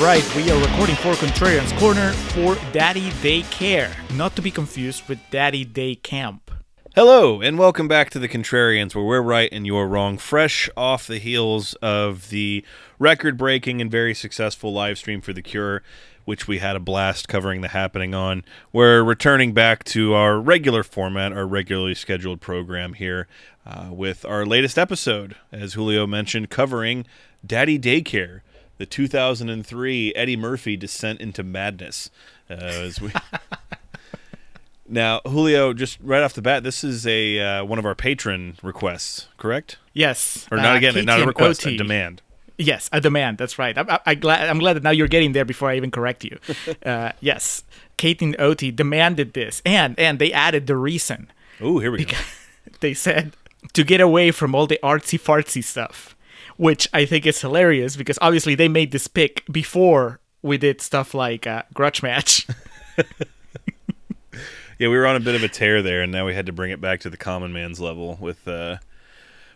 Right, we are recording for Contrarian's Corner for Daddy Day Care, not to be confused with Daddy Day Camp. Hello, and welcome back to the Contrarians, where we're right and you're wrong. Fresh off the heels of the record breaking and very successful live stream for The Cure, which we had a blast covering the happening on, we're returning back to our regular format, our regularly scheduled program here, uh, with our latest episode, as Julio mentioned, covering Daddy Daycare, the 2003 Eddie Murphy Descent into Madness. Uh, as we. Now, Julio, just right off the bat, this is a uh, one of our patron requests, correct? Yes. Or not uh, again, not a request, a demand. Yes, a demand. That's right. I'm, I, glad, I'm glad that now you're getting there before I even correct you. uh, yes, Kate and Oti demanded this, and and they added the reason. Oh, here we go. They said to get away from all the artsy fartsy stuff, which I think is hilarious because obviously they made this pick before we did stuff like uh, Grudge Match. Yeah, we were on a bit of a tear there, and now we had to bring it back to the common man's level with uh,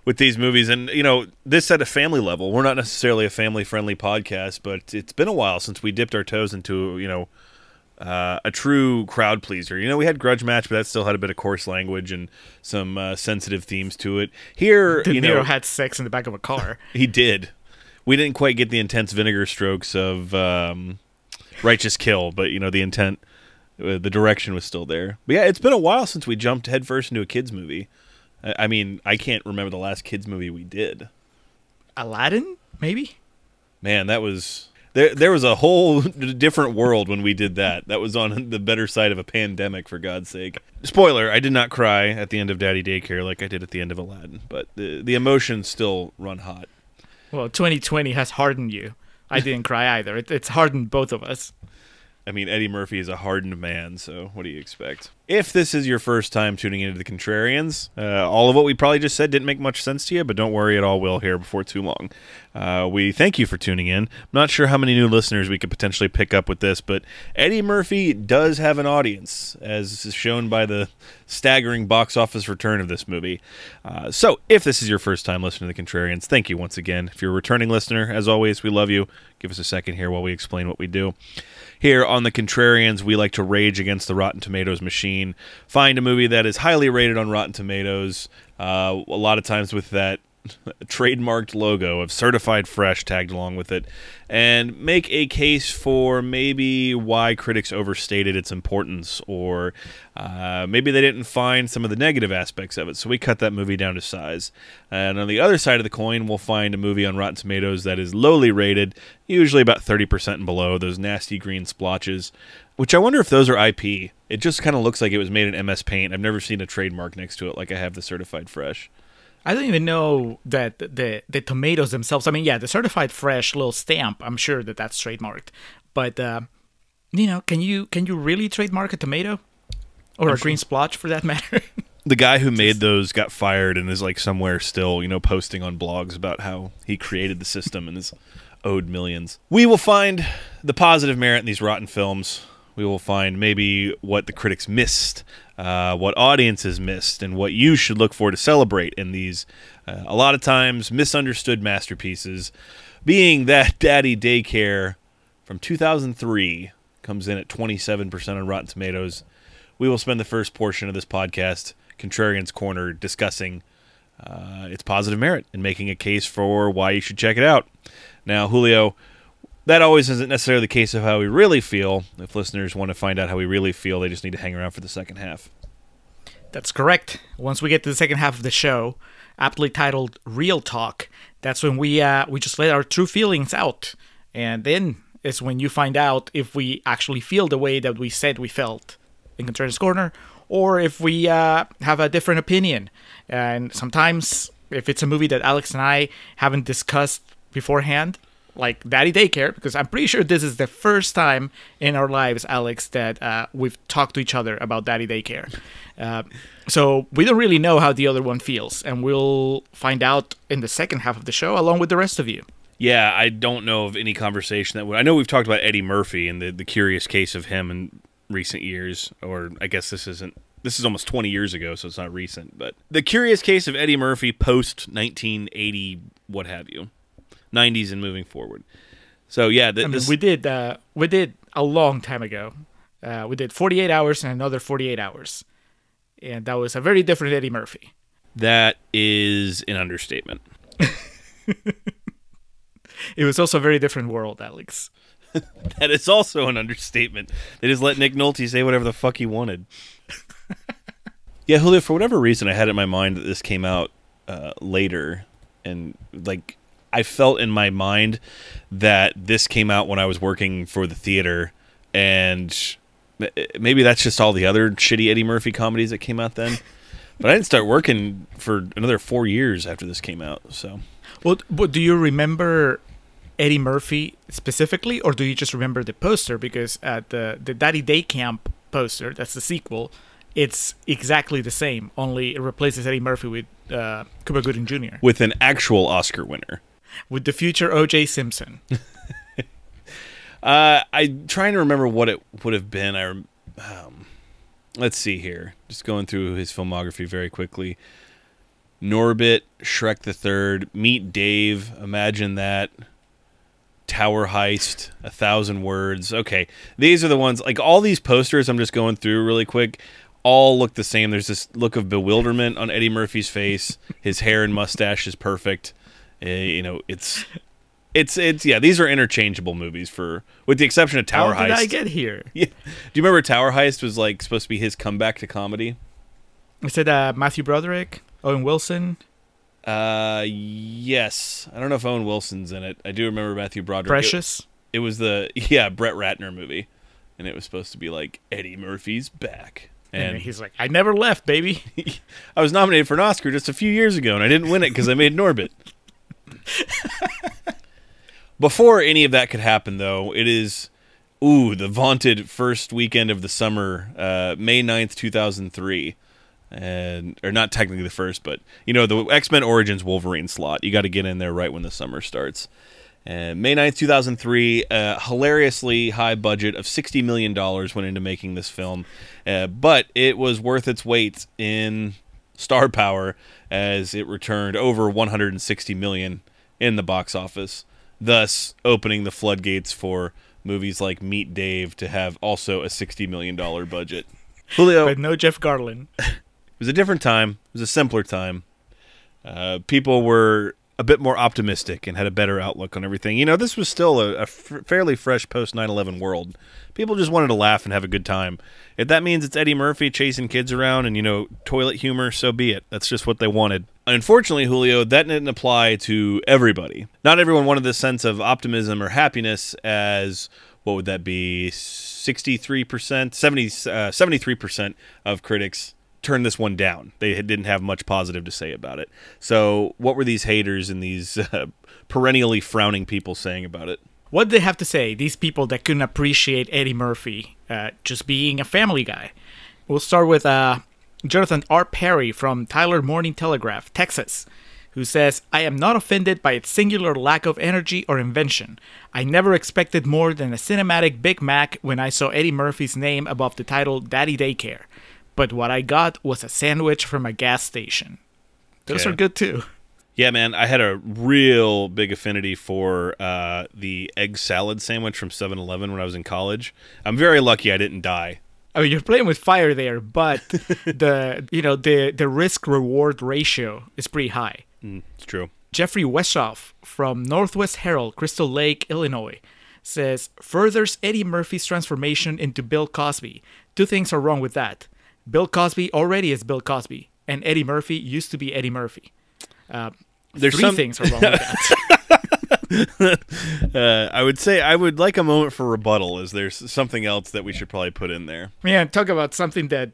with these movies. And you know, this at a family level. We're not necessarily a family friendly podcast, but it's been a while since we dipped our toes into you know uh, a true crowd pleaser. You know, we had Grudge Match, but that still had a bit of coarse language and some uh, sensitive themes to it. Here, De you Niro know, had sex in the back of a car. He did. We didn't quite get the intense vinegar strokes of um, Righteous Kill, but you know the intent, uh, the direction was still there. But yeah, it's been a while since we jumped headfirst into a kids movie. I, I mean, I can't remember the last kids movie we did. Aladdin, maybe. Man, that was there. There was a whole different world when we did that. That was on the better side of a pandemic, for God's sake. Spoiler: I did not cry at the end of Daddy Daycare like I did at the end of Aladdin, but the the emotions still run hot. Well, 2020 has hardened you. I didn't cry either. It, it's hardened both of us. I mean, Eddie Murphy is a hardened man, so what do you expect? If this is your first time tuning into the Contrarians, uh, all of what we probably just said didn't make much sense to you, but don't worry, it all will here before too long. Uh, we thank you for tuning in. I'm not sure how many new listeners we could potentially pick up with this, but Eddie Murphy does have an audience, as is shown by the staggering box office return of this movie. Uh, so, if this is your first time listening to the Contrarians, thank you once again. If you're a returning listener, as always, we love you. Give us a second here while we explain what we do. Here on the Contrarians, we like to rage against the Rotten Tomatoes machine. Find a movie that is highly rated on Rotten Tomatoes, uh, a lot of times with that trademarked logo of certified fresh tagged along with it, and make a case for maybe why critics overstated its importance, or uh, maybe they didn't find some of the negative aspects of it. So we cut that movie down to size. And on the other side of the coin, we'll find a movie on Rotten Tomatoes that is lowly rated, usually about 30% and below, those nasty green splotches, which I wonder if those are IP. It just kind of looks like it was made in MS Paint. I've never seen a trademark next to it like I have the certified fresh. I don't even know that the the tomatoes themselves. I mean, yeah, the certified fresh little stamp. I'm sure that that's trademarked, but uh, you know, can you can you really trademark a tomato or a green splotch for that matter? the guy who made those got fired and is like somewhere still, you know, posting on blogs about how he created the system and is owed millions. We will find the positive merit in these rotten films. We will find maybe what the critics missed, uh, what audiences missed, and what you should look for to celebrate in these, uh, a lot of times, misunderstood masterpieces. Being that Daddy Daycare from 2003 comes in at 27% on Rotten Tomatoes, we will spend the first portion of this podcast, Contrarian's Corner, discussing uh, its positive merit and making a case for why you should check it out. Now, Julio, that always isn't necessarily the case of how we really feel. If listeners want to find out how we really feel, they just need to hang around for the second half. That's correct. Once we get to the second half of the show, aptly titled "Real Talk," that's when we uh, we just let our true feelings out, and then it's when you find out if we actually feel the way that we said we felt in Contrarian's Corner, or if we uh, have a different opinion. And sometimes, if it's a movie that Alex and I haven't discussed beforehand, like Daddy Daycare, because I'm pretty sure this is the first time in our lives, Alex, that uh, we've talked to each other about Daddy Daycare. Uh, so we don't really know how the other one feels, and we'll find out in the second half of the show, along with the rest of you. Yeah, I don't know of any conversation that would. I know we've talked about Eddie Murphy and the the curious case of him in recent years, or I guess this isn't. This is almost 20 years ago, so it's not recent. But the curious case of Eddie Murphy post 1980, what have you, 90s and moving forward. So yeah, th- I mean, this, we did uh, we did a long time ago. Uh, we did 48 hours and another 48 hours, and that was a very different Eddie Murphy. that is an understatement. It was also a very different world, Alex. That is also an understatement. They just let Nick Nolte say whatever the fuck he wanted. yeah, Julio, for whatever reason, I had it in my mind that this came out uh, later, and like I felt in my mind that this came out when I was working for the theater, and maybe that's just all the other shitty Eddie Murphy comedies that came out then. But I didn't start working for another four years after this came out. So Well, but do you remember Eddie Murphy specifically, or do you just remember the poster? Because uh, the the Daddy Day Camp poster, that's the sequel, it's exactly the same. Only it replaces Eddie Murphy with uh, Cuba Gooding Jr. with an actual Oscar winner. With the future O.J. Simpson. Uh, I'm trying to remember what it would have been. I, um, let's see here. Just going through his filmography very quickly. Norbit, Shrek the Third, Meet Dave. Imagine that. Tower Heist, A Thousand Words. Okay, these are the ones. Like all these posters, I'm just going through really quick. All look the same. There's this look of bewilderment on Eddie Murphy's face. His hair and mustache is perfect. Uh, you know, it's it's it's yeah. These are interchangeable movies for, with the exception of Tower How did Heist. I get here? Yeah. Do you remember Tower Heist was like supposed to be his comeback to comedy? I said uh, Matthew Broderick, Owen Wilson, Uh, yes. I don't know if Owen Wilson's in it. I do remember Matthew Broderick. It- Precious. It, was the yeah Brett Ratner movie, and it was supposed to be like Eddie Murphy's back. And And he's like, I never left, baby. I was nominated for an Oscar just a few years ago, and I didn't win it because I made Norbit. Before any of that could happen, though, it is ooh the vaunted first weekend of the summer, uh, May 9th, two thousand three, and or not technically the first, but you know the X Men Origins Wolverine slot. You got to get in there right when the summer starts. And May 9th, 2003, a hilariously high budget of $60 million went into making this film. Uh, but it was worth its weight in star power as it returned over 160 million in the box office, thus opening the floodgates for movies like Meet Dave to have also a 60 million dollar budget. Julio, But no Jeff Garlin. it was a different time. It was a simpler time. Uh, people were a bit more optimistic and had a better outlook on everything. You know, this was still a, a f- fairly fresh post 9 11 world. People just wanted to laugh and have a good time. If that means it's Eddie Murphy chasing kids around and, you know, toilet humor, so be it. That's just what they wanted. Unfortunately, Julio, that didn't apply to everybody. Not everyone wanted this sense of optimism or happiness as what would that be 63% 70 uh, 73% of critics turned this one down they didn't have much positive to say about it so what were these haters and these uh, perennially frowning people saying about it What did they have to say? These people that couldn't appreciate Eddie Murphy uh, just being a family guy. We'll start with uh, Jonathan R. Perry from Tyler Morning Telegraph, Texas, who says, I am not offended by its singular lack of energy or invention. I never expected more than a cinematic Big Mac when I saw Eddie Murphy's name above the title Daddy Daycare. But what I got was a sandwich from a gas station. Those Okay. are good too. yeah man i had a real big affinity for uh, the egg salad sandwich from 7-eleven when i was in college i'm very lucky i didn't die I mean, you're playing with fire there, but the you know the the risk reward ratio is pretty high. mm, it's true Jeffrey Westhoff from Northwest Herald, Crystal Lake, Illinois, says furthers Eddie Murphy's transformation into Bill Cosby. Two things are wrong with that. Bill Cosby already is Bill Cosby, and Eddie Murphy used to be Eddie Murphy. Uh, There's three some- things are wrong with that. Uh, I would say I would like a moment for rebuttal. Is there something else that we should probably put in there? Man, talk about something that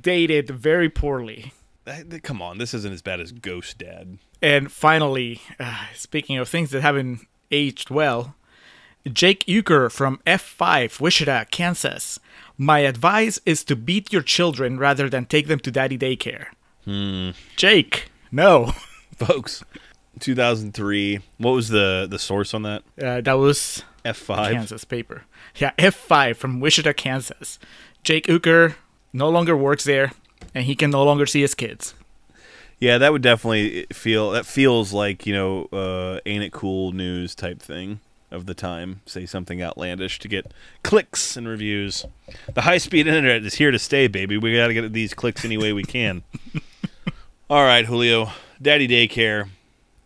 dated very poorly. Uh, Come on, this isn't as bad as Ghost Dad. And finally, uh, speaking of things that haven't aged well, Jake Euker from F5, Wichita, Kansas. My advice is to beat your children rather than take them to daddy daycare. Jake, no. Folks, 2003. What was the the source on that? Uh, that was F5. Kansas paper. Yeah, F5 from Wichita, Kansas. Jake Euker no longer works there, and he can no longer see his kids. Yeah, that would definitely feel. That feels like you know, uh, ain't it cool news type thing of the time. Say something outlandish to get clicks and reviews. The high speed internet is here to stay, baby. We got to get these clicks any way we can. All right, Julio, Daddy Daycare.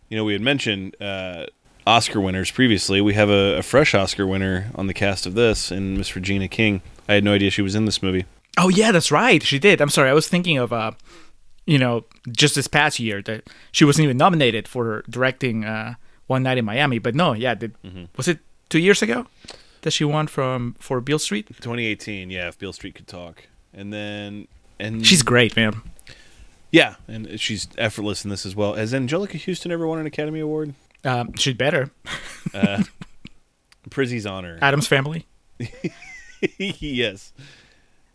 You know, we had mentioned uh, Oscar winners previously. We have a, a fresh Oscar winner on the cast of this, and Miss Regina King. I had no idea she was in this movie. Oh yeah, that's right. She did. I'm sorry. I was thinking of uh, you know, just this past year that she wasn't even nominated for directing uh, One Night in Miami. But no, yeah, did, was it two years ago that she won from for Beale Street? 2018, yeah. If Beale Street could talk, and then and She's great, man. Yeah, and she's effortless in this as well. Has Anjelica Huston ever won an Academy Award? Um, she's better. Prizzi's honor. Addams Family. yes.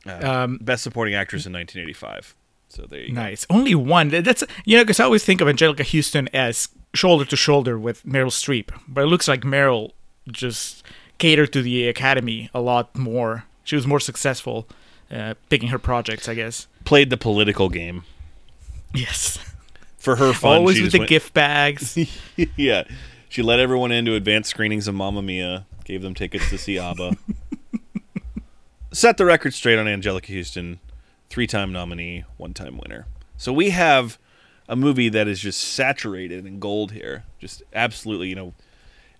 Um, Best Supporting Actress in 1985. So there you go. nice. Only one. That's you know because I always think of Anjelica Huston as shoulder to shoulder with Meryl Streep, but it looks like Meryl just catered to the Academy a lot more. She was more successful uh, picking her projects, I guess. Played the political game Yes. for her fun. Always with the went- gift bags. yeah, she let everyone into advanced screenings of Mamma Mia. Gave them tickets to see ABBA. Set the record straight on Anjelica Huston, three-time nominee, one-time winner. So we have a movie that is just saturated in gold here. Just absolutely, you know,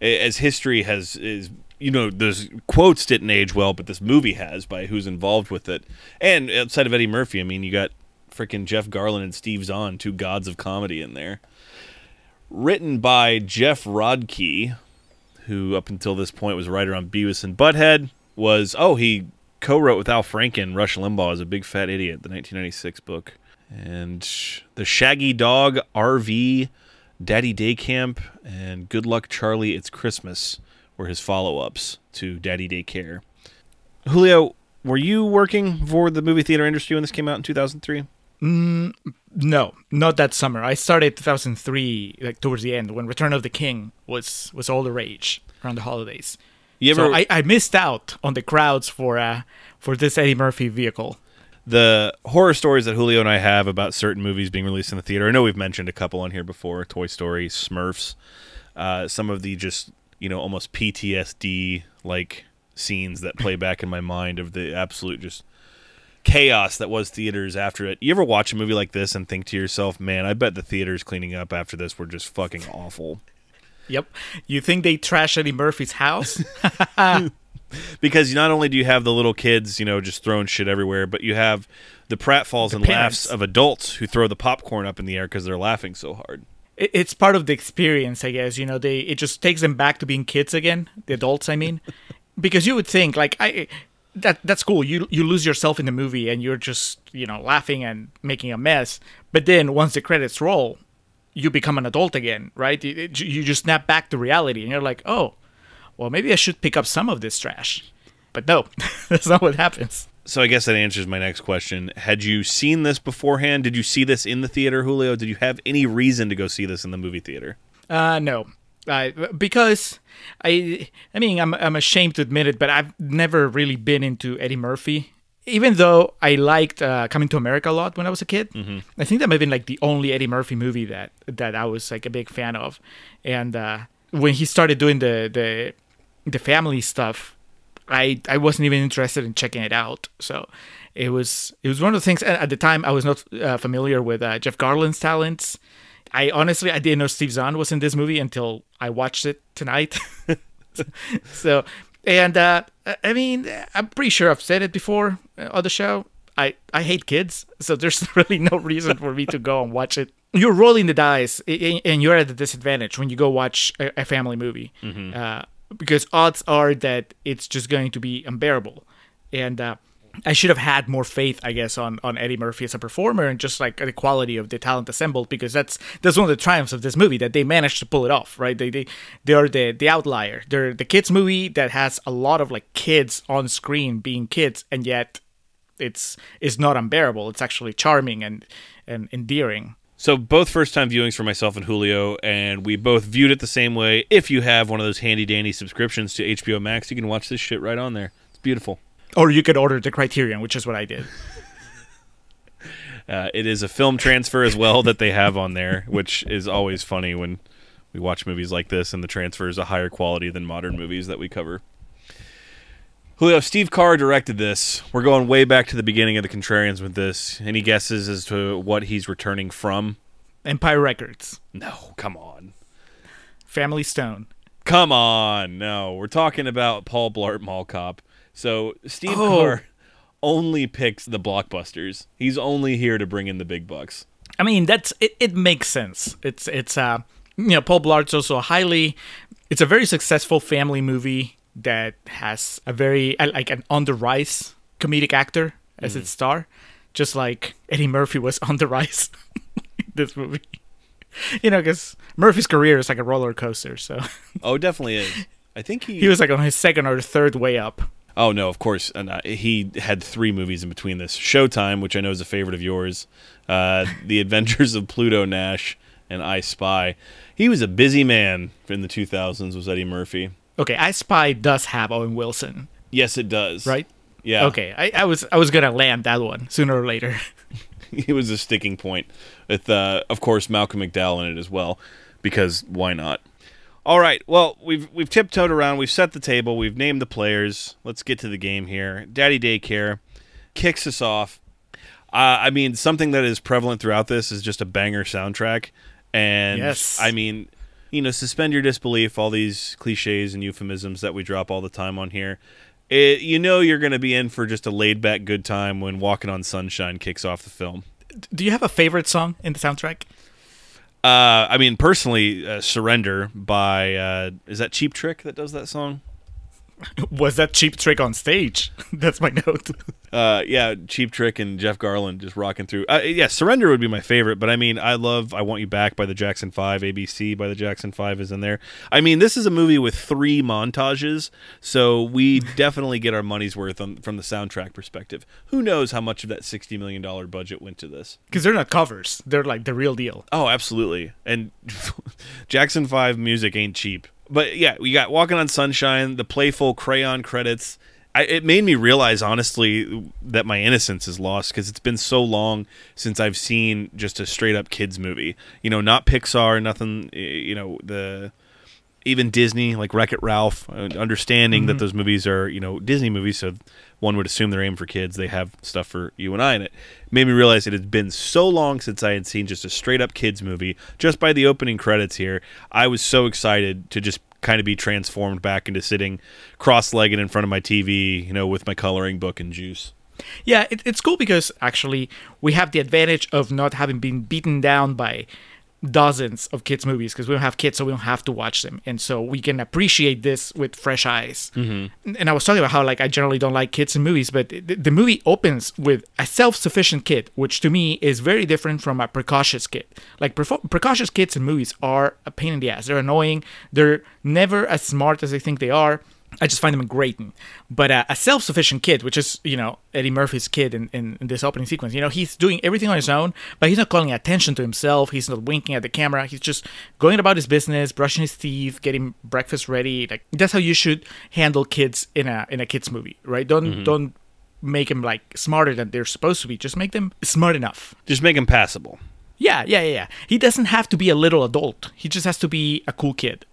as history has is you know those quotes didn't age well, but this movie has by who's involved with it. And outside of Eddie Murphy, I mean, you got freaking Jeff Garlin and Steve Zahn, two gods of comedy in there. Written by Geoff Rodkey, who up until this point was a writer on Beavis and Butthead, was oh he co-wrote with Al Franken Rush Limbaugh is a big fat idiot, the 1996 book, and the Shaggy Dog RV, Daddy Day Camp, and Good Luck Charlie, It's Christmas were his follow-ups to Daddy Day Care. Julio, were you working for the movie theater industry when this came out in 2003? no, not that summer. I started 2003, like towards the end when Return of the King was was all the rage around the holidays. You ever So I, I missed out on the crowds for uh for this Eddie Murphy vehicle. The horror stories that Julio and I have about certain movies being released in the theater. I know we've mentioned a couple on here before: Toy Story, Smurfs. Uh, some of the just you know almost PTSD like scenes that play back in my mind of the absolute just chaos that was theaters after it. You ever watch a movie like this and think to yourself, "Man, I bet the theaters cleaning up after this were just fucking awful." Yep. You think they trash Eddie Murphy's house? because not only do you have the little kids, you know, just throwing shit everywhere, but you have the pratfalls and parents. laughs of adults who throw the popcorn up in the air because they're laughing so hard. it's part of the experience, I guess. You know, they it just takes them back to being kids again, the adults, I mean, because you would think like I that that's cool. You you lose yourself in the movie and you're just you know laughing and making a mess, but then once the credits roll, you become an adult again, right? You, you just snap back to reality, and you're like, oh, well, maybe I should pick up some of this trash. But no, that's not what happens. So I guess that answers my next question. Had you seen this beforehand? Did you see this in the theater, Julio? Did you have any reason to go see this in the movie theater? Uh, no. I because I I mean I'm I'm ashamed to admit it, but I've never really been into Eddie Murphy. Even though I liked uh, Coming to America a lot when I was a kid, I think that might have been like the only Eddie Murphy movie that that I was like a big fan of. And uh, when he started doing the the the family stuff, I I wasn't even interested in checking it out. So it was it was one of the things. At at the time, I was not uh, familiar with uh, Jeff Garlin's talents. I honestly I didn't know Steve Zahn was in this movie until I watched it tonight. so And uh, I mean, I'm pretty sure I've said it before uh, on the show. I, I hate kids, so there's really no reason for me to go and watch it. You're rolling the dice, and you're at a disadvantage when you go watch a, a family movie, mm-hmm. uh, because odds are that it's just going to be unbearable. And uh, I should have had more faith, I guess, on, on Eddie Murphy as a performer and just like the quality of the talent assembled because that's that's one of the triumphs of this movie that they managed to pull it off, right? They they they are the the outlier. They're the kids movie that has a lot of like kids on screen being kids, and yet it's it's not unbearable. It's actually charming and and endearing. So both first time viewings for myself and Julio, and we both viewed it the same way. If you have one of those handy dandy subscriptions to HBO Max, you can watch this shit right on there. It's beautiful. Or you could order the Criterion, which is what I did. Uh, it is a film transfer as well that they have on there, which is always funny when we watch movies like this and the transfer is a higher quality than modern movies that we cover. Julio, Steve Carr directed this. We're going way back to the beginning of the Contrarians with this. Any guesses as to what he's returning from? Empire Records. No, come on. Family Stone. Come on. No, we're talking about Paul Blart Mall Cop. So Steve oh. Carr only picks the blockbusters. He's only here to bring in the big bucks. I mean, that's it, it makes sense. It's it's uh you know, Paul Blart's also a highly it's a very successful family movie that has a very like an on the rise comedic actor as mm. its star, just like Eddie Murphy was on the rise this movie. You know, because Murphy's career is like a roller coaster. So. oh, definitely is. I think he he was like on his second or third way up. Oh no, of course. And uh, he had three movies in between this: Showtime, which I know is a favorite of yours, uh, The Adventures of Pluto Nash, and I Spy. He was a busy man in the 2000s. Was Eddie Murphy? Okay, I Spy does have Owen Wilson. Yes, it does. Right? Yeah. Okay, I, I was I was gonna land that one sooner or later. it was a sticking point with, uh, of course, Malcolm McDowell in it as well, because why not? All right. Well, we've we've tiptoed around. We've set the table. We've named the players. Let's get to the game here. Daddy Daycare kicks us off. Uh, I mean, something that is prevalent throughout this is just a banger soundtrack, and yes. I mean, you know, suspend your disbelief. All these cliches and euphemisms that we drop all the time on here. It, you know, you're going to be in for just a laid back good time when "Walking on Sunshine" kicks off the film. Do you have a favorite song in the soundtrack? Uh, I mean, personally, uh, "Surrender" by uh, is that Cheap Trick that does that song? Was that Cheap Trick on stage? That's my note. uh, yeah, Cheap Trick and Jeff Garlin just rocking through. Uh, yeah, Surrender would be my favorite, but I mean, I love I Want You Back by the Jackson 5, ABC by the Jackson 5 is in there. I mean, this is a movie with three montages, so we definitely get our money's worth on, from the soundtrack perspective. Who knows how much of that $60 million budget went to this? Because they're not covers, they're like the real deal. Oh, absolutely. And Jackson 5 music ain't cheap. But yeah, we got Walking on Sunshine, the playful crayon credits I, it made me realize honestly that my innocence is lost because it's been so long since I've seen just a straight up kids movie. You know, not Pixar, nothing. You know, the even Disney like Wreck It Ralph. Uh, understanding mm-hmm. that those movies are you know Disney movies, so one would assume they're aimed for kids. They have stuff for you and I in it. Made me realize it had been so long since I had seen just a straight up kids movie. Just by the opening credits here, I was so excited to just kind of be transformed back into sitting cross-legged in front of my TV, you know, with my coloring book and juice. Yeah, it, it's cool because actually we have the advantage of not having been beaten down by dozens of kids movies because we don't have kids so we don't have to watch them. And so we can appreciate this with fresh eyes. Mm-hmm. and i was talking about how like i generally don't like kids in movies but the, the movie opens with a self-sufficient kid which to me is very different from a precocious kid. Like pre- precocious kids in movies are a pain in the ass. They're annoying. They're never as smart as they think they are I just find them grating. But uh, a self sufficient kid, which is, you know, Eddie Murphy's kid in, in, in, this opening sequence, you know, he's doing everything on his own, but he's not calling attention to himself. He's not winking at the camera. He's just going about his business, brushing his teeth, getting breakfast ready. Like that's how you should handle kids in a in a kids movie, right? Don't mm-hmm. don't make them like smarter than they're supposed to be. Just make them smart enough. Just make them passable. Yeah, yeah, yeah. He doesn't have to be a little adult. He just has to be a cool kid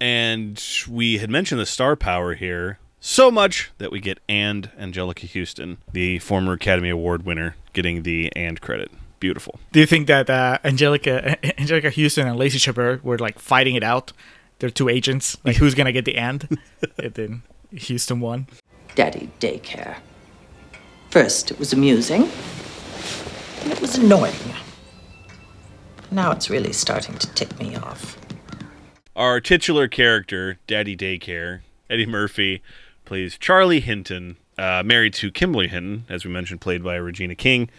and we had mentioned the star power here so much that we get and Anjelica Huston, the former Academy Award winner, getting the and credit. Beautiful. Do you think that uh, Anjelica Anjelica Huston and Lacey Chabert were like fighting it out? They're two agents. Like who's gonna get the and? and then Huston won. Daddy daycare. First, it was amusing, and it was annoying. Now it's really starting to tick me off. Our titular character, Daddy Daycare, Eddie Murphy, plays Charlie Hinton, uh, married to Kimberly Hinton, as we mentioned, played by Regina King.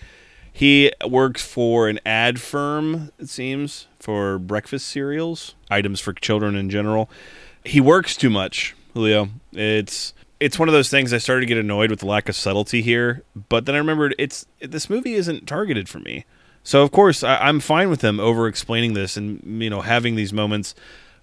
He works for an ad firm, it seems, for breakfast cereals, items for children in general. He works too much, Julio. It's it's one of those things I started to get annoyed with the lack of subtlety here, but then I remembered it's this movie isn't targeted for me. So of course I, am fine with them over explaining this and you know having these moments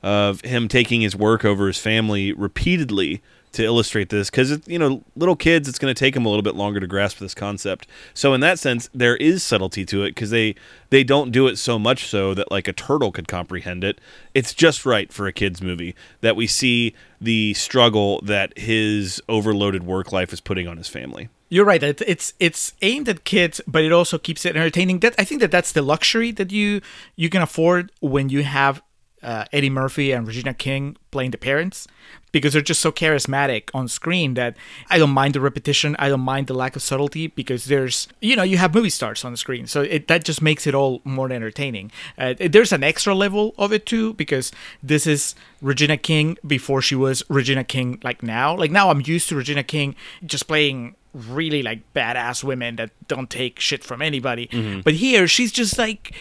of him taking his work over his family repeatedly to illustrate this because you know little kids it's going to take them a little bit longer to grasp this concept so in that sense there is subtlety to it because they they don't do it so much so that like a turtle could comprehend it it's just right for a kids movie that we see the struggle that his overloaded work life is putting on his family you're right. It's it's aimed at kids, but it also keeps it entertaining. That I think that that's the luxury that you you can afford when you have uh, Eddie Murphy and Regina King playing the parents because they're just so charismatic on screen that I don't mind the repetition. I don't mind the lack of subtlety because there's, you know, you have movie stars on the screen. So it, that just makes it all more entertaining. Uh, there's an extra level of it too because this is Regina King before she was Regina King like now. Like now I'm used to Regina King just playing really like badass women that don't take shit from anybody. Mm-hmm. But here she's just like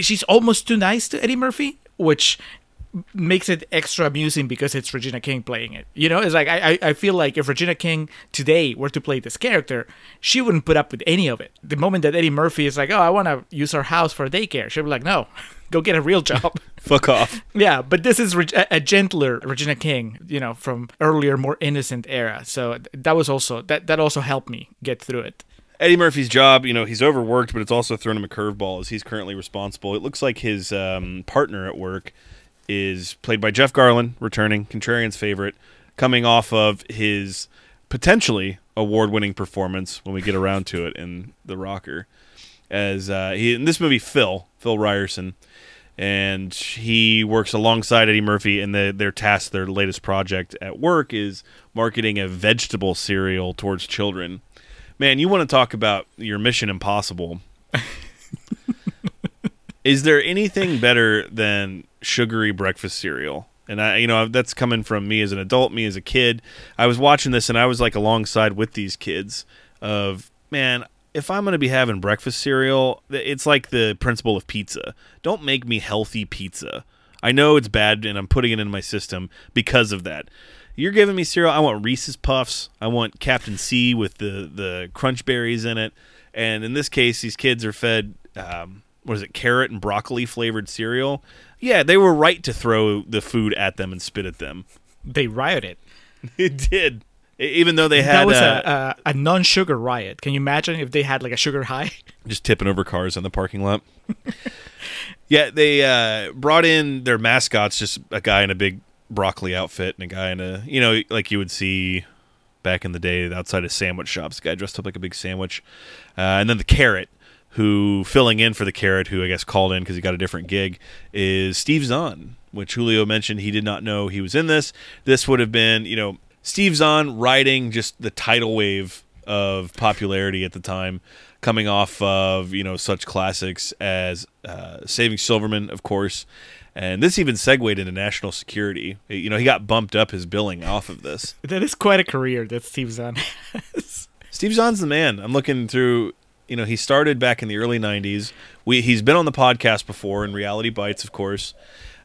she's almost too nice to Eddie Murphy which makes it extra amusing because it's Regina King playing it. You know, it's like I, I feel like if Regina King today were to play this character, she wouldn't put up with any of it. The moment that Eddie Murphy is like, "Oh, I want to use her house for daycare," she'll be like, "No, go get a real job." Fuck off. yeah, but this is a, a gentler Regina King, you know, from earlier, more innocent era. So that was also that that also helped me get through it. Eddie Murphy's job, you know, he's overworked, but it's also thrown him a curveball as he's currently responsible. It looks like his um, partner at work is played by Jeff Garlin, returning, Contrarian's favorite, coming off of his potentially award-winning performance when we get around to it in The Rocker. As uh, he in this movie, Phil Phil Ryerson, and he works alongside Eddie Murphy, and the, their task, their latest project at work, is marketing a vegetable cereal towards children Man, you want to talk about your Mission Impossible? Is there anything better than sugary breakfast cereal? And I, you know, that's coming from me as an adult, me as a kid. I was watching this and I was like alongside with these kids of, man, if I'm going to be having breakfast cereal, it's like the principle of pizza. Don't make me healthy pizza. I know it's bad and I'm putting it in my system because of that. You're giving me cereal. I want Reese's Puffs. I want Captain C with the the crunch berries in it. And in this case, these kids are fed um, what is it, carrot and broccoli flavored cereal. Yeah, they were right to throw the food at them and spit at them. They rioted. it did. Even though they had that was a, a, a non-sugar riot. Can you imagine if they had like a sugar high? Just tipping over cars in the parking lot. yeah, they uh, brought in their mascots, just a guy in a big broccoli outfit and a guy in a you know like you would see back in the day outside of sandwich shops. Guy dressed up like a big sandwich, uh, and then the carrot who filling in for the carrot who I guess called in because he got a different gig is Steve Zahn, which Julio mentioned he did not know he was in this. This would have been you know Steve Zahn riding just the tidal wave of popularity at the time coming off of you know such classics as uh, Saving Silverman, of course, and this even segued into national security. You know, he got bumped up his billing off of this. That is quite a career that Steve Zahn has. Steve Zahn's the man. I'm looking through. You know, he started back in the early '90s. We he's been on the podcast before in Reality Bites, of course.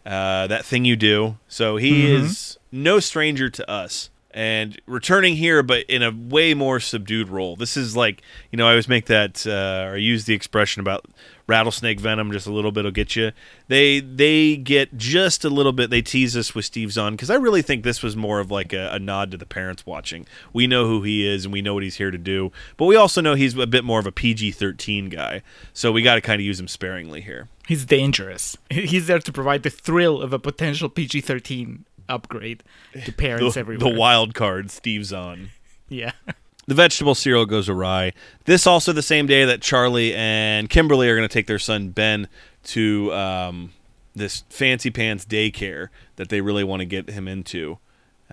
Uh, that thing you do. So he mm-hmm. is no stranger to us and returning here, but in a way more subdued role. This is like, you know, I always make that, uh, or use the expression about rattlesnake venom. Just a little bit will get you. They they get just a little bit. They tease us with Steve Zahn because I really think this was more of like a, a, nod to the parents watching. We know who he is and we know what he's here to do, but we also know he's a bit more of a PG thirteen guy. So we got to kind of use him sparingly here. He's dangerous. He's there to provide the thrill of a potential PG thirteen upgrade to parents the, everywhere. The wild card, Steve Zahn. Yeah. The vegetable cereal goes awry. This also the same day that Charlie and Kimberly are going to take their son Ben to um, this fancy pants daycare that they really want to get him into.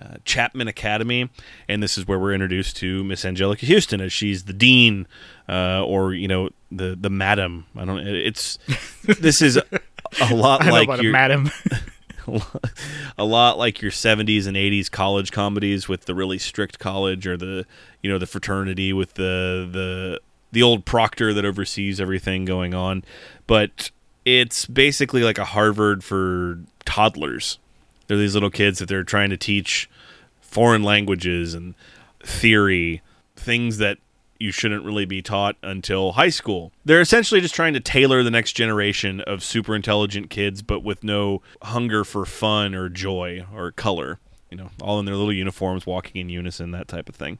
uh, Chapman Academy, and this is where we're introduced to Miss Anjelica Huston as she's the dean, uh, or you know the the madam. I don't. It's this is a lot I like know about your a madam. a lot like your 70s and 80s college comedies with the really strict college or the you know the fraternity with the the the old proctor that oversees everything going on. But it's basically like a Harvard for toddlers. They're these little kids that they're trying to teach foreign languages and theory things that you shouldn't really be taught until high school. They're essentially just trying to tailor the next generation of super intelligent kids, but with no hunger for fun or joy or color. You know, all in their little uniforms, walking in unison, that type of thing.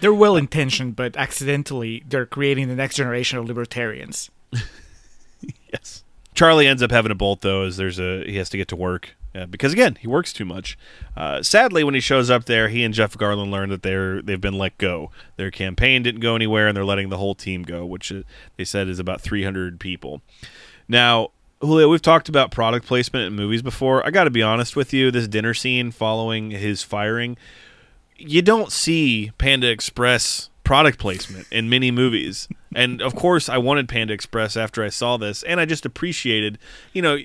they're well intentioned, but accidentally they're creating the next generation of libertarians. Yes. Charlie ends up having a bolt though, as there's a he has to get to work uh, because again he works too much. Uh, sadly, when he shows up there, he and Jeff Garlin learn that they're they've been let go. Their campaign didn't go anywhere, and they're letting the whole team go, which uh, they said is about 300 people. Now, Julio, we've talked about product placement in movies before. I got to be honest with you, this dinner scene following his firing, you don't see Panda Express product placement in many movies. And of course, I wanted Panda Express after I saw this, and I just appreciated, you know,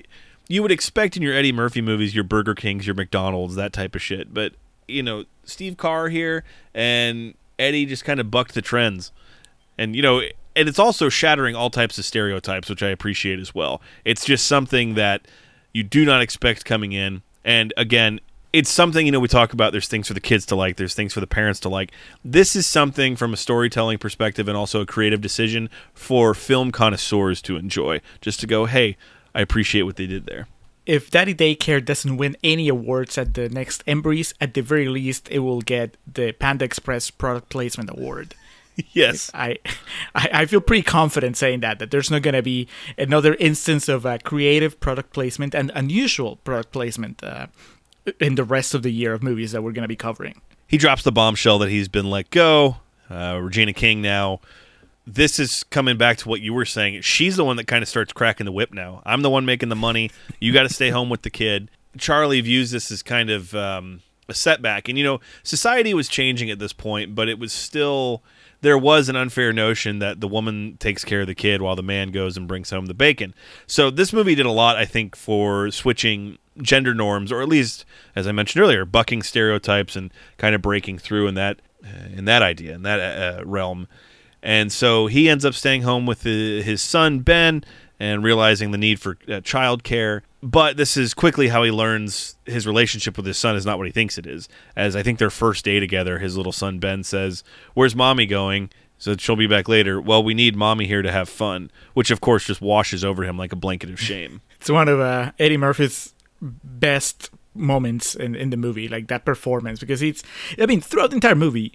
you would expect in your Eddie Murphy movies your Burger Kings, your McDonald's, that type of shit. But, you know, Steve Carr here and Eddie just kind of bucked the trends. And, you know, and it's also shattering all types of stereotypes, which I appreciate as well. It's just something that you do not expect coming in. And again, it's something, you know, we talk about there's things for the kids to like, there's things for the parents to like. This is something from a storytelling perspective and also a creative decision for film connoisseurs to enjoy. Just to go, hey, I appreciate what they did there. If Daddy Daycare doesn't win any awards at the next Embreeze, at the very least, it will get the Panda Express Product Placement Award. yes. I, I I feel pretty confident saying that that there's not going to be another instance of uh, creative product placement and unusual product placement uh, in the rest of the year of movies that we're going to be covering. He drops the bombshell that he's been let go. Uh, Regina King now. This is coming back to what you were saying. She's the one that kind of starts cracking the whip now. I'm the one making the money. You got to stay home with the kid. Charlie views this as kind of um, a setback. And, you know, society was changing at this point, but it was still, there was an unfair notion that the woman takes care of the kid while the man goes and brings home the bacon. So this movie did a lot, I think, for switching gender norms, or at least, as I mentioned earlier, bucking stereotypes and kind of breaking through in that uh, in that idea, in that uh, realm. And so he ends up staying home with his son Ben and realizing the need for uh, childcare. But this is quickly how he learns his relationship with his son is not what he thinks it is. As I think their first day together, his little son Ben says, "Where's mommy going?" So she'll be back later. Well, we need mommy here to have fun, which of course just washes over him like a blanket of shame. It's one of uh, Eddie Murphy's best moments in, in the movie, like that performance, because it's, I mean, throughout the entire movie,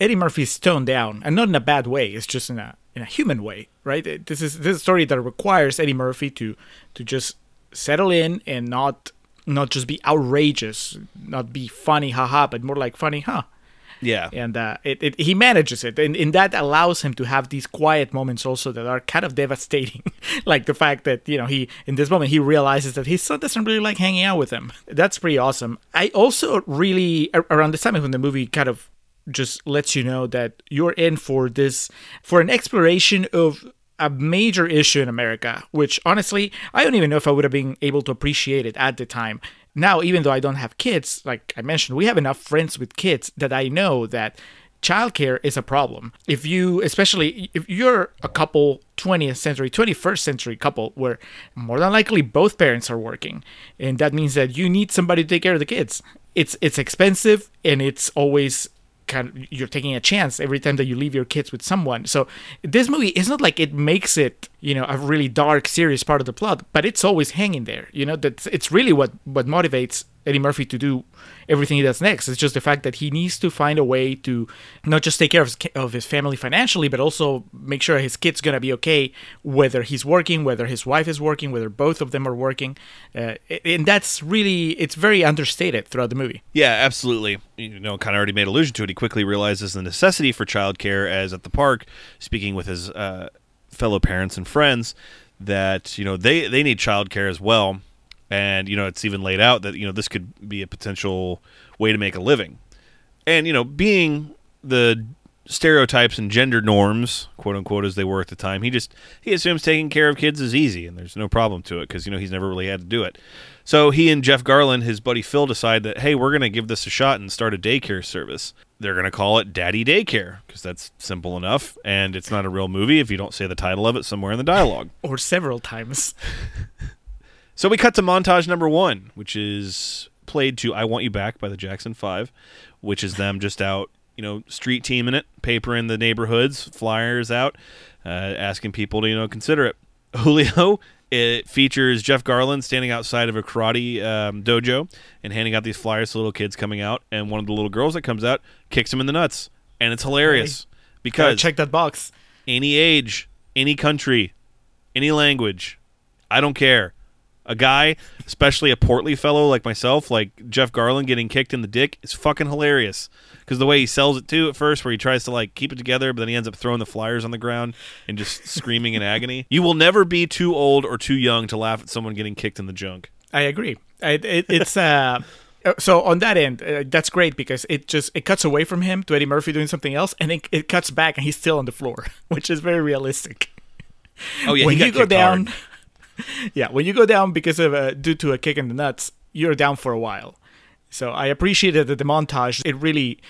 Eddie Murphy's toned down, and not in a bad way. It's just in a in a human way, right? It- This is this is a story that requires Eddie Murphy to to just settle in and not not just be outrageous, not be funny, haha, but more like funny, huh? Yeah. and uh, it, it he manages it, and, and that allows him to have these quiet moments also that are kind of devastating, like the fact that you know he in this moment he realizes that his son doesn't really like hanging out with him. That's pretty awesome. I also really around this time when the movie kind of just lets you know that you're in for this for an exploration of a major issue in America, which honestly, I don't even know if I would have been able to appreciate it at the time. Now, even though I don't have kids, like I mentioned, we have enough friends with kids that I know that childcare is a problem. If you, especially if you're a couple, 20th century, 21st century couple, where more than likely both parents are working, and that means that you need somebody to take care of the kids. It's it's expensive and it's always kind of you're taking a chance every time that you leave your kids with someone. So this movie is not like it makes it, you know, a really dark, serious part of the plot, but it's always hanging there. You know, that it's really what what motivates Eddie Murphy to do everything he does next. It's just the fact that he needs to find a way to not just take care of his, of his family financially, but also make sure his kid's gonna be okay, whether he's working, whether his wife is working, whether both of them are working, uh, and that's really it's very understated throughout the movie. Yeah, absolutely. You know, kind of already made allusion to it. He quickly realizes the necessity for childcare as at the park, speaking with his uh, fellow parents and friends, that you know they they need childcare as well. And you know it's even laid out that you know this could be a potential way to make a living. And you know, being the stereotypes and gender norms, quote unquote, as they were at the time, he just he assumes taking care of kids is easy, and there's no problem to it because you know he's never really had to do it. So he and Jeff Garlin his buddy Phil, decide that hey, we're gonna give this a shot and start a daycare service. They're gonna call it Daddy Daycare because that's simple enough, and it's not a real movie if you don't say the title of it somewhere in the dialogue. Or several times. So we cut to montage number one, which is played to "I Want You Back" by the Jackson Five, which is them just out, you know, street teaming it, paper in the neighborhoods, flyers out, uh, asking people to you know consider it. Julio. It features Jeff Garlin standing outside of a karate um, dojo and handing out these flyers to little kids coming out, and one of the little girls that comes out kicks him in the nuts, and it's hilarious Gotta because check that box. any age, any country, any language. I don't care. A guy, especially a portly fellow like myself, like Jeff Garlin getting kicked in the dick is fucking hilarious. Because the way he sells it too at first, where he tries to like keep it together, but then he ends up throwing the flyers on the ground and just screaming in agony. You will never be too old or too young to laugh at someone getting kicked in the junk. I agree. I, it, it's uh, uh, so on that end, uh, that's great because it just it cuts away from him to Eddie Murphy doing something else, and then it cuts back and he's still on the floor, which is very realistic. Oh yeah, when you go down, hard. yeah, when you go down because of uh, due to a kick in the nuts, you're down for a while. So I appreciated that the montage it really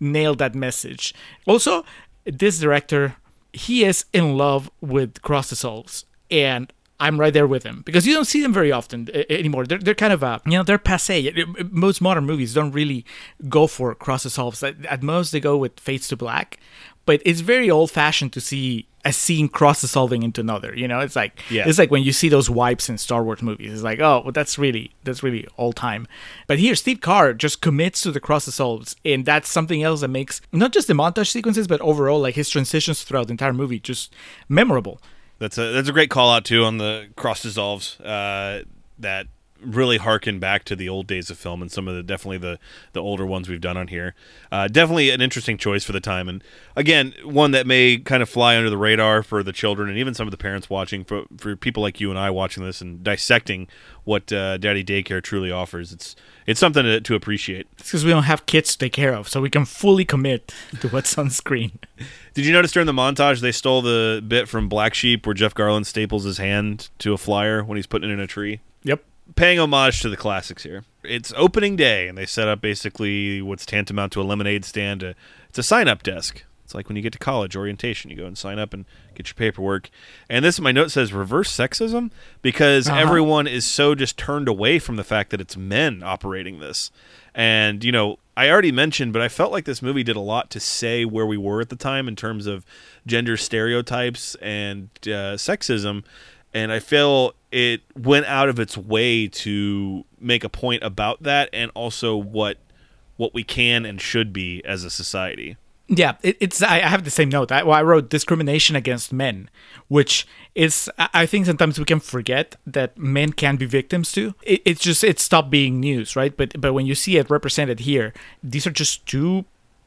nailed that message. Also, this director he is in love with cross dissolves and I'm right there with him because you don't see them very often uh, anymore. They're, they're kind of a you know they're passe. Most modern movies don't really go for cross dissolves. At most, they go with fades to black, but it's very old fashioned to see a scene cross dissolving into another. You know, it's like Yeah. it's like when you see those wipes in Star Wars movies. It's like oh, well, that's really that's really old time. But here, Steve Carr just commits to the cross dissolves, and that's something else that makes not just the montage sequences, but overall like his transitions throughout the entire movie just memorable. That's a that's a great call out too on the cross dissolves uh, that really harken back to the old days of film and some of the definitely the the older ones we've done on here. Uh, definitely an interesting choice for the time, and again, one that may kind of fly under the radar for the children and even some of the parents watching. For for people like you and I watching this and dissecting what uh, Daddy Daycare truly offers, it's it's something to, to appreciate. It's because we don't have kids to take care of, so we can fully commit to what's on screen. Did you notice during the montage they stole the bit from Black Sheep where Jeff Garlin staples his hand to a flyer when he's putting it in a tree? Yep. Paying homage to the classics here. It's opening day, and they set up basically what's tantamount to a lemonade stand. It's a sign up desk. It's like when you get to college orientation, you go and sign up and get your paperwork. And this, my note says reverse sexism because Uh-huh. everyone is so just turned away from the fact that it's men operating this. And, you know, I already mentioned, but I felt like this movie did a lot to say where we were at the time in terms of gender stereotypes and uh, sexism. And I feel it went out of its way to make a point about that and also what what we can and should be as a society. Yeah, it, it's. I, have the same note. I, well, I wrote discrimination against men, which is. I I think sometimes we can forget that men can be victims too. It, it's just it stopped being news, right? But but when you see it represented here, these are just two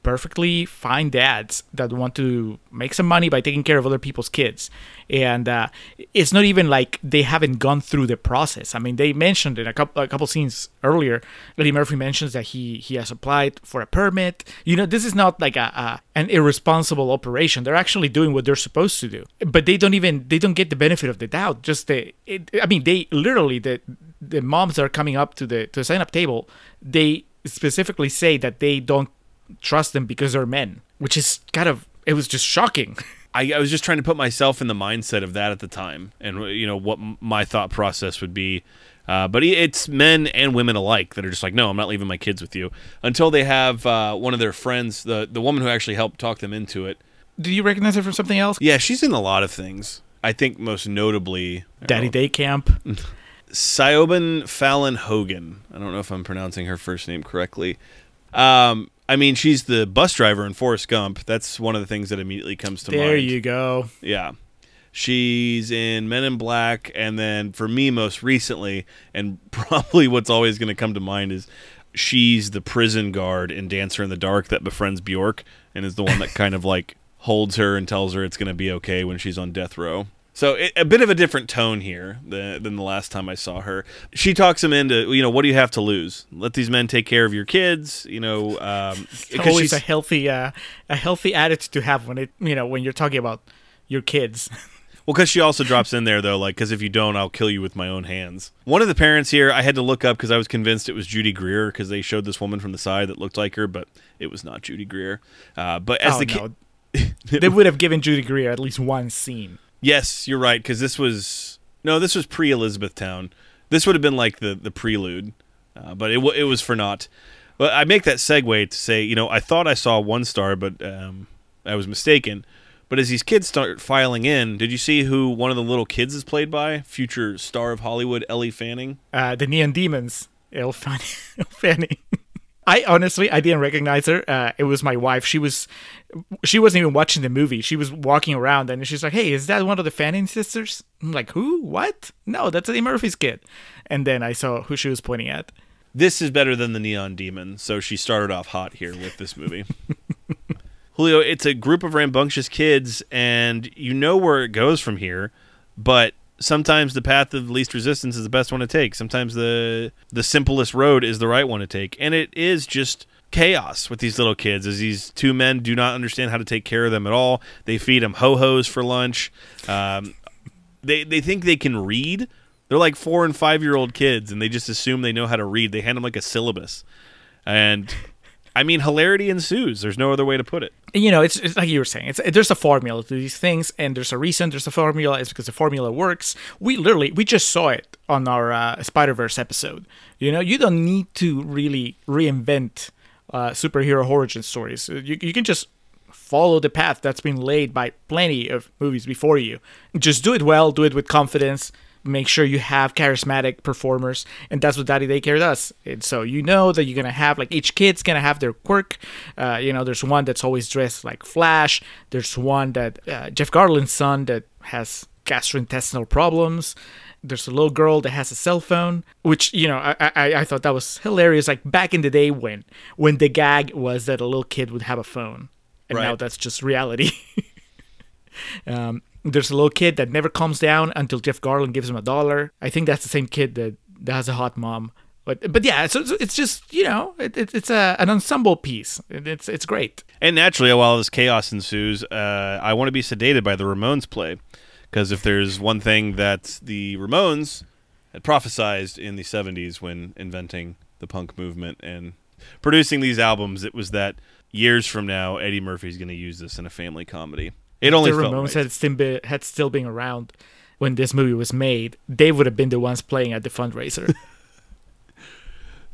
perfectly fine dads that want to make some money by taking care of other people's kids. And uh, it's not even like they haven't gone through the process. I mean they mentioned in a couple, a couple scenes earlier eddie murphy mentions that he he has applied for a permit. You know this is not like a, a an irresponsible operation. They're actually doing what they're supposed to do. But they don't even they don't get the benefit of the doubt. Just the it, i mean they literally the the moms are coming up to the to the sign up table they specifically say that they don't trust them because they're men, which is kind of it was just shocking. I, I was just trying to put myself in the mindset of that at the time, and you know what my thought process would be. Uh, but it's men and women alike that are just like, no, I'm not leaving my kids with you until they have uh, one of their friends, the the woman who actually helped talk them into it. Do you recognize her from something else? Yeah, she's in a lot of things. I think most notably, Daddy Day Camp. Siobhan Fallon Hogan. I don't know if I'm pronouncing her first name correctly. Um, I mean, she's the bus driver in Forrest Gump. That's one of the things that immediately comes to There mind. There you go. Yeah. She's in Men in Black, and then for me, most recently, and probably what's always going to come to mind is she's the prison guard in Dancer in the Dark that befriends Bjork and is the one that kind of like holds her and tells her it's going to be okay when she's on death row. So it, a bit of a different tone here than, than the last time I saw her. She talks him into, you know, what do you have to lose? Let these men take care of your kids. You know, um, Always a healthy, uh, a healthy attitude to have when it, you know, when you're talking about your kids. Well, because she also drops in there though, like, because if you don't, I'll kill you with my own hands. One of the parents here, I had to look up because I was convinced it was Judy Greer because they showed this woman from the side that looked like her, but it was not Judy Greer. Uh, but as oh the no, kid, they would have given Judy Greer at least one scene. Yes, you're right because this was no, this was pre Elizabethtown. This would have been like the the prelude, uh, but it w- it was for naught. But I make that segue to say, you know, I thought I saw one star, but um, I was mistaken. But as these kids start filing in, did you see who one of the little kids is played by? Future star of Hollywood, Ellie Fanning. Uh, the Neon Demons. Elle Fanning. I honestly, I didn't recognize her. Uh, it was my wife. She was, she wasn't even watching the movie. She was walking around, and she's like, "Hey, is that one of the Fanning sisters?" I'm like, "Who? What? No, that's Eddie Murphy's kid." And then I saw who she was pointing at. This is better than the Neon Demon, so she started off hot here with this movie. Julio, it's a group of rambunctious kids, and you know where it goes from here, but sometimes the path of least resistance is the best one to take. Sometimes the the simplest road is the right one to take, and it is just chaos with these little kids as these two men do not understand how to take care of them at all. They feed them ho hos for lunch. Um, they they think they can read. They're like four and five year old kids, and they just assume they know how to read. They hand them like a syllabus, and I mean, hilarity ensues. There's no other way to put it. you know, it's, it's like you were saying. It's there's a formula to these things, and there's a reason there's a formula. It's because the formula works. We literally we just saw it on our uh, Spider Verse episode. You know, you don't need to really reinvent uh, superhero origin stories. You you can just follow the path that's been laid by plenty of movies before you. Just do it well. Do it with confidence. Make sure you have charismatic performers, and that's what Daddy Daycare does. And so you know that you're gonna have like each kid's gonna have their quirk. Uh, you know, there's one that's always dressed like Flash. There's one that uh, Jeff Garlin's son that has gastrointestinal problems. There's a little girl that has a cell phone, which you know I, I I thought that was hilarious. Like back in the day when when the gag was that a little kid would have a phone, and now that's just reality. um, there's a little kid that never calms down until Jeff Garlin gives him a dollar. I think that's the same kid that, that has a hot mom. But but yeah, so it's, it's just you know it, it, it's a, an ensemble piece. It, it's it's great. And naturally, while this chaos ensues, uh, I want to be sedated by the Ramones play. Because if there's one thing that the Ramones had prophesized in the 70s when inventing the punk movement and producing these albums, it was that years from now, Eddie Murphy's going to use this in a family comedy. It only the Ramones right. had still been, had still been around when this movie was made. They would have been the ones playing at the fundraiser.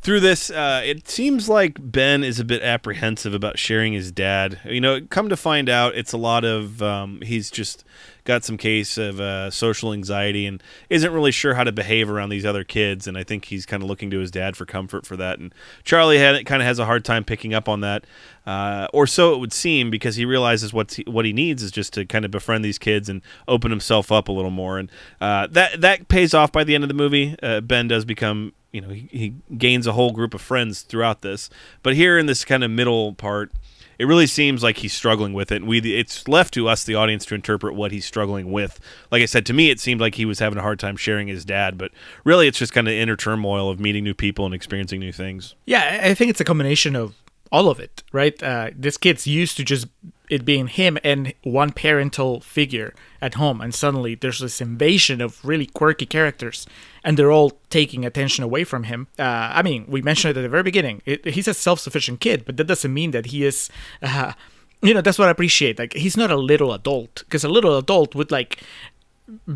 through this, uh, it seems like Ben is a bit apprehensive about sharing his dad. You know, come to find out, it's a lot of um, he's just got some case of uh, social anxiety and isn't really sure how to behave around these other kids. And I think he's kind of looking to his dad for comfort for that. And Charlie had kind of has a hard time picking up on that, uh, or so it would seem, because he realizes what what he needs is just to kind of befriend these kids and open himself up a little more. And uh, that that pays off by the end of the movie. Uh, ben does become you know he, he gains a whole group of friends throughout this. But here in this kind of middle part it really seems like he's struggling with it. And we it's left to us the audience to interpret what he's struggling with. Like i said to me it seemed like he was having a hard time sharing his dad. But really it's just kind of inner turmoil of meeting new people and experiencing new things. Yeah, I think it's a combination of all of it, right? Uh, this kid's used to just it being him and one parental figure at home, and suddenly there's this invasion of really quirky characters, and they're all taking attention away from him. Uh, I mean, we mentioned it at the very beginning. It, he's a self-sufficient kid, but that doesn't mean that he is. Uh, you know, that's what I appreciate. Like, he's not a little adult, because a little adult would like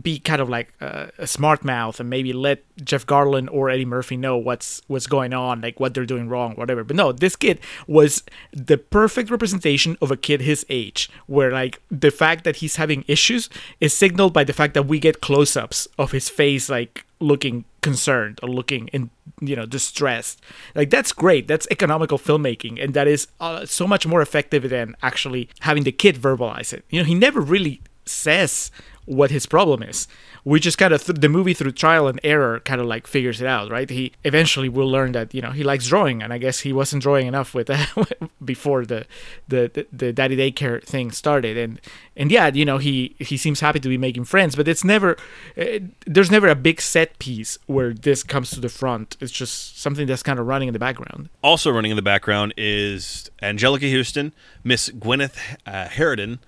be kind of like uh, a smart mouth and maybe let Jeff Garlin or Eddie Murphy know what's what's going on, like what they're doing wrong, whatever. But no, this kid was the perfect representation of a kid his age, where like the fact that he's having issues is signaled by the fact that we get close-ups of his face, like looking concerned or looking in you know distressed. Like that's great. That's economical filmmaking and that is uh, so much more effective than actually having the kid verbalize it. You know he never really says what his problem is. We just kind of th- the movie through trial and error kind of like figures it out, right? He eventually will learn that you know he likes drawing, and I guess he wasn't drawing enough with before the, the the the daddy daycare thing started, and and yeah, you know he he seems happy to be making friends, but it's never uh, there's never a big set piece where this comes to the front. It's just something that's kind of running in the background. Also running in the background is Anjelica Huston, Miss Gwyneth uh, Harridan,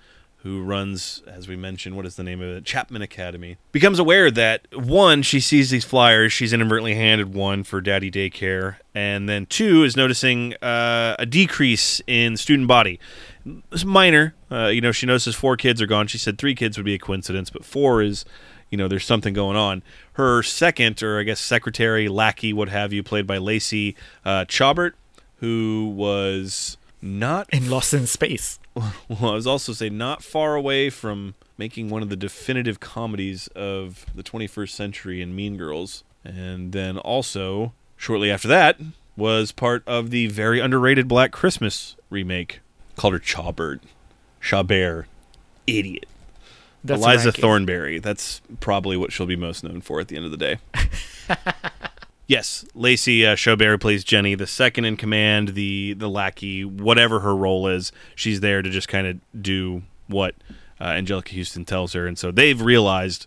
who runs, as we mentioned, what is the name of it? Chapman Academy. Becomes aware that one, she sees these flyers, she's inadvertently handed one for Daddy Daycare, and then two is noticing uh, a decrease in student body. It's minor, uh, you know. She notices four kids are gone. She said three kids would be a coincidence, but four is, you know, there's something going on. Her second, or I guess secretary, lackey, what have you, played by Lacey uh, who was not In Lost in Space. well, I was also say not far away from making one of the definitive comedies of the 21st century in Mean Girls, and then also shortly after that was part of the very underrated Black Christmas remake. Called her Chawbird, Chabert, idiot. That's Eliza. Thornberry. That's probably what she'll be most known for at the end of the day. yes, Lacey uh, Showberry plays Jenny, the second in command, the the lackey, whatever her role is. She's there to just kind of do what uh, Anjelica Huston tells her, and so they've realized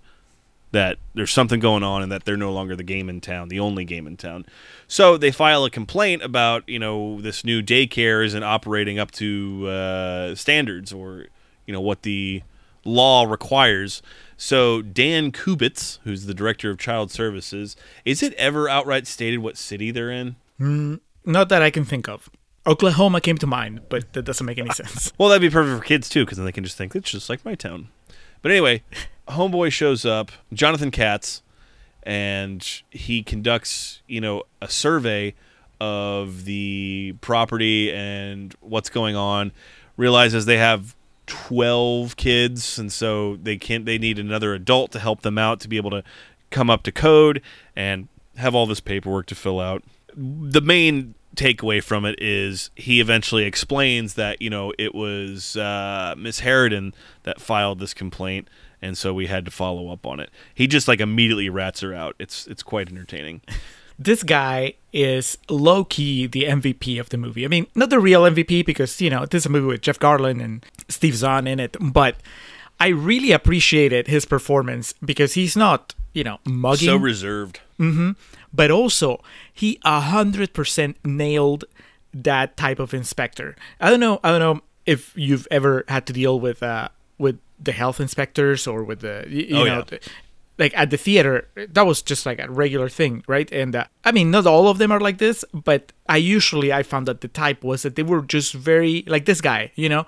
that there's something going on and that they're no longer the game in town, the only game in town. So they file a complaint about you know this new daycare isn't operating up to uh, standards or you know what the law requires. So Dan Kubitz, who's the director of child services, is it ever outright stated what city they're in? Hmm, not that I can think of. Oklahoma came to mind, but that doesn't make any sense. Well, that'd be perfect for kids too, because then they can just think it's just like my town. But anyway, Homeboy shows up, Jonathan Katz, and he conducts, you know, a survey of the property and what's going on. Realizes they have twelve kids, and so they can't. They need another adult to help them out to be able to come up to code and have all this paperwork to fill out. The main takeaway from it is he eventually explains that you know it was uh, Miss Harridan that filed this complaint, and so we had to follow up on it. He just like immediately rats her out. It's it's quite entertaining. this guy is low key the MVP of the movie. I mean, not the real MVP because, you know, this is a movie with Jeff Garlin and Steve Zahn in it, but I really appreciated his performance because he's not, you know, mugging, So reserved. but also he 100% nailed that type of inspector. I don't know, I don't know if you've ever had to deal with uh with the health inspectors or with the you, you Oh, know yeah. Like at the theater that was just like a regular thing right and uh, i mean not all of them are like this but i usually i found that the type was that they were just very like this guy you know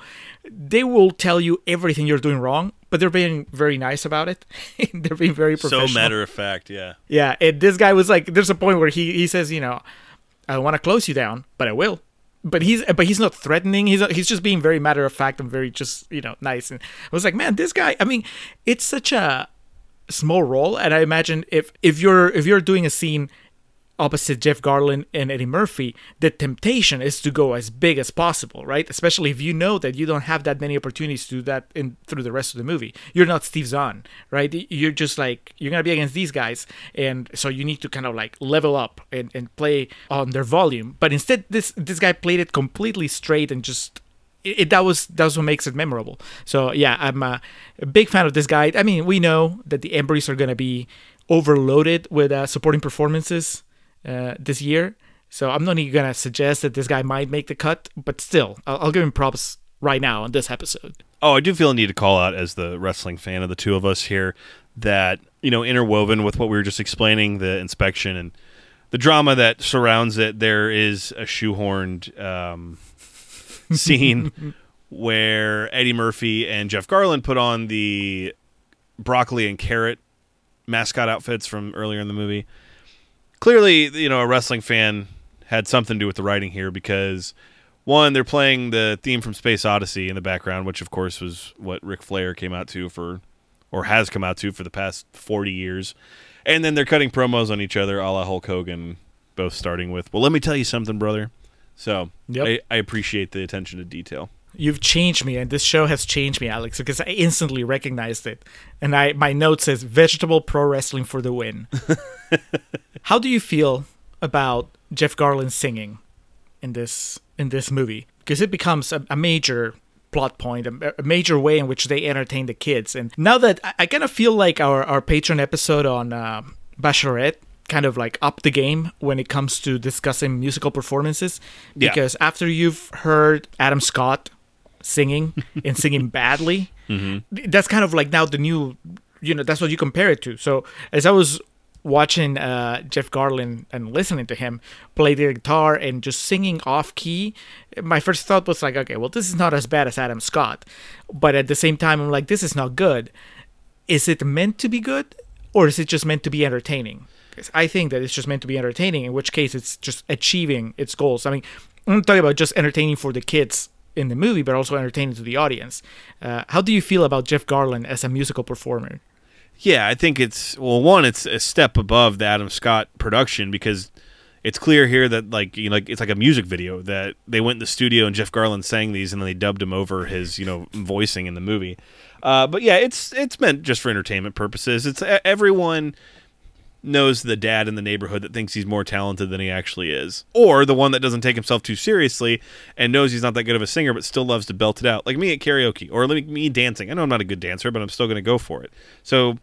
they will tell you everything you're doing wrong but they're being very nice about it they're being very professional So matter of fact, yeah. yeah, and this guy was like, there's a point where he, he says, you know, I want to close you down, but I will. But he's but he's not threatening. He's not, he's just being very matter of fact and very just you know nice. And I was like, man, this guy. I mean, it's such a small role, and I imagine if if you're if you're doing a scene opposite Jeff Garlin and Eddie Murphy, the temptation is to go as big as possible, right? Especially if you know that you don't have that many opportunities to do that in through the rest of the movie. You're not Steve Zahn, right? You're just like you're gonna be against these guys, and so you need to kind of like level up and, and play on their volume. But instead, this this guy played it completely straight and just it, that was that's what makes it memorable. So yeah, I'm a, a big fan of this guy. I mean, we know that the Embryos are gonna be overloaded with uh, supporting performances uh, this year. So I'm not even gonna suggest that this guy might make the cut, but still, I'll, I'll give him props right now on this episode. Oh, I do feel a need to call out as the wrestling fan of the two of us here that, you know, interwoven with what we were just explaining, the inspection and the drama that surrounds it, there is a shoehorned um, scene where Eddie Murphy and Jeff Garlin put on the broccoli and carrot mascot outfits from earlier in the movie. Clearly, you know, a wrestling fan had something to do with the writing here because one, they're playing the theme from Space Odyssey in the background, which of course was what Ric Flair came out to for, or has come out to for the past forty years, and then they're cutting promos on each other, a la Hulk Hogan, both starting with, "Well, let me tell you something, brother." So Yep. I, I appreciate the attention to detail. You've changed me, and this show has changed me, Alex, because I instantly recognized it. And I my note says "Vegetable Pro Wrestling for the win." How do you feel about Jeff Garlin singing in this in this movie? Because it becomes a, a major plot point, a, a, major way in which they entertain the kids. And now that I, I kind of feel like our our Patreon episode on uh, Bachelorette kind of like up the game when it comes to discussing musical performances. Yeah. because after you've heard Adam Scott singing and singing badly that's kind of like now the new you know that's what you compare it to. So as I was watching uh, Jeff Garlin and listening to him play the guitar and just singing off key my first thought was like okay well this is not as bad as Adam Scott. But at the same time I'm like this is not good. Is it meant to be good or is it just meant to be entertaining i think that it's just meant to be entertaining in which case it's just achieving its goals i mean i'm talking about just entertaining for the kids in the movie but also entertaining to the audience uh, how do you feel about jeff garlin as a musical performer Yeah, I think it's well, one, it's a step above the Adam Scott production because it's clear here that like you know, like it's like a music video that they went in the studio and Jeff Garlin sang these and then they dubbed him over his you know voicing in the movie. Uh, but yeah, it's it's meant just for entertainment purposes. It's everyone knows the dad in the neighborhood that thinks he's more talented than he actually is, or the one that doesn't take himself too seriously and knows he's not that good of a singer but still loves to belt it out, like me at karaoke or like me dancing. I know I'm not a good dancer, but I'm still going to go for it. So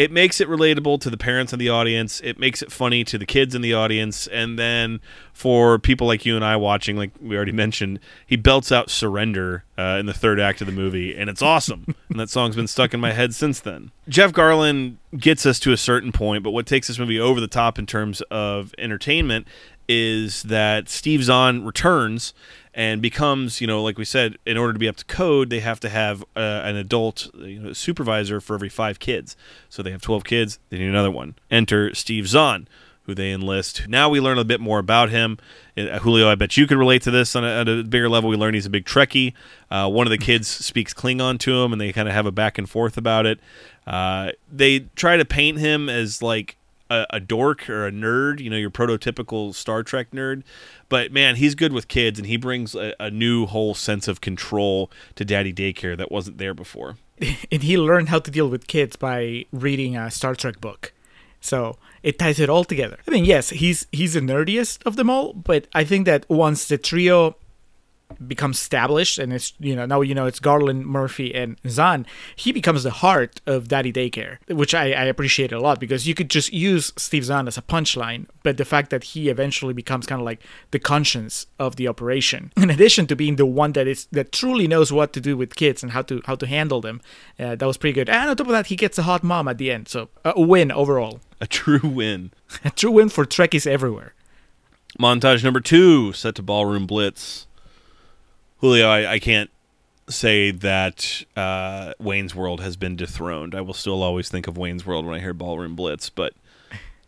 it makes it relatable to the parents in the audience. It makes it funny to the kids in the audience, and then for people like you and I watching, like we already mentioned, he belts out "Surrender" uh, in the third act of the movie, and it's awesome. and that song's been stuck in my head since then. Jeff Garlin gets us to a certain point, but what takes this movie over the top in terms of entertainment is that Steve Zahn returns and becomes, you know, like we said, in order to be up to code, they have to have uh, an adult you know, supervisor for every five kids. So they have 12 kids, they need another one. Enter Steve Zahn, who they enlist. Now we learn a bit more about him. Uh, Julio, I bet you could relate to this on a, a bigger level. We learn he's a big Trekkie. Uh, one of the kids speaks Klingon to him, and they kind of have a back and forth about it. Uh, they try to paint him as like a, a dork or a nerd, you know, your prototypical Star Trek nerd. But man, he's good with kids, and he brings a, a new whole sense of control to Daddy Daycare that wasn't there before. and he learned how to deal with kids by reading a star trek book so it ties it all together i mean yes he's he's the nerdiest of them all but i think that once the trio becomes established and it's you know now you know it's Garlin, Murphy, and Zahn, he becomes the heart of Daddy Daycare, which I, I appreciate a lot because you could just use Steve Zahn as a punchline, but the fact that he eventually becomes kind of like the conscience of the operation, in addition to being the one that is that truly knows what to do with kids and how to how to handle them, uh, that was pretty good. And on top of that, he gets a hot mom at the end, so a win overall, A true win. a true win for Trekkies everywhere. Montage number two, set to Ballroom Blitz. Julio, I, I can't say that uh, Wayne's World has been dethroned. I will still always think of Wayne's World when I hear Ballroom Blitz, but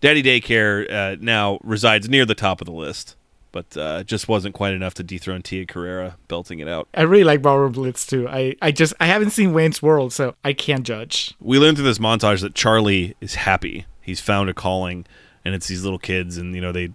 Daddy Daycare uh, now resides near the top of the list, but uh, just wasn't quite enough to dethrone Tia Carrere belting it out. I really like Ballroom Blitz too. I, I just I haven't seen Wayne's World, so I can't judge. We learn through this montage that Charlie is happy. He's found a calling, and it's these little kids, and you know they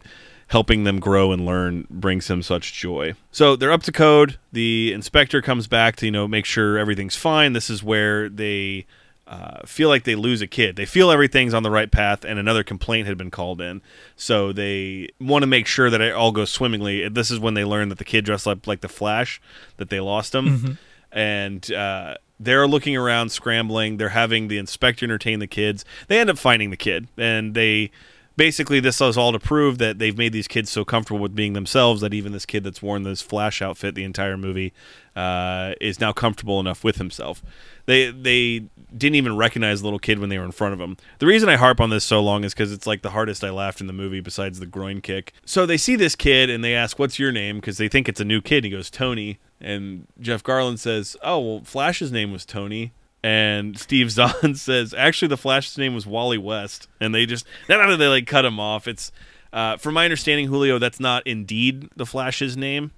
helping them grow and learn brings him such joy. So they're up to code. The inspector comes back to you know make sure everything's fine. This is where they uh, feel like they lose a kid. They feel everything's on the right path, and another complaint had been called in. So they want to make sure that it all goes swimmingly. This is when they learn that the kid dressed up like the Flash, that they lost him, and. Uh, they're looking around, scrambling. They're having the inspector entertain the kids. They end up finding the kid, and they basically this is all to prove that they've made these kids so comfortable with being themselves that even this kid that's worn this flash outfit the entire movie uh, is now comfortable enough with himself. They they didn't even recognize the little kid when they were in front of him. The reason i harp on this so long is because it's like the hardest i laughed in the movie besides the groin kick. So they see this kid and they ask what's your name? Because they think it's a new kid. And he goes tony. And jeff garlin says oh well flash's name was tony and Steve Zahn says, actually, the Flash's name was Wally West, and they just not only they like cut him off. It's uh, from my understanding, Julio, that's not indeed the Flash's name,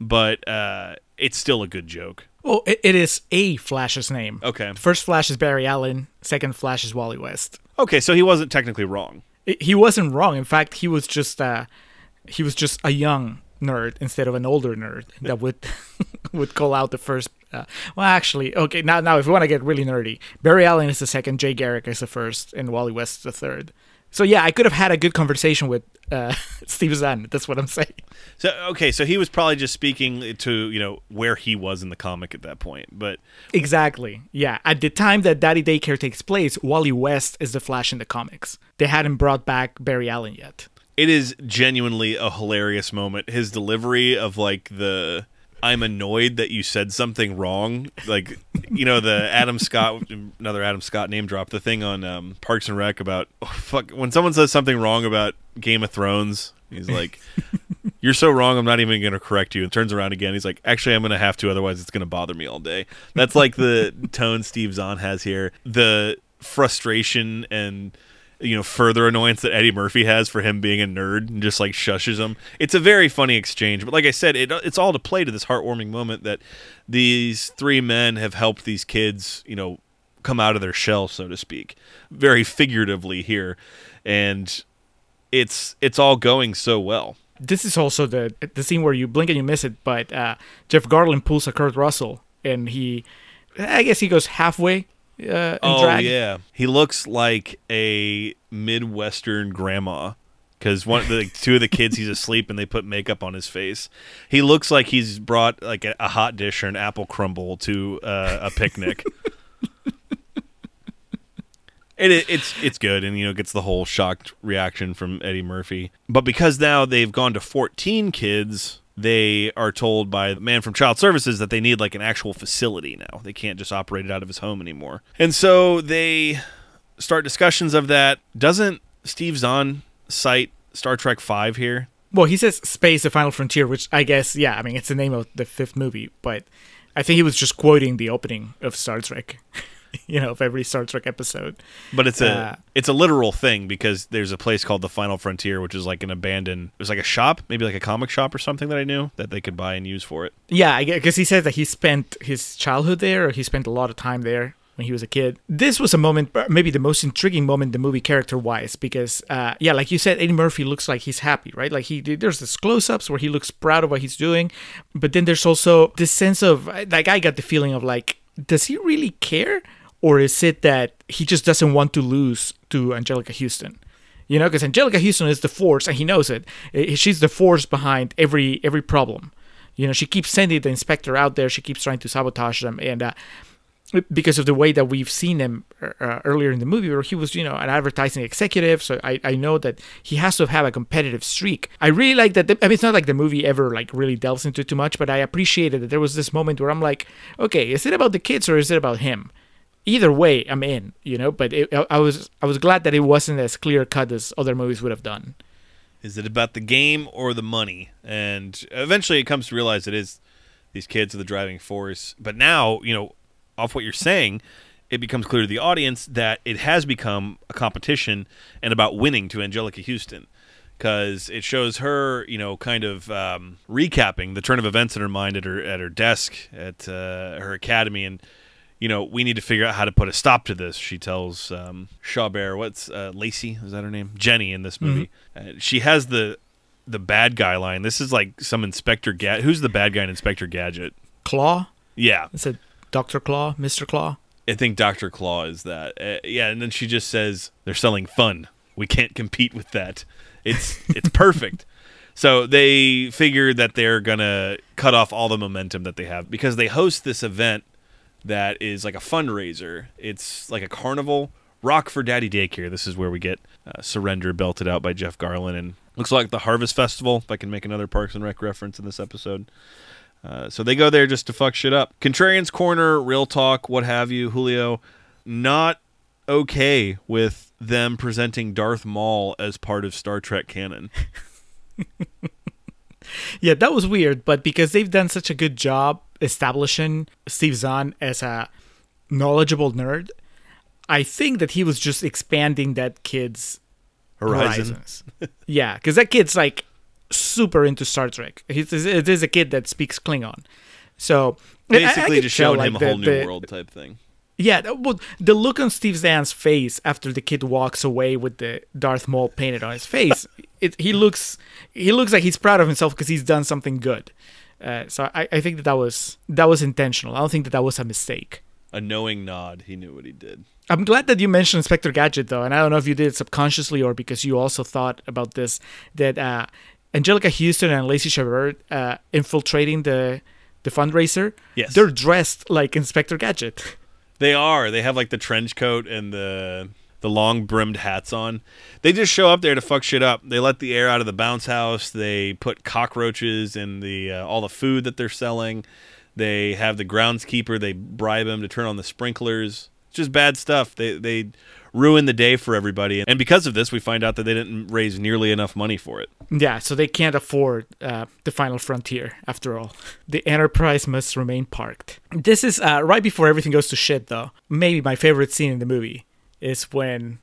but uh, it's still a good joke. Oh, it, it is a Flash's name. Okay, First Flash is Barry Allen. Second Flash is Wally West. okay, so he wasn't technically wrong. He wasn't wrong. In fact, he was just uh, he was just a young nerd instead of an older nerd that would would call out the first. Uh, well, actually, okay. Now, now, if we want to get really nerdy, Barry Allen is the second, Jay Garrick is the first, and Wally West is the third. So yeah, I could have had a good conversation with uh, Steve Zahn. That's what I'm saying. So okay, so he was probably just speaking to you know where he was in the comic at that point, but Exactly. Yeah. At the time that Daddy Daycare takes place, Wally West is the Flash in the comics. They hadn't brought back Barry Allen yet. It is genuinely a hilarious moment. His delivery of like the I'm annoyed that you said something wrong. Like, you know, the Adam Scott, another Adam Scott name drop, the thing on um, Parks and Rec about, oh, fuck, when someone says something wrong about Game of Thrones, he's like, You're so wrong, I'm not even going to correct you. And turns around again. He's like, Actually, I'm going to have to, otherwise, it's going to bother me all day. That's like the tone Steve Zahn has here. The frustration and you know further annoyance that Eddie Murphy has for him being a nerd and just like shushes him. It's a very funny exchange, but like I said, it, it's all to play to this heartwarming moment that these three men have helped these kids, you know, come out of their shell, so to speak, very figuratively here, and it's it's all going so well. This is also the the scene where you blink and you miss it, but uh, Jeff Garlin pulls a Kurt Russell, and he, I guess he goes halfway uh, Oh drag. yeah, he looks like a midwestern grandma because one the two of the kids he's asleep and they put makeup on his face. He looks like he's brought like a, a hot dish or an apple crumble to uh, a picnic. It, it, it's it's good and you know gets the whole shocked reaction from Eddie Murphy. But because now they've gone to 14 kids, they are told by the man from Child Services that they need like an actual facility now. They can't just operate it out of his home anymore. And so they start discussions of that. Doesn't Steve Zahn cite Star Trek 5 here? Well, he says Space: The Final Frontier, which I guess, yeah, I mean, it's the name of the fifth movie, but I think he was just quoting the opening of Star Trek, you know, of every Star Trek episode. But it's a Uh, it's a literal thing because there's a place called the Final Frontier, which is like an abandoned. It was like a shop, maybe like a comic shop or something that I knew that they could buy and use for it. Yeah, I because he says that he spent his childhood there, or he spent a lot of time there when he was a kid. This was a moment, uh, maybe the most intriguing moment in the movie character-wise, because uh, yeah, like you said, Eddie Murphy looks like he's happy, right? Like he there's this close-ups where he looks proud of what he's doing, but then there's also this sense of like I got the feeling of like, does he really care, or is it that he just doesn't want to lose to Anjelica Huston? You know, because Anjelica Huston is the force, and he knows it. She's the force behind every every problem. You know, she keeps sending the inspector out there. She keeps trying to sabotage them, and uh, because of the way that we've seen him uh, earlier in the movie, where he was, you know, an advertising executive. So I, I know that he has to have a competitive streak. I really like that. The, I mean, it's not like the movie ever like really delves into too much, but I appreciated that there was this moment where I'm like, okay, is it about the kids or is it about him? Either way, I'm in, you know. But it, I, I was I was glad that it wasn't as clear cut as other movies would have done. Is it about the game or the money? And eventually, it comes to realize it is these kids are the driving force. But now, you know, off what you're saying, it becomes clear to the audience that it has become a competition and about winning to Anjelica Huston. Because it shows her, you know, kind of um, recapping the turn of events in her mind at her at her desk at uh, her academy, and you know, we need to figure out how to put a stop to this. She tells um, Chabert, what's uh, Lacey? Is that her name? Jenny in this movie. Uh, she has the the bad guy line. This is like some Inspector Gadget. Who's the bad guy in Inspector Gadget? Claw, Yeah, is it Doctor Claw, Mister Claw? I think Doctor Claw is that. Uh, yeah, and then she just says they're selling fun. We can't compete with that. It's it's perfect. So they figure that they're gonna cut off all the momentum that they have because they host this event that is like a fundraiser. It's like a carnival. Rock for Daddy Daycare. This is where we get uh, Surrender belted out by Jeff Garlin and looks like the Harvest Festival. If I can make another Parks and Rec reference in this episode. Uh, so they go there just to fuck shit up. Contrarian's Corner, Real Talk, what have you, Julio, not okay with them presenting Darth Maul as part of Star Trek canon. Yeah, that was weird, but because they've done such a good job establishing Steve Zahn as a knowledgeable nerd, I think that he was just expanding that kid's Horizon. horizons. yeah, because that kid's like super into Star Trek. He's, it is a kid that speaks Klingon. So I- I Basically, just showing him like, a whole the- new world type thing. Yeah, well, the look on Steve Zahn's face after the kid walks away with the Darth Maul painted on his face, it, he looks he looks like he's proud of himself because he's done something good. Uh, so I, I think that that was that was intentional. I don't think that that was a mistake. A knowing nod. He knew what he did. I'm glad that you mentioned Inspector Gadget though, and I don't know if you did it subconsciously or because you also thought about this that uh, Anjelica Huston and Lacey Chabert uh, infiltrating the the fundraiser. Yes. they're dressed like Inspector Gadget. They are. They have like the trench coat and the the long brimmed hats on. They just show up there to fuck shit up. They let the air out of the bounce house. They put cockroaches in the uh, all the food that they're selling. They have the groundskeeper. They bribe him to turn on the sprinklers. It's just bad stuff. They they ruin the day for everybody. And because of this, we find out that they didn't raise nearly enough money for it. Yeah, so they can't afford uh, the final frontier after all. The Enterprise must remain parked. This is uh, right before everything goes to shit, though. Maybe my favorite scene in the movie is when.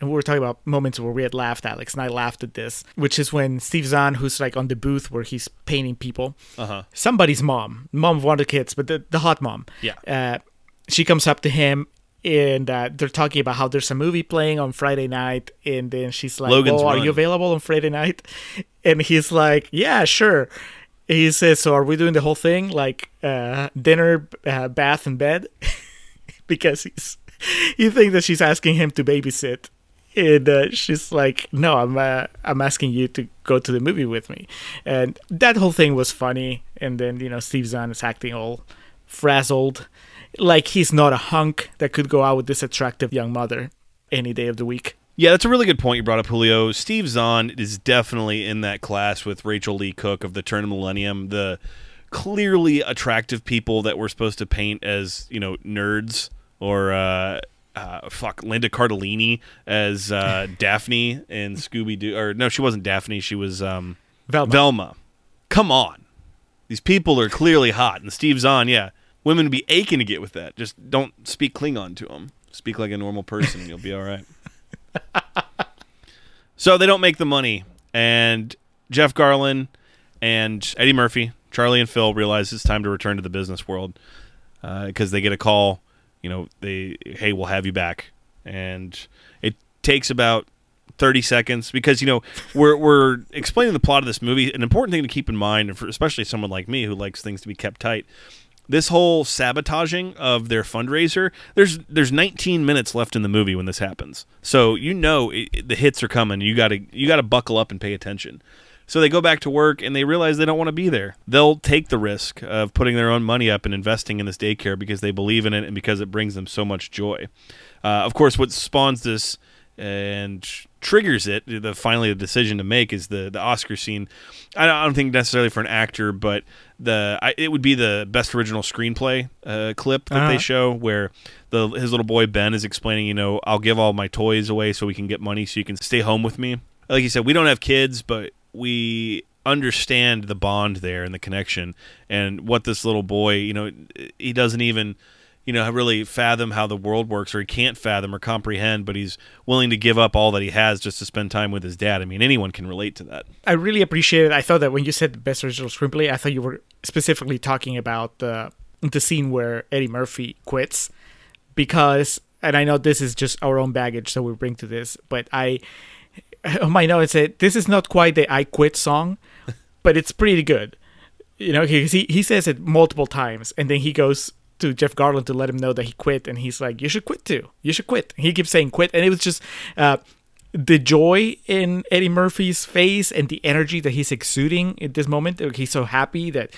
And we were talking about moments where we had laughed, Alex, and I laughed at this, which is when Steve Zahn, who's like on the booth where he's painting people, Uh-huh. somebody's mom, mom of one of the kids, but the, the hot mom. Yeah. Uh, she comes up to him and uh, they're talking about how there's a movie playing on Friday night. And then she's like, Logan's "Oh, are Run. you available on Friday night?" And he's like, "Yeah, sure." He says, "So are we doing the whole thing, like uh, dinner, uh, bath, and bed?" because he's he think that she's asking him to babysit. And uh, she's like, "No, I'm uh, I'm asking you to go to the movie with me," and that whole thing was funny. And then you know Steve Zahn is acting all frazzled, like he's not a hunk that could go out with this attractive young mother any day of the week. Yeah, that's a really good point you brought up, Julio. Steve Zahn is definitely in that class with Rachael Leigh Cook of the Turn of Millennium, the clearly attractive people that we're supposed to paint as, you know, nerds or uh, uh, fuck Linda Cardellini as uh, Daphne in Scooby Doo. Or no, she wasn't Daphne. She was um, Velma. Velma. Come on, these people are clearly hot, and Steve Zahn. yeah, women would be aching to get with that. Just don't speak Klingon to them. Speak like a normal person, and you'll be all right. So they don't make the money, and Jeff Garlin and Eddie Murphy, Charlie and Phil realize it's time to return to the business world because they get a call. You know, they hey, we'll have you back, and it takes about thirty seconds because you know we're we're explaining the plot of this movie. An important thing to keep in mind, especially someone like me who likes things to be kept tight. This whole sabotaging of their fundraiser. There's there's 19 minutes left in the movie when this happens, so you know it- the hits are coming. You gotta you gotta buckle up and pay attention. So they go back to work and they realize they don't want to be there. They'll take the risk of putting their own money up and investing in this daycare because they believe in it and because it brings them so much joy. Uh, of course, what spawns this and triggers it, the finally the decision to make is the the Oscar scene. I don't, I don't think necessarily for an actor, but the I, it would be the best original screenplay uh, clip that they Uh-huh. show where the his little boy Ben is explaining, you know, I'll give all my toys away so we can get money so you can stay home with me. Like you said, we don't have kids, but we understand the bond there and the connection and what this little boy, you know, he doesn't even you know really fathom how the world works or he can't fathom or comprehend but he's willing to give up all that he has just to spend time with his dad i mean anyone can relate to that I really appreciate it. I thought that when you said best original screenplay, I thought you were specifically talking about the the scene where Eddie Murphy quits because and I know this is just our own baggage that we bring to this, but I on my note it said this is not quite the I quit song, but it's pretty good. You know, he he, he says it multiple times and then he goes to Jeff Garlin to let him know that he quit and he's like, You should quit too. You should quit. He keeps saying quit and it was just uh the joy in Eddie Murphy's face and the energy that he's exuding at this moment. He's so happy that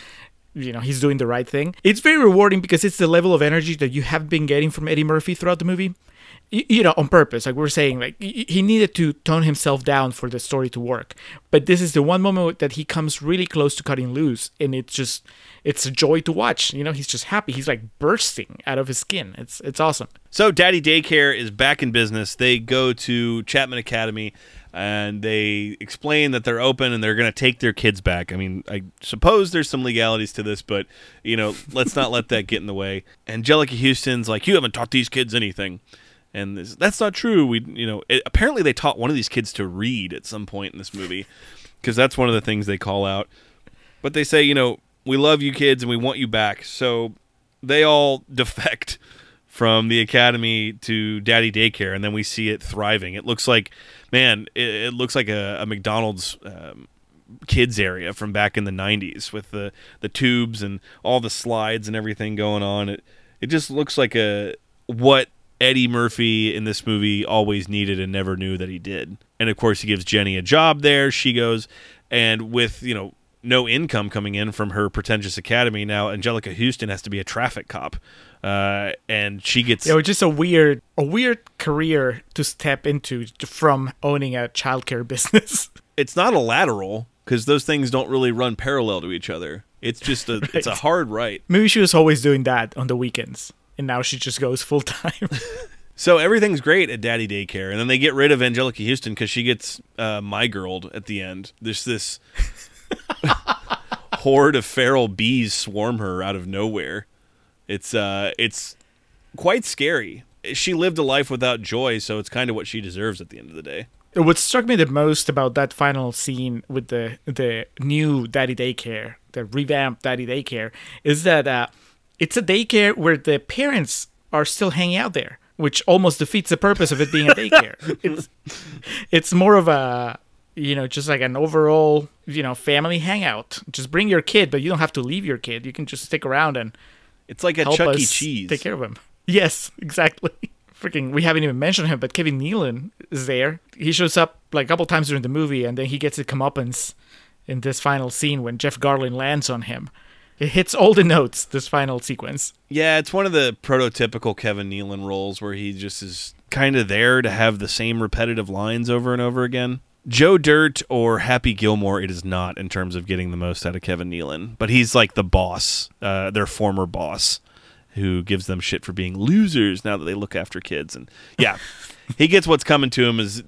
you know he's doing the right thing. It's very rewarding because it's the level of energy that you have been getting from Eddie Murphy throughout the movie. You know, on purpose. Like we we're saying, like he needed to tone himself down for the story to work. But this is the one moment that he comes really close to cutting loose, and it's just it's a joy to watch. You know, he's just happy. He's like bursting out of his skin. It's it's awesome. so daddy daycare is back in business they go to chapman academy and they explain that they're open and they're going to take their kids back i mean i suppose there's some legalities to this but you know let's not let that get in the way anjelica huston's like you haven't taught these kids anything and this, that's not true. We you know it, apparently they taught one of these kids to read at some point in this movie because that's one of the things they call out. But they say you know we love you kids and we want you back. So they all defect from the academy to daddy daycare and then we see it thriving. It looks like man it, it looks like a, a mcdonald's um, kids area from back in the 90s with the the tubes and all the slides and everything going on. It it just looks like a what Eddie Murphy in this movie always needed and never knew that he did. And of course he gives Jenny a job there. She goes and with, you know, no income coming in from her pretentious academy now Anjelica Huston has to be a traffic cop. Uh, and she gets It was just a weird, a weird career to step into from owning a childcare business. it's not a lateral because those things don't really run parallel to each other. It's just a it's a hard right. Maybe she was always doing that on the weekends, and now she just goes full time. So everything's great at Daddy Daycare, and then they get rid of Anjelica Huston because she gets uh, my girled at the end. There's this horde of feral bees swarm her out of nowhere. It's uh, it's quite scary. She lived a life without joy, so it's kind of what she deserves at the end of the day. what struck me the most about that final scene with the the new daddy daycare, the revamped daddy daycare, is that uh, it's a daycare where the parents are still hanging out there, which almost defeats the purpose of it being a daycare. it's it's more of a you know just like an overall you know family hangout. Just bring your kid, but you don't have to leave your kid. You can just stick around and It's like a Chuck E. Cheese. take care of him. Yes, exactly. Freaking, we haven't even mentioned him, but Kevin Nealon is there. He shows up like a couple times during the movie, and then he gets a comeuppance in this final scene when Jeff Garlin lands on him. It hits all the notes. This final sequence. Yeah, it's one of the prototypical Kevin Nealon roles where he just is kind of there to have the same repetitive lines over and over again. Joe Dirt or Happy Gilmore, it is not in terms of getting the most out of Kevin Nealon, but he's like the boss, uh, their former boss, who gives them shit for being losers now that they look after kids. And yeah, he gets what's coming to him as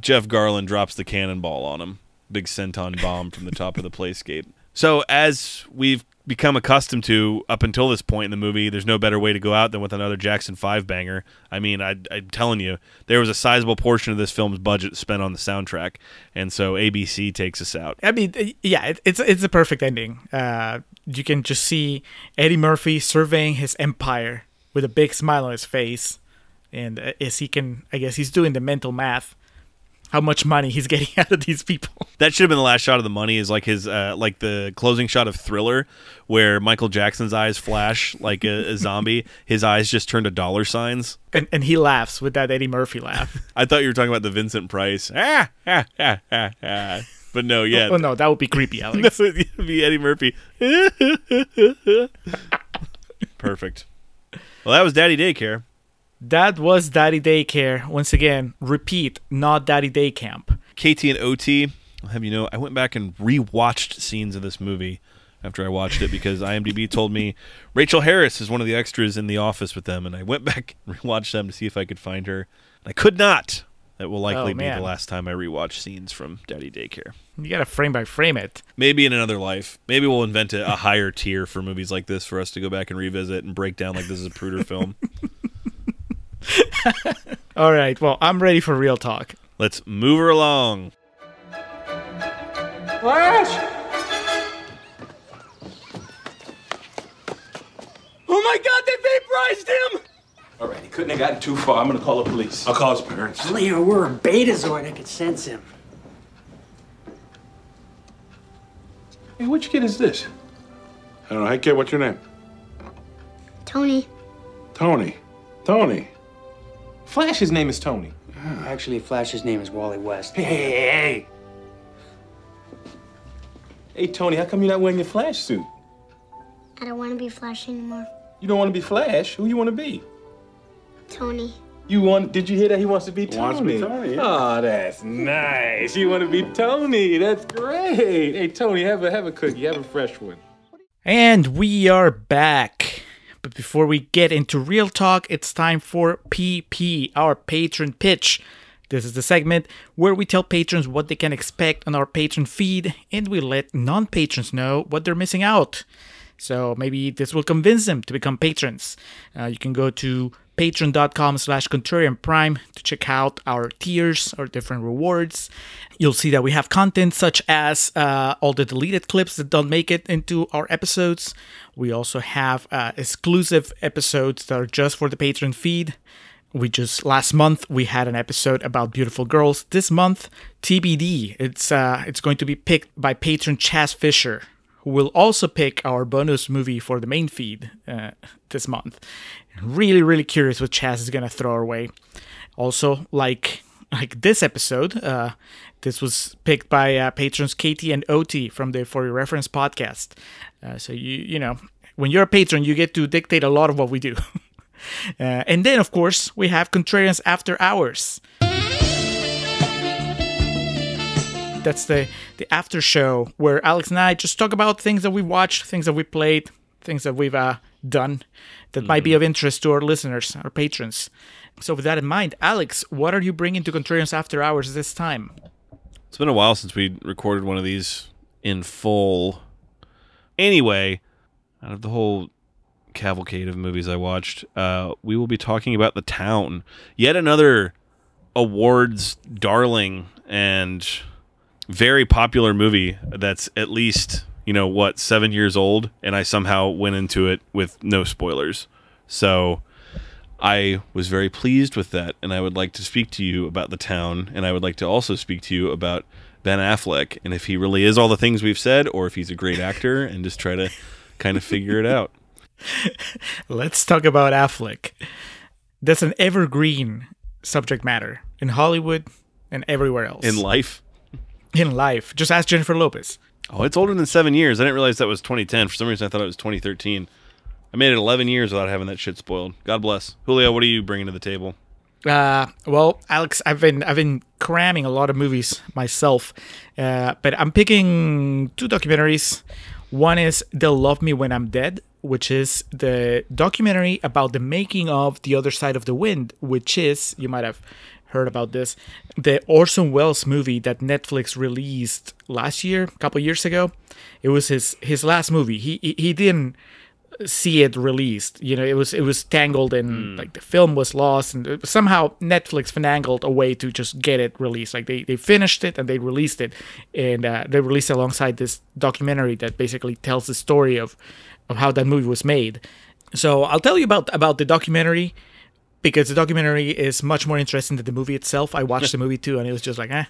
Jeff Garlin drops the cannonball on him. Big senton bomb from the top of the playscape. So as we've become accustomed to up until this point in the movie, there's no better way to go out than with another Jackson 5 banger. I mean, I, I'm telling you, there was a sizable portion of this film's budget spent on the soundtrack, and so ABC takes us out. I mean, yeah, it, it's it's a perfect ending. Uh, you can just see Eddie Murphy surveying his empire with a big smile on his face, and uh, as he can, I guess he's doing the mental math, how much money he's getting out of these people. That should have been the last shot of the money. Is like his uh, like the closing shot of Thriller, where Michael Jackson's eyes flash like a, a zombie. His eyes just turn to dollar signs. and and he laughs with that Eddie Murphy laugh. I thought you were talking about the Vincent Price. Ah, ah, ah, ah, ah. But no, yeah. oh no, that would be creepy, Alex. No, it'd be Eddie Murphy. Perfect. Well, that was Daddy Daycare. That was Daddy Daycare. Once again, repeat, not Daddy Day Camp. KT and OT. I'll have you know, I went back and rewatched scenes of this movie after I watched it because IMDb told me Rachael Harris is one of the extras in the office with them, and I went back and rewatched them to see if I could find her. And I could not. That will likely Oh, be the last time I rewatch scenes from Daddy Daycare. You gotta frame by frame it. Maybe in another life. Maybe we'll invent a, a higher tier for movies like this for us to go back and revisit and break down like this is a Pruder film. All right, well, I'm ready for real talk. Let's move her along. Flash! Oh my god, they vaporized him! All right, he couldn't have gotten too far. I'm gonna call the police. I'll call his parents. Leo, we're a Betazoid. I could sense him. Hey, which kid is this? I don't know. Hey, kid, what's your name? Tony. Tony. Tony. Flash's name is Tony. Ah, actually, Flash's name is Wally West. Hey, hey, hey, hey. Hey, Tony, how come you're not wearing your Flash suit? I don't want to be Flash anymore. You don't want to be Flash. Who you want to be? Tony. You want? Did you hear that? He wants to be Tony. Wants to be Tony, yeah. Oh, that's nice. You want to be Tony? That's great. Hey, Tony, have a have a cookie. Have a fresh one. And we are back. But before we get into real talk, it's time for PP, our patron pitch. This is the segment where we tell patrons what they can expect on our patron feed and we let non patrons know what they're missing out. So maybe this will convince them to become patrons. Uh, you can go to patreon.com slash contrarian prime to check out our tiers, or different rewards. You'll see that we have content such as uh, all the deleted clips that don't make it into our episodes. We also have uh, exclusive episodes that are just for the patron feed. We just last month we had an episode about beautiful girls. This month, TBD. It's uh, it's going to be picked by patron Chaz Fisher, who will also pick our bonus movie for the main feed uh, this month. Really, really curious what Chaz is gonna throw away. Also, like like this episode, uh, this was picked by uh, patrons Katie and Ot from the For Your Reference podcast. Uh, so you you know when you're a patron, you get to dictate a lot of what we do. Uh, and then, of course, we have Contrarians After Hours. That's the the after show where Alex and I just talk about things that we watched, things that we played, things that we've uh, done that might be of interest to our listeners, our patrons. So, with that in mind, Alex, what are you bringing to Contrarians After Hours this time? It's been a while since we recorded one of these in full. Anyway, out of the whole cavalcade of movies I watched, uh, we will be talking about The Town. Yet another awards darling and very popular movie that's at least, you know, what, seven years old. And I somehow went into it with no spoilers. So I was very pleased with that. And I would like to speak to you about The Town. And I would like to also speak to you about Ben Affleck and if he really is all the things we've said or if he's a great actor and just try to kind of figure it out. Let's talk about Affleck. That's an evergreen subject matter in Hollywood and everywhere else. In life, in life. Just ask Jennifer Lopez. Oh, it's older than seven years. I didn't realize that was 2010. For some reason, I thought it was 2013. I made it 11 years without having that shit spoiled. God bless. Julio, what are you bringing to the table? Uh, well, Alex, I've been I've been cramming a lot of movies myself, uh, but I'm picking two documentaries. One is "They'll Love Me When I'm Dead," which is the documentary about the making of "The Other Side of the Wind," which is you might have heard about this, the Orson Welles movie that Netflix released last year, a couple years ago. It was his his last movie. He he, he didn't see it released. You know, it was it was tangled and like the film was lost, and somehow Netflix finagled a way to just get it released. Like they they finished it and they released it, and uh, they released it alongside this documentary that basically tells the story of of how that movie was made. So I'll tell you about about the documentary because the documentary is much more interesting than the movie itself. I watched the movie too, and it was just like, eh.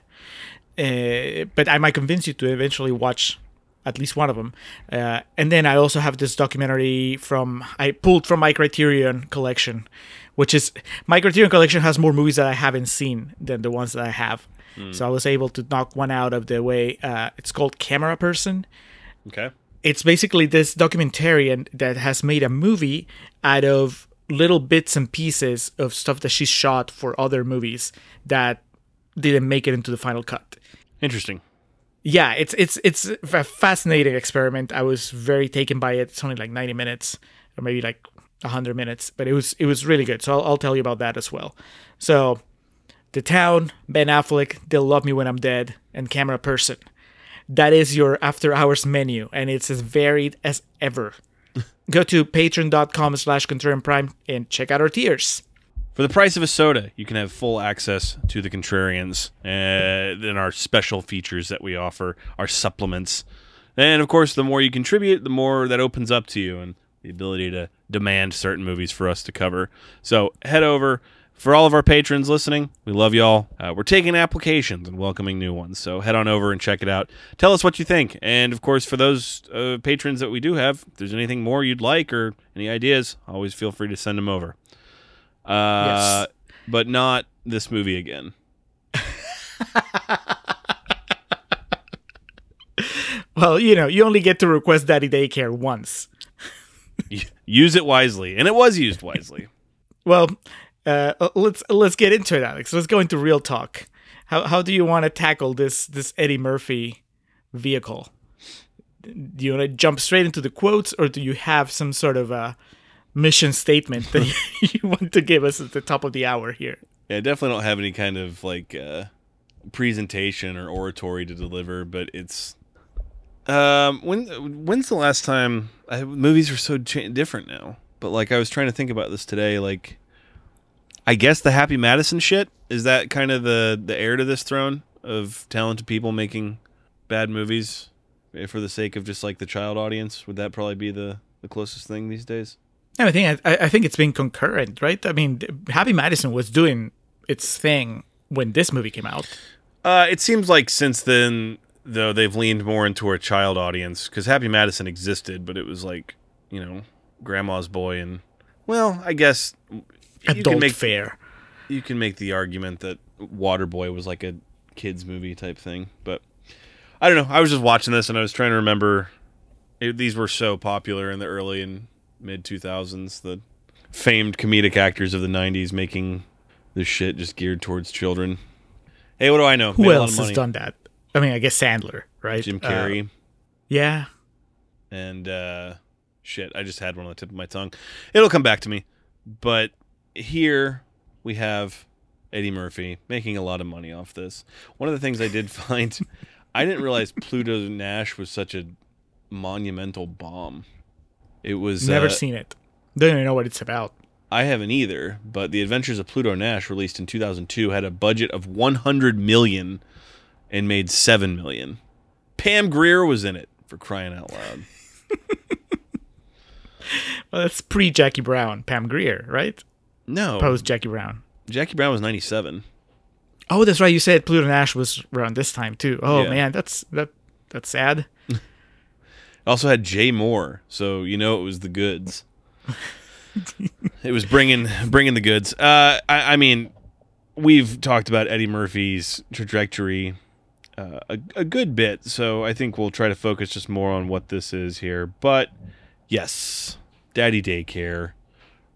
Uh, but I might convince you to eventually watch at least one of them. Uh, and then I also have this documentary from I pulled from my Criterion collection, which is my Criterion collection has more movies that I haven't seen than the ones that I have. So I was able to knock one out of the way. Uh, it's called Camera Person Okay. it's basically this documentarian that has made a movie out of little bits and pieces of stuff that she shot for other movies that didn't make it into the final cut. Interesting. Yeah, it's it's it's a fascinating experiment. I was very taken by it. It's only like 90 minutes or maybe like 100 minutes, but it was it was really good. So I'll, I'll tell you about that as well. So, The Town, Ben Affleck, They'll Love Me When I'm Dead, and Camera Person. That is your after hours menu, and it's as varied as ever. Go to patreon.com slash contrarian prime and check out our tiers. For the price of a soda, you can have full access to the Contrarians uh, and our special features that we offer, our supplements. And of course, the more you contribute, the more that opens up to you and the ability to demand certain movies for us to cover. So head over. For all of our patrons listening, we love y'all. Uh, we're taking applications and welcoming new ones. So head on over and check it out. Tell us what you think. And of course, for those uh, patrons that we do have, if there's anything more you'd like or any ideas, always feel free to send them over. Uh, but not this movie again. Well, you know, you only get to request Daddy Daycare once. Use it wisely, and it was used wisely. Well, uh, let's let's get into it, Alex. Let's go into real talk. How how do you want to tackle this this Eddie Murphy vehicle? Do you want to jump straight into the quotes, or do you have some sort of a mission statement that you want to give us at the top of the hour here? Yeah, I definitely don't have any kind of like uh, presentation or oratory to deliver, but it's um when when's the last time I, movies are so different now? But like I was trying to think about this today, like I guess the Happy Madison shit is that kind of the the heir to this throne of talented people making bad movies eh, for the sake of just like the child audience. Would that probably be the the closest thing these days? I think I, I think it's been concurrent, right? I mean, Happy Madison was doing its thing when this movie came out. Uh, it seems like since then, though, they've leaned more into a child audience because Happy Madison existed, but it was like you know grandma's boy and well, I guess you Adult can make fare. you can make the argument that Waterboy was like a kids movie type thing, but I don't know. I was just watching this and I was trying to remember. It, these were so popular in the early and mid 2000s. The famed comedic actors of the 90s making this shit just geared towards children. Hey, what do I know? Who Made else has done that? I mean, I guess Sandler, right? Jim Uh, Carrey yeah. and uh, shit. I just had one on the tip of my tongue. It'll come back to me. But here we have Eddie Murphy making a lot of money off this. One of the things I did find, I didn't realize Pluto Nash was such a monumental bomb. It was Never uh, seen it. Don't even know what it's about. I haven't either, but The Adventures of Pluto Nash, released in 2002, had a budget of 100 million and made 7 million. Pam Grier was in it for crying out loud. Well, that's pre Jackie Brown, Pam Grier, right? No, Post Jackie Brown. Jackie Brown was 97. Oh, that's right. You said Pluto Nash was around this time too. Oh Yeah. man, that's that that's sad. Also had Jay Mohr, so you know it was the goods. it was bringing bringing the goods. Uh, I, I mean, we've talked about Eddie Murphy's trajectory uh, a, a good bit, so I think we'll try to focus just more on what this is here. But yes, Daddy Daycare,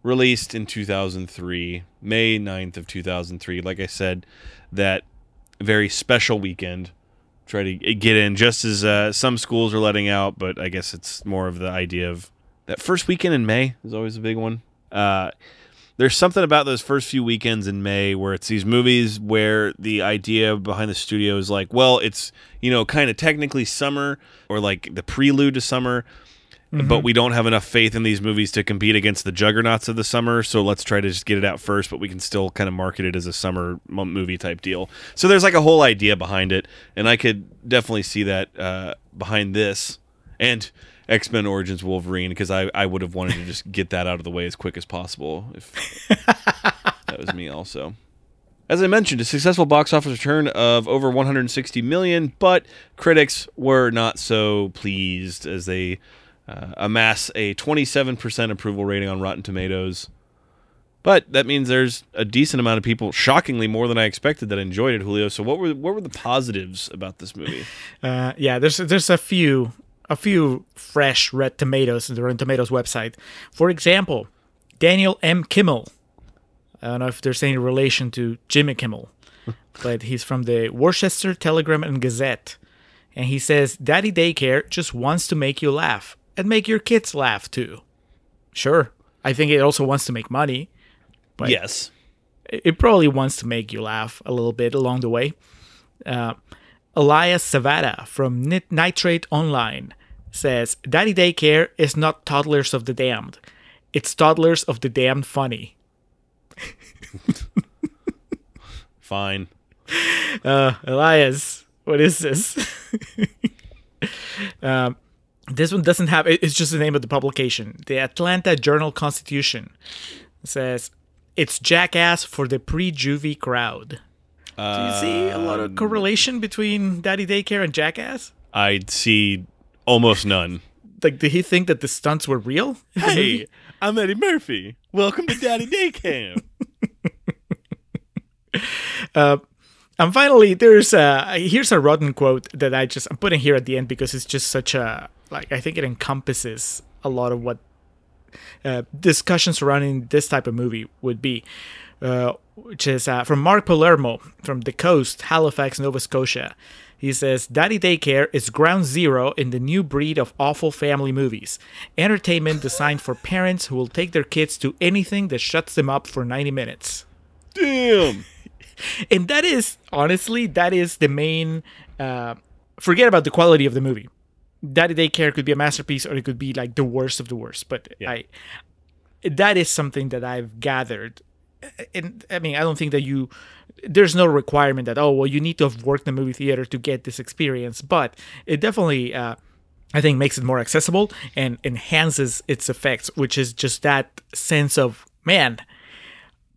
released in 2003, May 9th of 2003. Like I said, that very special weekend try to get in just as uh, some schools are letting out, but I guess it's more of the idea of that first weekend in May is always a big one. Uh, there's something about those first few weekends in May where it's these movies where the idea behind the studio is like, well, it's, you know, kind of technically summer or like the prelude to summer, but we don't have enough faith in these movies to compete against the juggernauts of the summer. So let's try to just get it out first, but we can still kind of market it as a summer movie type deal. So there's like a whole idea behind it, and I could definitely see that uh, behind this and X Men Origins Wolverine because I, I would have wanted to just get that out of the way as quick as possible if that was me also. As I mentioned, a successful box office return of over 160 million, but critics were not so pleased as they uh, amass a 27% approval rating on Rotten Tomatoes. But that means there's a decent amount of people, shockingly more than I expected, that enjoyed it, Julio. So what were what were the positives about this movie? Uh, yeah, there's there's a few a few fresh red tomatoes in the Rotten Tomatoes website. For example, Daniel M. Kimmel. I don't know if there's any relation to Jimmy Kimmel, but he's from the Worcester Telegram and Gazette, and he says, "Daddy Daycare just wants to make you laugh and make your kids laugh too." Sure, I think it also wants to make money. But yes. it probably wants to make you laugh a little bit along the way. Uh, Elias Savada from Nit- Nitrate Online says, Daddy Daycare is not Toddlers of the Damned. It's Toddlers of the Damned Funny. Fine. Uh, Elias, what is this? um, this one doesn't have, it's just the name of the publication. The Atlanta Journal Constitution says, it's jackass for the pre juvie crowd. Do you see a lot of um, correlation between Daddy Daycare and Jackass? I see almost none. Like, did he think that the stunts were real? in the movie? Hey, I'm Eddie Murphy. Welcome to Daddy Day Camp. Uh, and finally, there's a here's a rotten quote that I just I'm putting here at the end because it's just such a like I think it encompasses a lot of what uh, discussion surrounding this type of movie would be, uh, which is uh, from Mark Palermo from the coast, Halifax, Nova Scotia. He says, Daddy Daycare is ground zero in the new breed of awful family movies. Entertainment designed for parents who will take their kids to anything that shuts them up for 90 minutes Damn. and that is honestly that is the main uh forget about the quality of the movie daddy daycare could be a masterpiece or it could be like the worst of the worst but i that is something that i've gathered and I mean, I don't think that you there's no requirement that oh well you need to have worked in the movie theater to get this experience, but it definitely uh, I think makes it more accessible and enhances its effects, which is just that sense of man.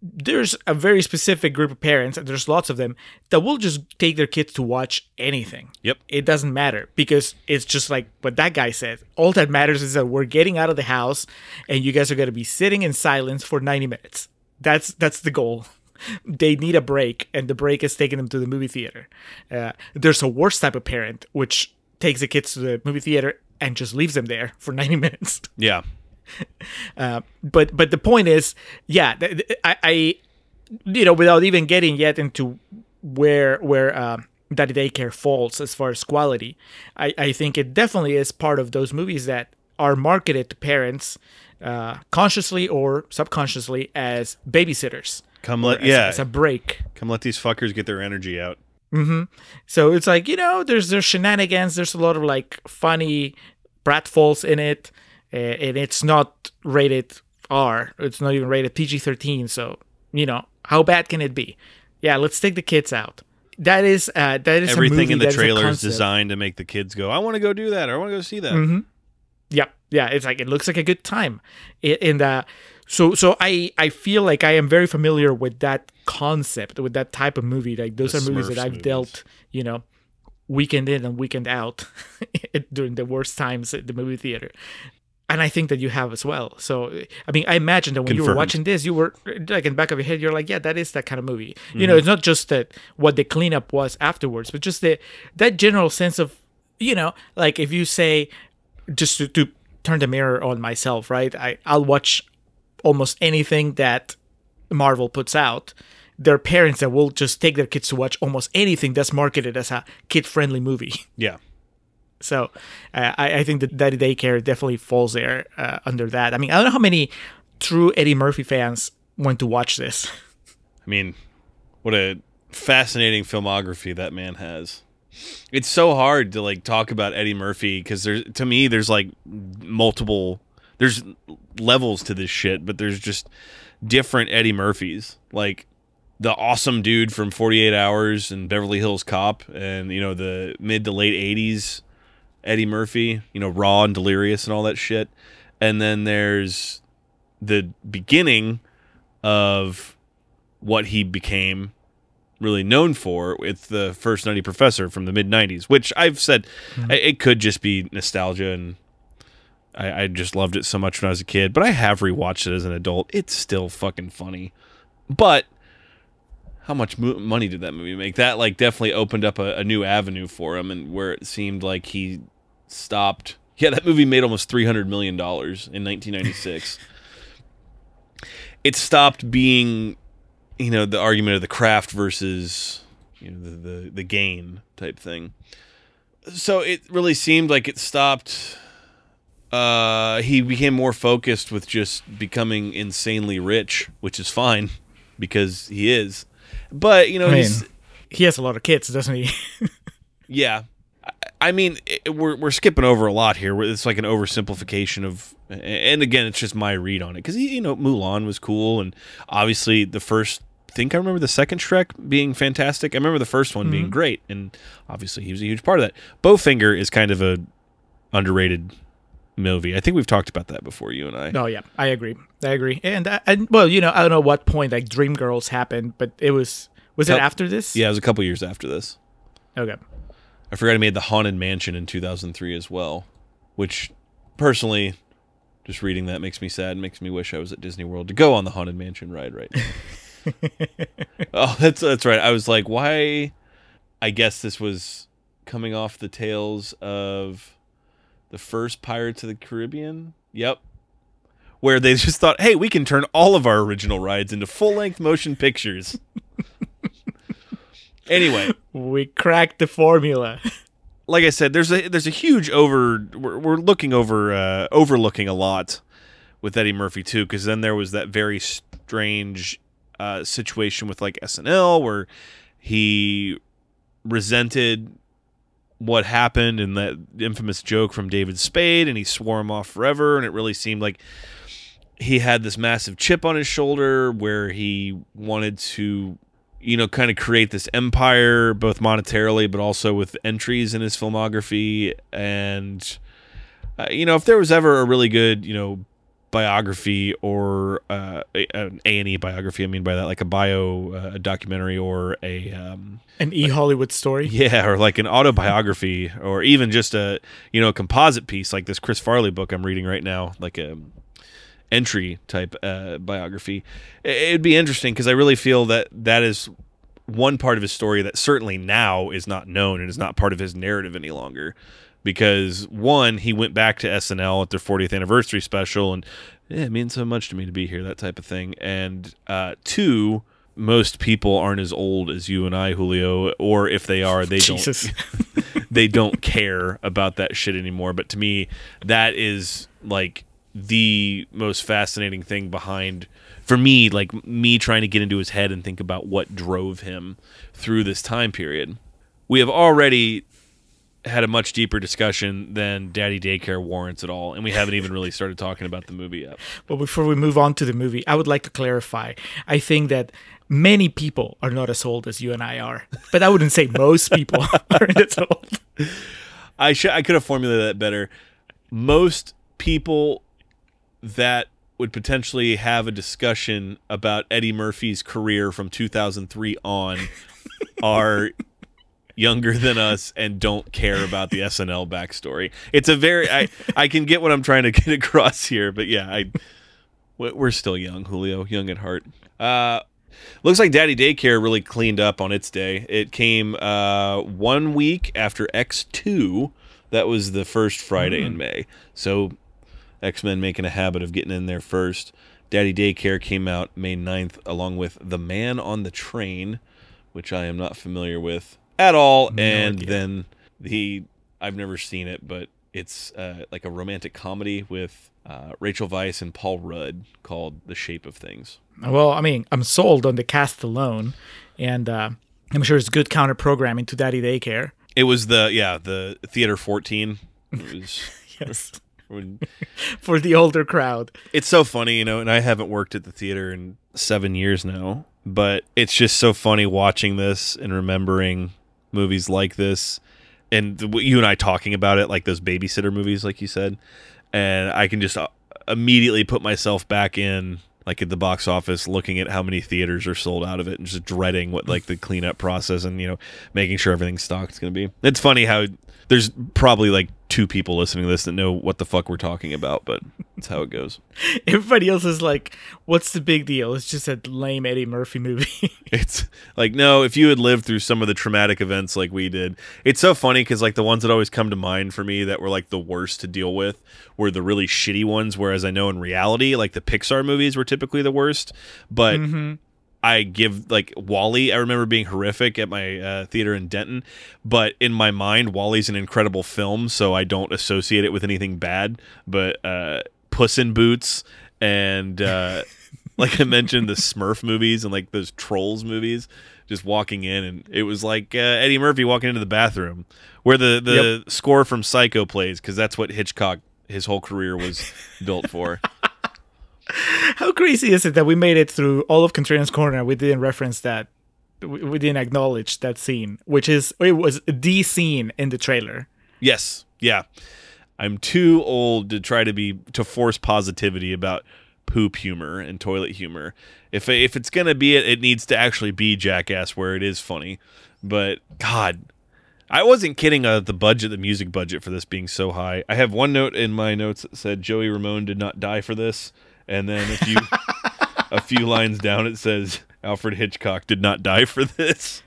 There's a very specific group of parents, and there's lots of them, that will just take their kids to watch anything. Yep. It doesn't matter because it's just like what that guy said. All that matters is that we're getting out of the house and you guys are going to be sitting in silence for 90 minutes. That's that's the goal. They need a break, and the break is taking them to the movie theater. Uh, there's a worse type of parent, which takes the kids to the movie theater and just leaves them there for 90 minutes. Yeah. Uh, but but the point is, yeah, I, I, you know, without even getting yet into where where uh, that daycare falls as far as quality, I, I think it definitely is part of those movies that are marketed to parents uh, consciously or subconsciously as babysitters. Come let as, yeah. as a break. Come let these fuckers get their energy out. So it's like you know, there's there's shenanigans. There's a lot of like funny pratfalls in it, and it's not rated R. It's not even rated PG-13. So you know, how bad can it be? Yeah, let's take the kids out. That is uh, that is a Everything movie, in the is trailer is concept. designed to make the kids go, "I want to go do that," or "I want to go see that." Mm-hmm. Yep. Yeah, it's like it looks like a good time. I- And uh so so I I feel like I am very familiar with that concept, with that type of movie. Like those The are movies that I've movies. dealt, you know, weekend in and weekend out during the worst times at the movie theater. And I think that you have as well. So I mean, I imagine that when you were watching this, you were like in the back of your head, you're like, yeah, that is that kind of movie. You Mm-hmm. know, it's not just that what the cleanup was afterwards, but just the that general sense of, you know, like if you say, just to, to turn the mirror on myself, right? I I'll watch almost anything that Marvel puts out. There are parents that will just take their kids to watch almost anything that's marketed as a kid-friendly movie. Yeah. So uh, I, I think that Daddy Daycare definitely falls there uh, under that. I mean, I don't know how many true Eddie Murphy fans went to watch this. I mean, what a fascinating filmography that man has. It's so hard to like talk about Eddie Murphy because there's to me there's like multiple there's levels to this shit, but there's just different Eddie Murphys. Like the awesome dude from 48 Hours and Beverly Hills Cop and you know the mid to late 80s Eddie Murphy, you know, raw and delirious and all that shit. And then there's the beginning of what he became really known for with the first Nutty Professor from the mid 90s, which I've said mm-hmm. I- it could just be nostalgia and I, I just loved it so much when I was a kid, but I have rewatched it as an adult. It's still fucking funny. But how much mo- money did that movie make? That like definitely opened up a, a new avenue for him, and where it seemed like he stopped. Yeah, that movie made almost three hundred million dollars in nineteen ninety six. it stopped being, you know, the argument of the craft versus you know the the, the gain type thing. So it really seemed like it stopped. Uh, he became more focused with just becoming insanely rich, which is fine because he is. But you know, I mean, he's he has a lot of kids, doesn't he? yeah. I- mean, it, we're we're skipping over a lot here. It's like an oversimplification of, and again, it's just my read on it because you know Mulan was cool, and obviously the first. I think I remember the second Shrek being fantastic. I remember the first one being mm-hmm. great, and obviously he was a huge part of that. Bowfinger is kind of a underrated movie. I think we've talked about that before, you and I. No, yeah, I agree. I agree. And and well, you know, I don't know what point like Dreamgirls happened, but it was was it after this? Yeah, it was a couple years after this. Okay. I forgot he made the Haunted Mansion in 2003 as well, which personally, just reading that makes me sad. Makes me wish I was at Disney World to go on the Haunted Mansion ride right now. oh, that's that's right. I was like, why? I guess this was coming off the tails of the first Pirates of the Caribbean. Yep. Where they just thought, hey, we can turn all of our original rides into full length motion pictures. anyway, We cracked the formula. like I said, there's a there's a huge over. We're, we're looking over uh, overlooking a lot with Eddie Murphy too, because then there was that very strange uh, situation with like SNL where he resented what happened and that infamous joke from David Spade, and he swore him off forever, and it really seemed like he had this massive chip on his shoulder where he wanted to you know kind of create this empire both monetarily but also with entries in his filmography and uh, you know if there was ever a really good you know biography or uh, a- an A&E biography I mean by that like a bio uh, a documentary or a um, An E Hollywood story. yeah, or like an autobiography, or even just a you know a composite piece like this Chris Farley book I'm reading right now, like a entry type uh, biography. It'd be interesting because I really feel that that is one part of his story that certainly now is not known and is not part of his narrative any longer. Because one, he went back to SNL at their 40th anniversary special, and yeah, it means so much to me to be here, that type of thing. And uh, two, most people aren't as old as you and I, Julio, or if they are, they don't they don't care about that shit anymore. But to me, that is like the most fascinating thing behind for me, like me trying to get into his head and think about what drove him through this time period. We have already had a much deeper discussion than Daddy Daycare warrants at all, and we haven't even really started talking about the movie yet. But before we move on to the movie, I would like to clarify. I think that many people are not as old as you and I are, but I wouldn't say most people aren't as old. I should I could have formulated that better. Most people that would potentially have a discussion about Eddie Murphy's career from 2003 on are younger than us and don't care about the SNL backstory. It's a very I I can get what I'm trying to get across here, but yeah, I we- we're still young, Julio, young at heart. Uh Looks like Daddy Daycare really cleaned up on its day. It came uh, one week after X2. That was the first Friday in May. So X Men making a habit of getting in there first. Daddy Daycare came out May 9th, along with The Man on the Train, which I am not familiar with at all. and idea. then the, I've never seen it, but it's uh, like a romantic comedy with uh, Rachel Weisz and Paul Rudd called The Shape of Things. Well, I mean, I'm sold on the cast alone, and uh, I'm sure it's good counter programming to Daddy Daycare. It was the, yeah, the Theater 14. It was. Yes. For the older crowd. it's so funny, you know, and I haven't worked at the theater in seven years now, but it's just so funny watching this and remembering movies like this, and the, you and I talking about it, like those babysitter movies, like you said, and I can just uh, immediately put myself back in. Like at the box office, looking at how many theaters are sold out of it, and just dreading what like the cleanup process and you know making sure everything's stocked is going to be. It's funny how there's probably like two people listening to this that know what the fuck we're talking about, but that's how it goes. Everybody else is like, what's the big deal? It's just a lame Eddie Murphy movie. It's like no, if you had lived through some of the traumatic events like we did, it's so funny because like the ones that always come to mind for me that were like the worst to deal with were the really shitty ones. Whereas I know in reality, like the Pixar movies were typically the worst, but. Mm-hmm. I give like WALL-E. I remember being horrific at my uh, theater in Denton, but in my mind, WALL-E's an incredible film, so I don't associate it with anything bad. But uh, Puss in Boots and uh, like I mentioned, the Smurf movies and like those Trolls movies, just walking in, and it was like uh, Eddie Murphy walking into the bathroom where the the score from Psycho plays because that's what Hitchcock his whole career was built for. How crazy is it that we made it through all of Contrarian's Corner? We didn't reference that. We didn't acknowledge that scene, which is it was the scene in the trailer. Yes. Yeah. I'm too old to try to be to force positivity about poop humor and toilet humor. If if it's gonna be it, it needs to actually be Jackass where it is funny. But God, I wasn't kidding about the budget, the music budget for this being so high. I have one note in my notes that said Joey Ramone did not die for this, and then a few a few lines down it says Alfred Hitchcock did not die for this.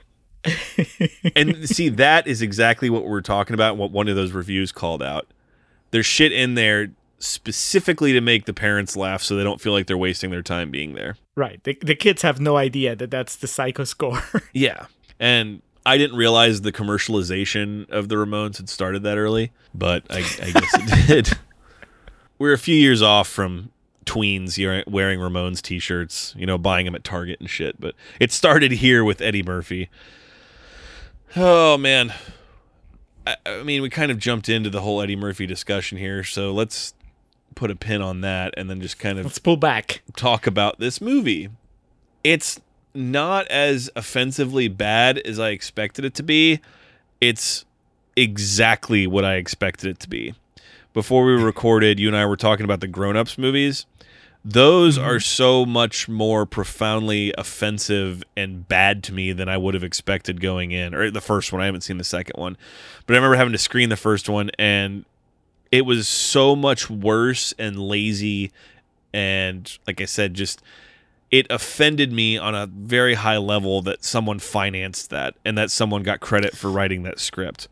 and see, that is exactly what we're talking about. What one of those reviews called out. There's shit in there specifically to make the parents laugh, so they don't feel like they're wasting their time being there. Right. The, the kids have no idea that that's the psycho score. Yeah, and I didn't realize the commercialization of the Ramones had started that early, but I, I guess it did. We're a few years off from tweens wearing Ramones t-shirts, you know, buying them at Target and shit. But it started here with Eddie Murphy. Oh man, I, I mean, we kind of jumped into the whole Eddie Murphy discussion here, so let's put a pin on that and then just kind of Let's pull back. talk about this movie. It's not as offensively bad as I expected it to be. It's exactly what I expected it to be. Before we recorded, you and I were talking about the grown ups movies. Those mm-hmm. are so much more profoundly offensive and bad to me than I would have expected going in. Or the first one, I haven't seen the second one. But I remember having to screen the first one, and it was so much worse and lazy. And like I said, just it offended me on a very high level that someone financed that and that someone got credit for writing that script.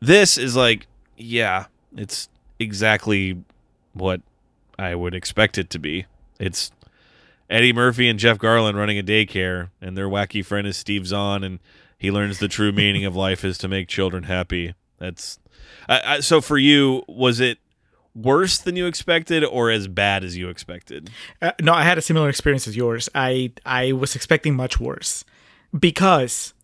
This is like, yeah, it's exactly what I would expect it to be. It's Eddie Murphy and Jeff Garlin running a daycare, and their wacky friend is Steve Zahn, and he learns the true meaning of life is to make children happy. That's I, I, so for you. Was it worse than you expected, or as bad as you expected? Uh, no, I had a similar experience as yours. I I was expecting much worse because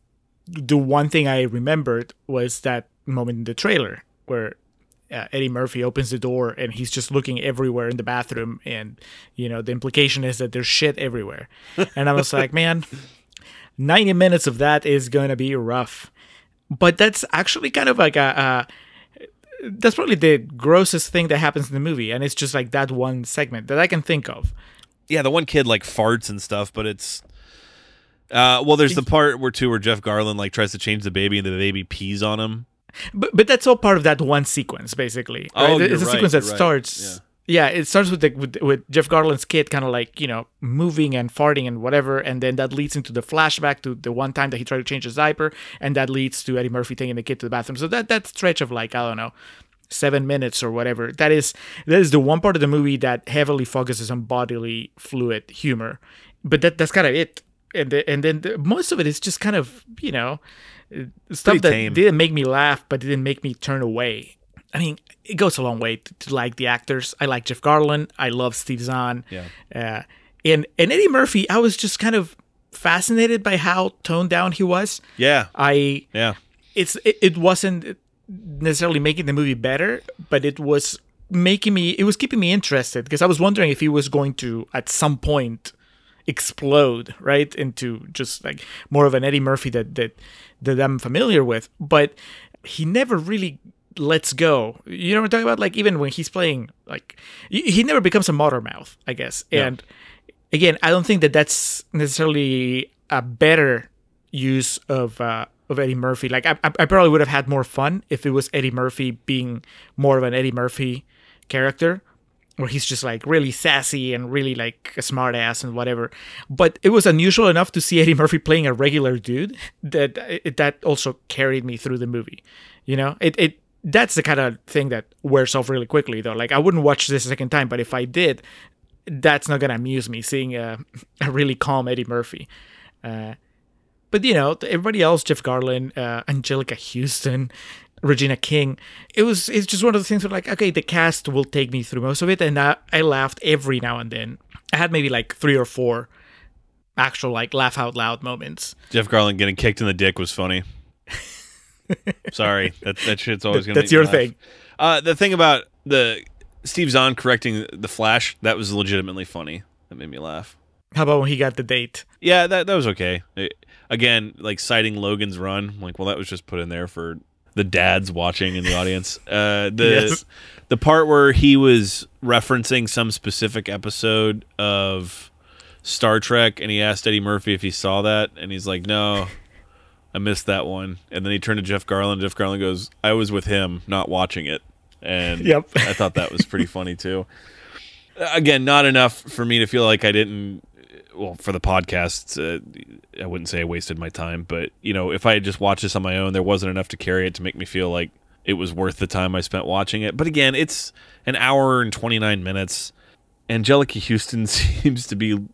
the one thing I remembered was that moment in the trailer where uh, Eddie Murphy opens the door and he's just looking everywhere in the bathroom, and you know the implication is that there's shit everywhere, and I was like, man, ninety minutes of that is gonna be rough, but that's actually kind of like a. a that's probably the grossest thing that happens in the movie, and it's just like that one segment that I can think of. Yeah, the one kid like farts and stuff, but it's uh well there's the part where too where Jeff Garlin like tries to change the baby and the baby pees on him. But but that's all part of that one sequence, basically. Oh, right? you're it's a right, sequence that starts. Yeah. it starts with the with, with Jeff Garlin's kid kind of like you know moving and farting and whatever, and then that leads into the flashback to the one time that he tried to change his diaper, and that leads to Eddie Murphy taking the kid to the bathroom. So that that stretch of like I don't know seven minutes or whatever that is that is the one part of the movie that heavily focuses on bodily fluid humor, but that that's kind of it. And the, and then the, most of it is just kind of you know stuff that tame. didn't make me laugh, but didn't make me turn away. I mean, it goes a long way to, to like the actors. I like Jeff Garlin. I love Steve Zahn. Yeah. Uh, and and Eddie Murphy, I was just kind of fascinated by how toned down he was. Yeah. I Yeah. it's it, it wasn't necessarily making the movie better, but it was making me it was keeping me interested because I was wondering if he was going to at some point explode right into just like more of an Eddie Murphy that that that I'm familiar with, but he never really lets go. You know what I'm talking about? Like even when he's playing, like he never becomes a motor mouth, I guess. And again, I don't think that that's necessarily a better use of uh, of Eddie Murphy. Like I I probably would have had more fun if it was Eddie Murphy being more of an Eddie Murphy character, where he's just like really sassy and really like a smart ass and whatever. But it was unusual enough to see Eddie Murphy playing a regular dude that it, that also carried me through the movie. You know, it it that's the kind of thing that wears off really quickly though. Like I wouldn't watch this a second time, but if I did, that's not gonna amuse me seeing a, a really calm Eddie Murphy. Uh, but you know, everybody else, Jeff Garlin, uh, Anjelica Huston, Regina King, it was it's just one of the things where like, okay, the cast will take me through most of it, and I, I laughed every now and then. I had maybe like three or four actual like laugh out loud moments. Jeff Garlin getting kicked in the dick was funny. Sorry, that that shit's always gonna. That's your thing. Uh, the thing about the Steve Zahn correcting the Flash that was legitimately funny. That made me laugh. How about when he got the date? Yeah, that that was okay. It- again, like citing Logan's run, like well, that was just put in there for the dads watching in the audience. Uh, the Yes. the part where he was referencing some specific episode of Star Trek, and he asked Eddie Murphy if he saw that, and he's like, "No, I missed that one." And then he turned to Jeff Garlin. Jeff Garlin goes, "I was with him, not watching it." And Yep. I thought that was pretty funny too. Again, not enough for me to feel like I didn't. Well, for the podcast, uh, I wouldn't say I wasted my time, but you know, if I had just watched this on my own, there wasn't enough to carry it to make me feel like it was worth the time I spent watching it. But again, it's an hour and twenty nine minutes. Anjelica Huston seems to be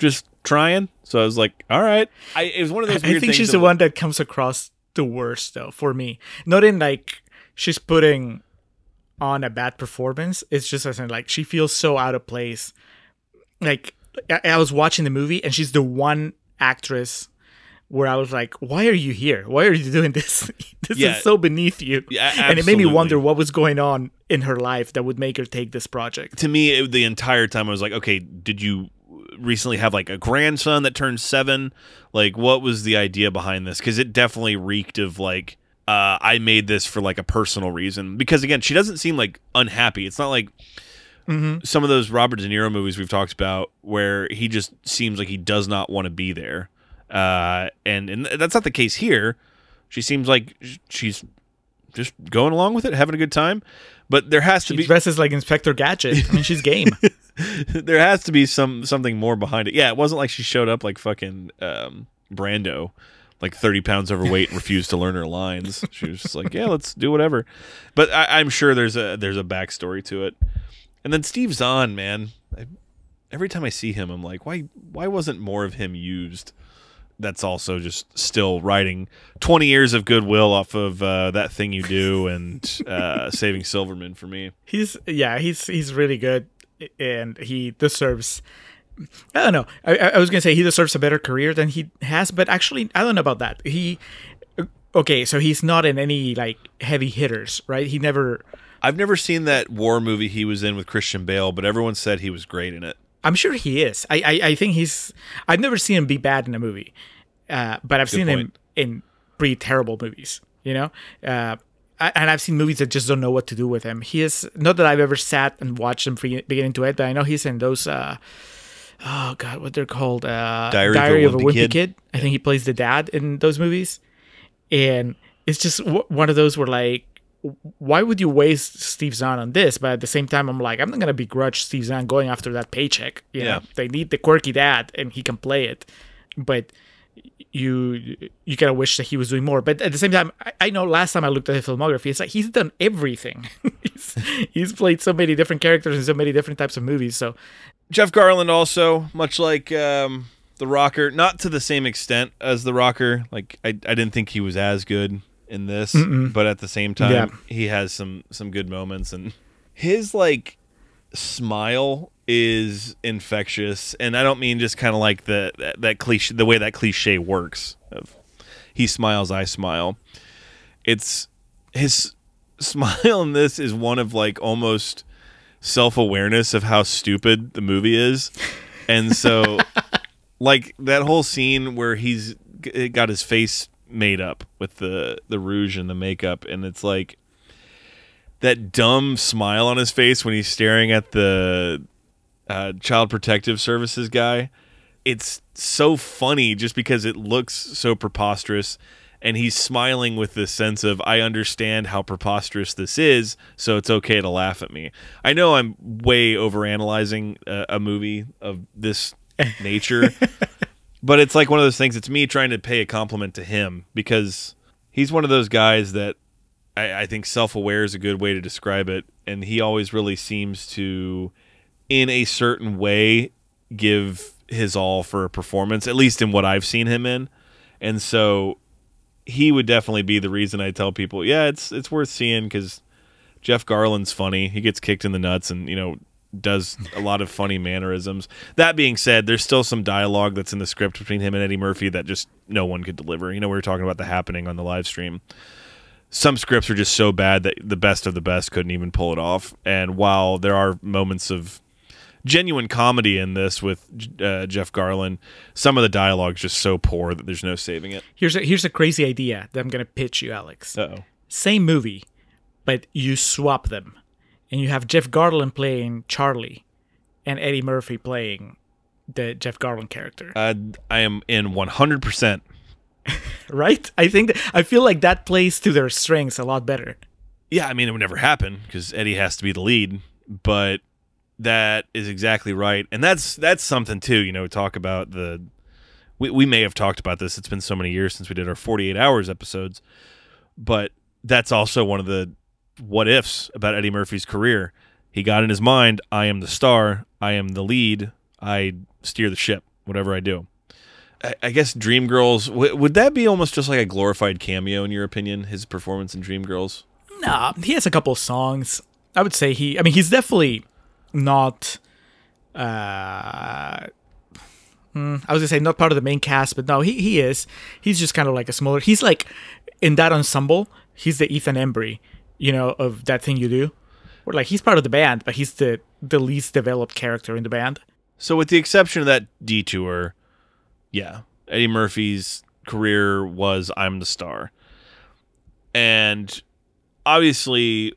just trying. So I was like, all right. I, it was one of those. I think she's the like- one that comes across the worst though for me. Not in like she's putting on a bad performance. It's just as in like she feels so out of place. Like I, I was watching the movie and she's the one actress where I was like, "Why are you here? Why are you doing this? this Yeah. is so beneath you." Yeah, and it made me wonder what was going on in her life that would make her take this project. to me it, the entire time i was like okay did you recently have like a grandson that turned seven like what was the idea behind this because it definitely reeked of like uh, i made this for like a personal reason because again she doesn't seem like unhappy it's not like some of those robert de niro movies we've talked about where he just seems like he does not want to be there uh, and and that's not the case here she seems like she's just going along with it having a good time but there has to She be dresses like Inspector Gadget. I mean, she's game. there has to be some something more behind it. Yeah, it wasn't like she showed up like fucking um, Brando, like thirty pounds overweight and refused to learn her lines. She was just like, yeah, let's do whatever. But I, I'm sure there's a there's a backstory to it. And then Steve Zahn, man, I, every time I see him, I'm like, why why wasn't more of him used? That's also just still writing 20 years of goodwill off of uh, that thing you do and uh, saving Silverman for me. he's yeah, he's he's really good, and he deserves. I don't know. I, I was gonna say he deserves a better career than he has, but actually, I don't know about that. He okay, so he's not in any like heavy hitters, right? He never. I've never seen that war movie he was in with Christian Bale, but everyone said he was great in it. I'm sure he is. I I, I think he's. I've never seen him be bad in a movie, uh, but I've seen him in pretty terrible movies. You know, uh, I, and I've seen movies that just don't know what to do with him. He is not that I've ever sat and watched him from beginning to end, but I know he's in those. Uh, oh God, what they're called? Uh, Diary of a of a Wimpy Kid? Kid. I think he plays the dad in those movies, and it's just w- one of those where like. Why would you waste Steve Zahn on this? But at the same time, I'm like, I'm not gonna begrudge Steve Zahn going after that paycheck. You Yeah. know, they need the quirky dad, and he can play it. But you you kind of wish that he was doing more. But at the same time, I, I know last time I looked at his filmography, it's like he's done everything. he's, he's played so many different characters in so many different types of movies. So Jeff Garlin also, much like um, the Rocker, not to the same extent as the Rocker. Like I, I didn't think he was as good in this, but at the same time, Yeah. he has some some good moments, and his like smile is infectious. And I don't mean just kind of like the that, that cliche, the way that cliche works. Of he smiles, I smile. It's his smile in this is one of like almost self-awareness of how stupid the movie is and so like that whole scene where he's got his face made up with the the rouge and the makeup. And it's like that dumb smile on his face when he's staring at the uh, child protective services guy. It's so funny just because it looks so preposterous. And he's smiling with this sense of I understand how preposterous this is, so it's okay to laugh at me. I know I'm way overanalyzing a, a movie of this nature, but it's like one of those things. It's me trying to pay a compliment to him because he's one of those guys that I, I think self-aware is a good way to describe it, and he always really seems to, in a certain way, give his all for a performance, at least in what I've seen him in, and so he would definitely be the reason I tell people, yeah, it's it's worth seeing because Jeff Garlin's funny. He gets kicked in the nuts and you know does a lot of funny mannerisms. That being said, there's still some dialogue that's in the script between him and Eddie Murphy that just no one could deliver. You know, we were talking about the happening on the live stream. Some scripts are just so bad that the best of the best couldn't even pull it off. And while there are moments of genuine comedy in this with uh, Jeff Garlin, some of the dialogue's just so poor that there's no saving it. here's a here's a crazy idea that I'm gonna pitch you, Alex. Uh oh. Same movie, but you swap them, and you have Jeff Garlin playing Charlie, and Eddie Murphy playing the Jeff Garlin character. Uh, I am in 100%. right? I think that, I feel like that plays to their strengths a lot better. Yeah, I mean, it would never happen because Eddie has to be the lead, but that is exactly right. And that's that's something too, you know, talk about the we, we may have talked about this. It's been so many years since we did our 48 hours episodes, but that's also one of the what ifs about Eddie Murphy's career. He got in his mind, I am the star, I am the lead, I steer the ship, whatever I do. I, I guess Dreamgirls w- would that be almost just like a glorified cameo in your opinion? His performance in Dreamgirls? Nah, he has a couple of songs. I would say he. I mean, he's definitely not. Uh, mm, I was gonna say not part of the main cast, but no, he he is. He's just kind of like a smaller. He's like in that ensemble. He's the Ethan Embry, you know, of that thing you do. Or like he's part of the band, but he's the the least developed character in the band. So, with the exception of that detour, yeah, Eddie Murphy's career was I'm the star. And obviously,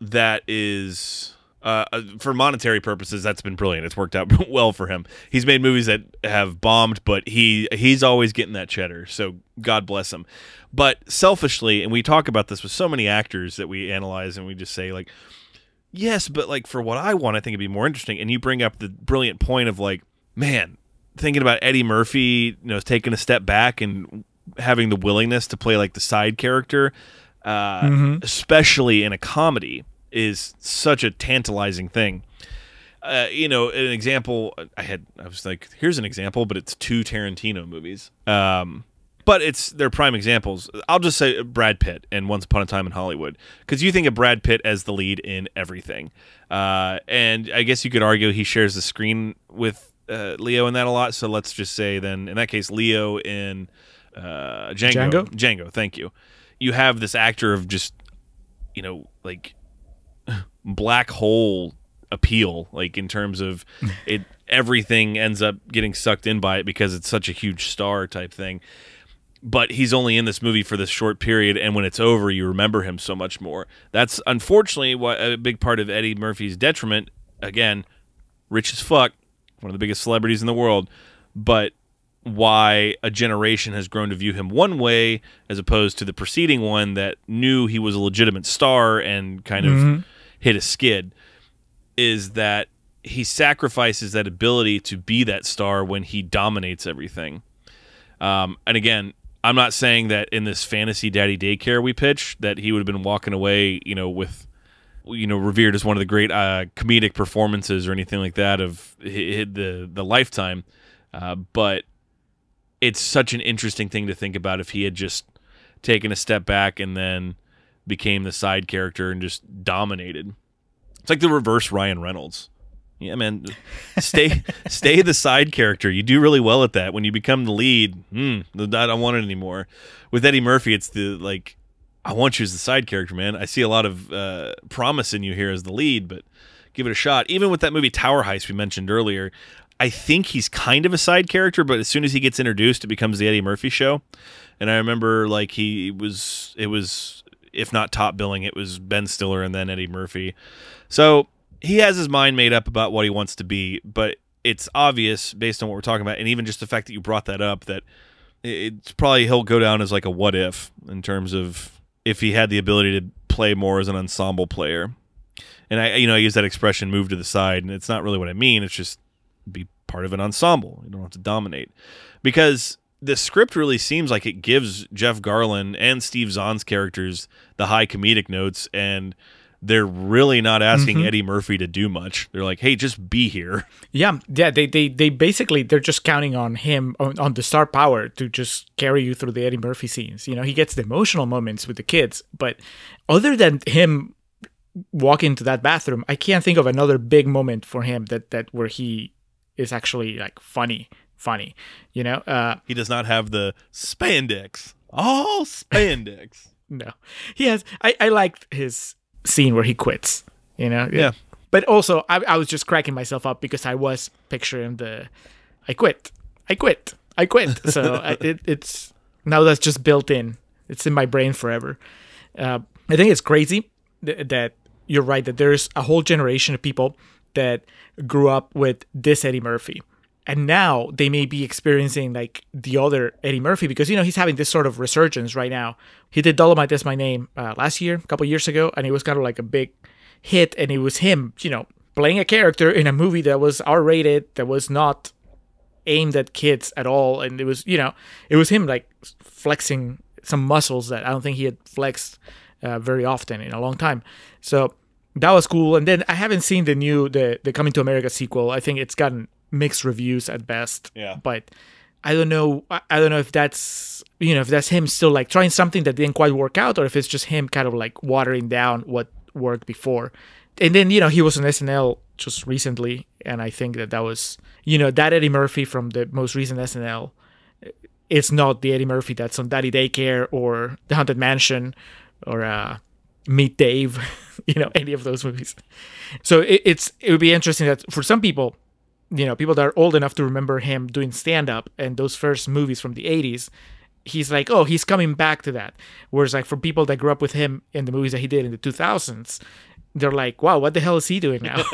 that is, uh, uh, for monetary purposes, that's been brilliant. It's worked out well for him. He's made movies that have bombed, but he he's always getting that cheddar. So, God bless him. But selfishly, and we talk about this with so many actors that we analyze and we just say, like, yes, but like for what I want, I think it'd be more interesting. And you bring up the brilliant point of like, man, thinking about Eddie Murphy, you know, taking a step back and having the willingness to play like the side character, uh, especially in a comedy, is such a tantalizing thing. Uh, you know, an example I had, I was like, here's an example, but it's two Tarantino movies. Um, but it's they're prime examples. I'll just say Brad Pitt and Once Upon a Time in Hollywood because you think of Brad Pitt as the lead in everything, uh, and I guess you could argue he shares the screen with uh, Leo in that a lot. So let's just say then in that case, Leo in uh, Django. Django? Django. Thank you. You have this actor of just you know like black hole appeal like in terms of it everything ends up getting sucked in by it because it's such a huge star type thing. But he's only in this movie for this short period and when it's over you remember him so much more. That's unfortunately what a big part of eddie murphy's detriment. Again rich as fuck one of the biggest celebrities in the world. But why a generation has grown to view him one way as opposed to the preceding one that knew he was a legitimate star and kind of mm-hmm. Hit a skid is that he sacrifices that ability to be that star when he dominates everything. Um, and again, I'm not saying that in this fantasy daddy daycare we pitch that he would have been walking away, you know, with you know revered as one of the great uh, comedic performances or anything like that of the the lifetime. Uh, but it's such an interesting thing to think about if he had just taken a step back and then became the side character and just dominated. It's like the reverse Ryan Reynolds. Yeah, man. Stay stay the side character. You do really well at that. When you become the lead, hmm, I don't want it anymore. With Eddie Murphy, it's the like, I want you as the side character, man. I see a lot of uh, promise in you here as the lead, but give it a shot. Even with that movie Tower Heist we mentioned earlier, I think he's kind of a side character, but as soon as he gets introduced, it becomes the Eddie Murphy show. And I remember like he was, it was if not top billing, it was Ben Stiller and then Eddie Murphy. So he has his mind made up about what he wants to be, but it's obvious based on what we're talking about, and even just the fact that you brought that up that it's probably he'll go down as like a what if in terms of if he had the ability to play more as an ensemble player. And I, you know, I use that expression "move to the side," and it's not really what I mean. It's just be part of an ensemble. You don't have to dominate because the script really seems like it gives Jeff Garlin and Steve Zahn's characters the high comedic notes, and they're really not asking mm-hmm. Eddie Murphy to do much. They're like, "Hey, just be here." Yeah, yeah. They they they basically they're just counting on him on, on the star power to just carry you through the Eddie Murphy scenes. You know, he gets the emotional moments with the kids, but other than him walking into that bathroom, I can't think of another big moment for him that that where he is actually like funny, funny. You know, uh, He does not have the spandex. All spandex. no, he has. I I liked his scene where he quits. You know, Yeah. But also, I, I was just cracking myself up because I was picturing the, I quit, I quit, I quit. So I, it, it's now that's just built in. It's in my brain forever. Uh, I think it's crazy th- that you're right that there's a whole generation of people that grew up with this Eddie Murphy. And now they may be experiencing like the other Eddie Murphy because you know he's having this sort of resurgence right now. He did Dolomite is My Name uh, last year, a couple years ago, and it was kind of like a big hit. And it was him, you know, playing a character in a movie that was R-rated, that was not aimed at kids at all, and it was you know it was him like flexing some muscles that I don't think he had flexed uh, very often in a long time. So that was cool. And then I haven't seen the new the the Coming to America sequel. I think it's gotten mixed reviews at best. Yeah. But I don't know. I don't know if that's you know if that's him still like trying something that didn't quite work out, or if it's just him kind of like watering down what worked before. And then you know he was on SNL just recently, and I think that that was you know that Eddie Murphy from the most recent SNL. It's not the Eddie Murphy that's on Daddy Daycare or The Haunted Mansion or uh, Meet Dave, you know, any of those movies. So it, it's it would be interesting that for some people, you know, people that are old enough to remember him doing stand up and those first movies from the 80s, he's like, oh, he's coming back to that. Whereas, like, for people that grew up with him in the movies that he did in the 2000s, they're like, wow, what the hell is he doing now?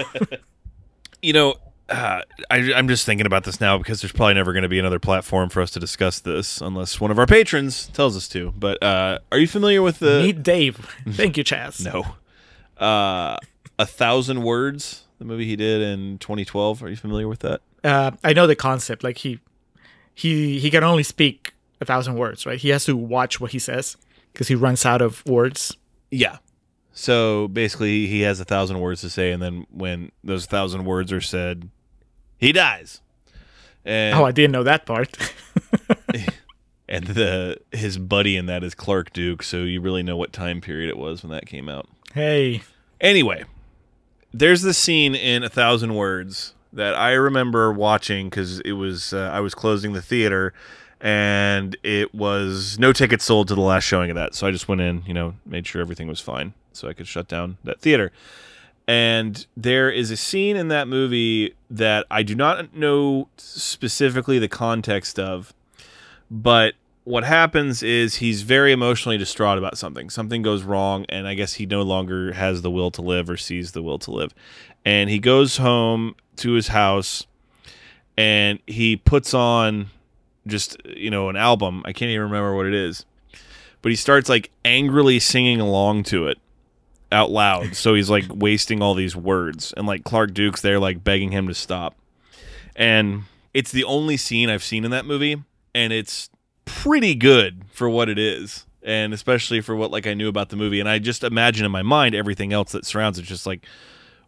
You know, uh, I, I'm just thinking about this now because there's probably never going to be another platform for us to discuss this unless one of our patrons tells us to. But uh, are you familiar with the Meet Dave. Thank you, Chaz. no uh, a thousand words? The movie he did in 2012. Are you familiar with that? Uh, I know the concept. Like, he he he can only speak a thousand words, right? He has to watch what he says because he runs out of words. Yeah. So basically, he has a thousand words to say, and then when those thousand words are said, he dies. And Oh, I didn't know that part. and the his buddy in that is Clark Duke, so you really know what time period it was when that came out. hey, Anyway, there's this scene in A Thousand Words that I remember watching because it was uh, I was closing the theater, and it was no tickets sold to the last showing of that. So I just went in, you know, made sure everything was fine, so I could shut down that theater. And there is a scene in that movie that I do not know specifically the context of, but what happens is he's very emotionally distraught about something. Something goes wrong, and I guess he no longer has the will to live or sees the will to live. And he goes home to his house and he puts on just, you know, an album. I can't even remember what it is. But he starts like angrily singing along to it out loud. So he's like wasting all these words. And like Clark Duke's there, like begging him to stop. And it's the only scene I've seen in that movie. And it's pretty good for what it is and especially for what like I knew about the movie. And I just imagine in my mind everything else that surrounds it just like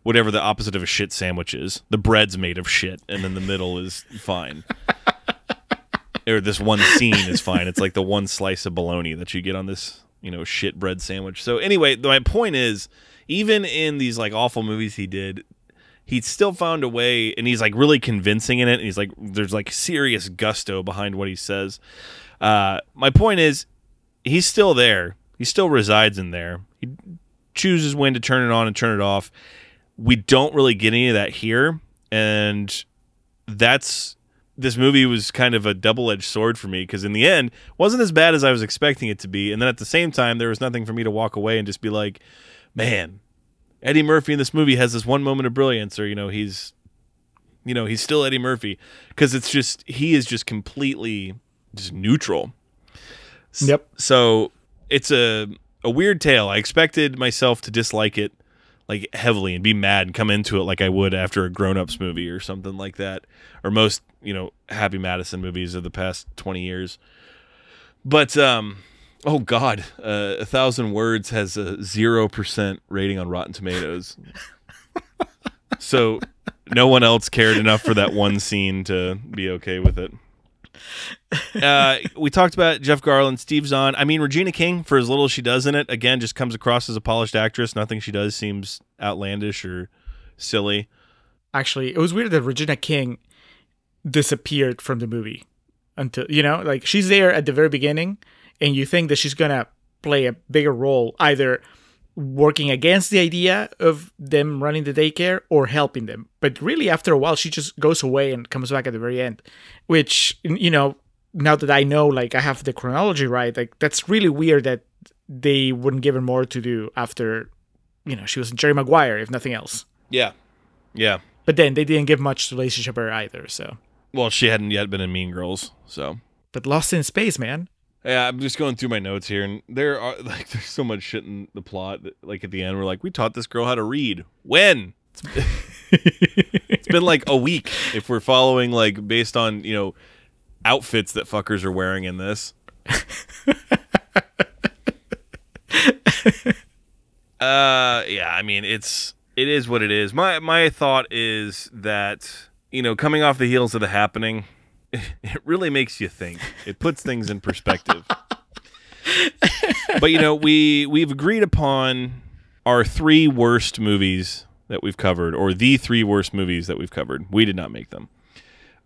whatever the opposite of a shit sandwich is. The bread's made of shit and then the middle is fine. Or this one scene is fine. It's like the one slice of bologna that you get on this you know shit bread sandwich. So anyway my point is even in these like awful movies he did he still found a way and he's like really convincing in it and he's like there's like serious gusto behind what he says uh, my point is he's still there. He still resides in there. He chooses when to turn it on and turn it off. We don't really get any of that here and that's this movie was kind of a double-edged sword for me because in the end wasn't as bad as i was expecting it to be and then at the same time there was nothing for me to walk away and just be like man Eddie Murphy in this movie has this one moment of brilliance, or you know, he's, you know, he's still Eddie Murphy because it's just he is just completely just neutral. Yep. So it's a a weird tale. I expected myself to dislike it like heavily and be mad and come into it like I would after a Grown Ups movie or something like that, or most you know Happy Madison movies of the past twenty years. But um, oh god, uh, a thousand words has a zero percent rating on Rotten Tomatoes. so no one else cared enough for that one scene to be okay with it. Uh, we talked about Jeff Garlin, Steve Zahn. I mean, Regina King, for as little as she does in it, again, just comes across as a polished actress. Nothing she does seems outlandish or silly. actually it was weird that regina king disappeared from the movie until you know like she's there at the very beginning and you think that she's gonna play a bigger role either working against the idea of them running the daycare or helping them but really after a while she just goes away and comes back at the very end which you know now that i know like i have the chronology right like that's really weird that they wouldn't give her more to do after you know she was in jerry maguire if nothing else Yeah, yeah. but then they didn't give much relationship her either. So, Well, she hadn't yet been in Mean Girls, so but Lost in Space, man. Yeah, I'm just going through my notes here, and there are like there's so much shit in the plot. That, like at the end, we're like, we taught this girl how to read. When? it's been like a week. If we're following like based on you know outfits that fuckers are wearing in this. uh, yeah. I mean, it's it is what it is. My my thought is that you know coming off the heels of the happening, it really makes you think. It puts things in perspective. but you know, we we've agreed upon our three worst movies that we've covered, or the three worst movies that we've covered. We did not make them.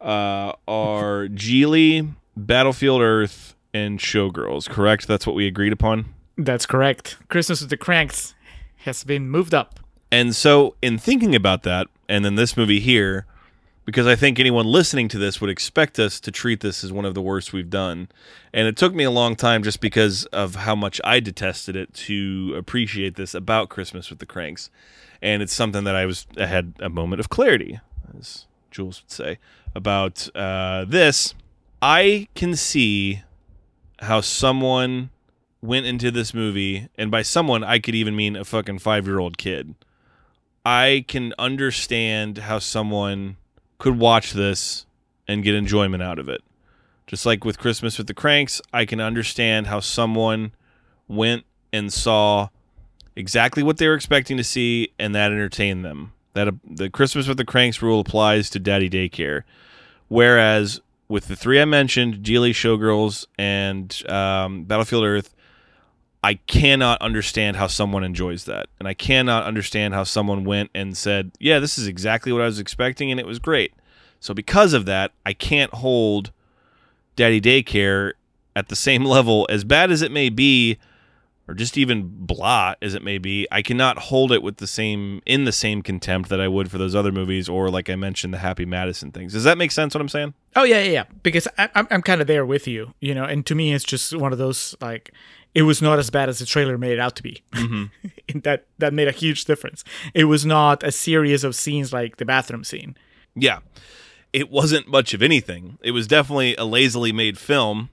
Uh, are Gigli, Battlefield Earth, and Showgirls. Correct? That's what we agreed upon. That's correct. Christmas with the Cranks has been moved up. And so, in thinking about that, and then this movie here, because I think anyone listening to this would expect us to treat this as one of the worst we've done. And it took me a long time just because of how much I detested it to appreciate this about Christmas with the Cranks. And it's something that I was I had a moment of clarity, as Jules would say, about uh, this. I can see how someone went into this movie, and by someone I could even mean a fucking five year old kid. I can understand how someone could watch this and get enjoyment out of it. Just like with Christmas with the Cranks, I can understand how someone went and saw exactly what they were expecting to see and that entertained them. That uh, the Christmas with the Cranks rule applies to Daddy Daycare. Whereas with the three I mentioned, Gigli Showgirls and um, Battlefield Earth, I cannot understand how someone enjoys that. And I cannot understand how someone went and said, yeah, this is exactly what I was expecting, and it was great. So, because of that, I can't hold Daddy Daycare at the same level, as bad as it may be, or just even blah as it may be. I cannot hold it with the same, in the same contempt that I would for those other movies, or like I mentioned, the Happy Madison things. Does that make sense what I'm saying? Oh yeah, yeah, yeah. Because I, I'm I'm kind of there with you, you know. And to me, it's just one of those like it was not as bad as the trailer made it out to be. and that that made a huge difference. It was not a series of scenes like the bathroom scene. Yeah. It wasn't much of anything. It was definitely a lazily made film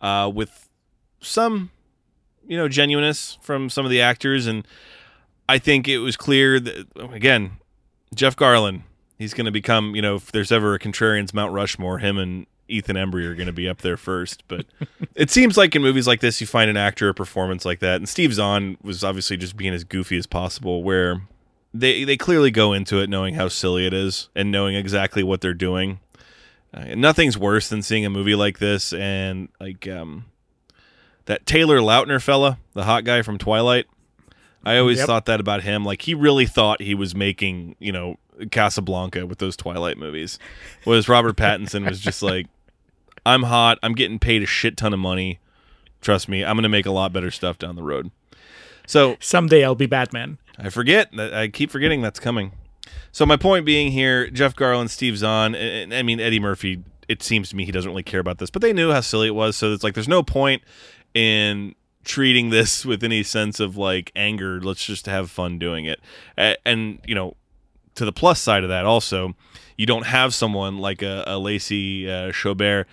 uh, with some, you know, genuineness from some of the actors. And I think it was clear that, again, Jeff Garlin, he's going to become, you know, if there's ever a contrarian's Mount Rushmore, him and Ethan Embry are going to be up there first. But it seems like in movies like this, you find an actor, a performance like that. And Steve Zahn was obviously just being as goofy as possible, where they they clearly go into it knowing how silly it is and knowing exactly what they're doing. Uh, nothing's worse than seeing a movie like this and like um, that Taylor Lautner fella, the hot guy from Twilight. I always Yep. thought that about him. Like he really thought he was making, you know, Casablanca with those Twilight movies. Whereas Robert Pattinson was just like, I'm hot. I'm getting paid a shit ton of money. Trust me, I'm going to make a lot better stuff down the road. So Someday I'll be Batman. I forget I keep forgetting that's coming. So my point being here, Jeff Garlin, Steve Zahn, and, I mean Eddie Murphy. It seems to me he doesn't really care about this, but they knew how silly it was. So it's like there's no point in treating this with any sense of like anger. Let's just have fun doing it. And you know, to the plus side of that, also, you don't have someone like a, a Lacey uh, Chabert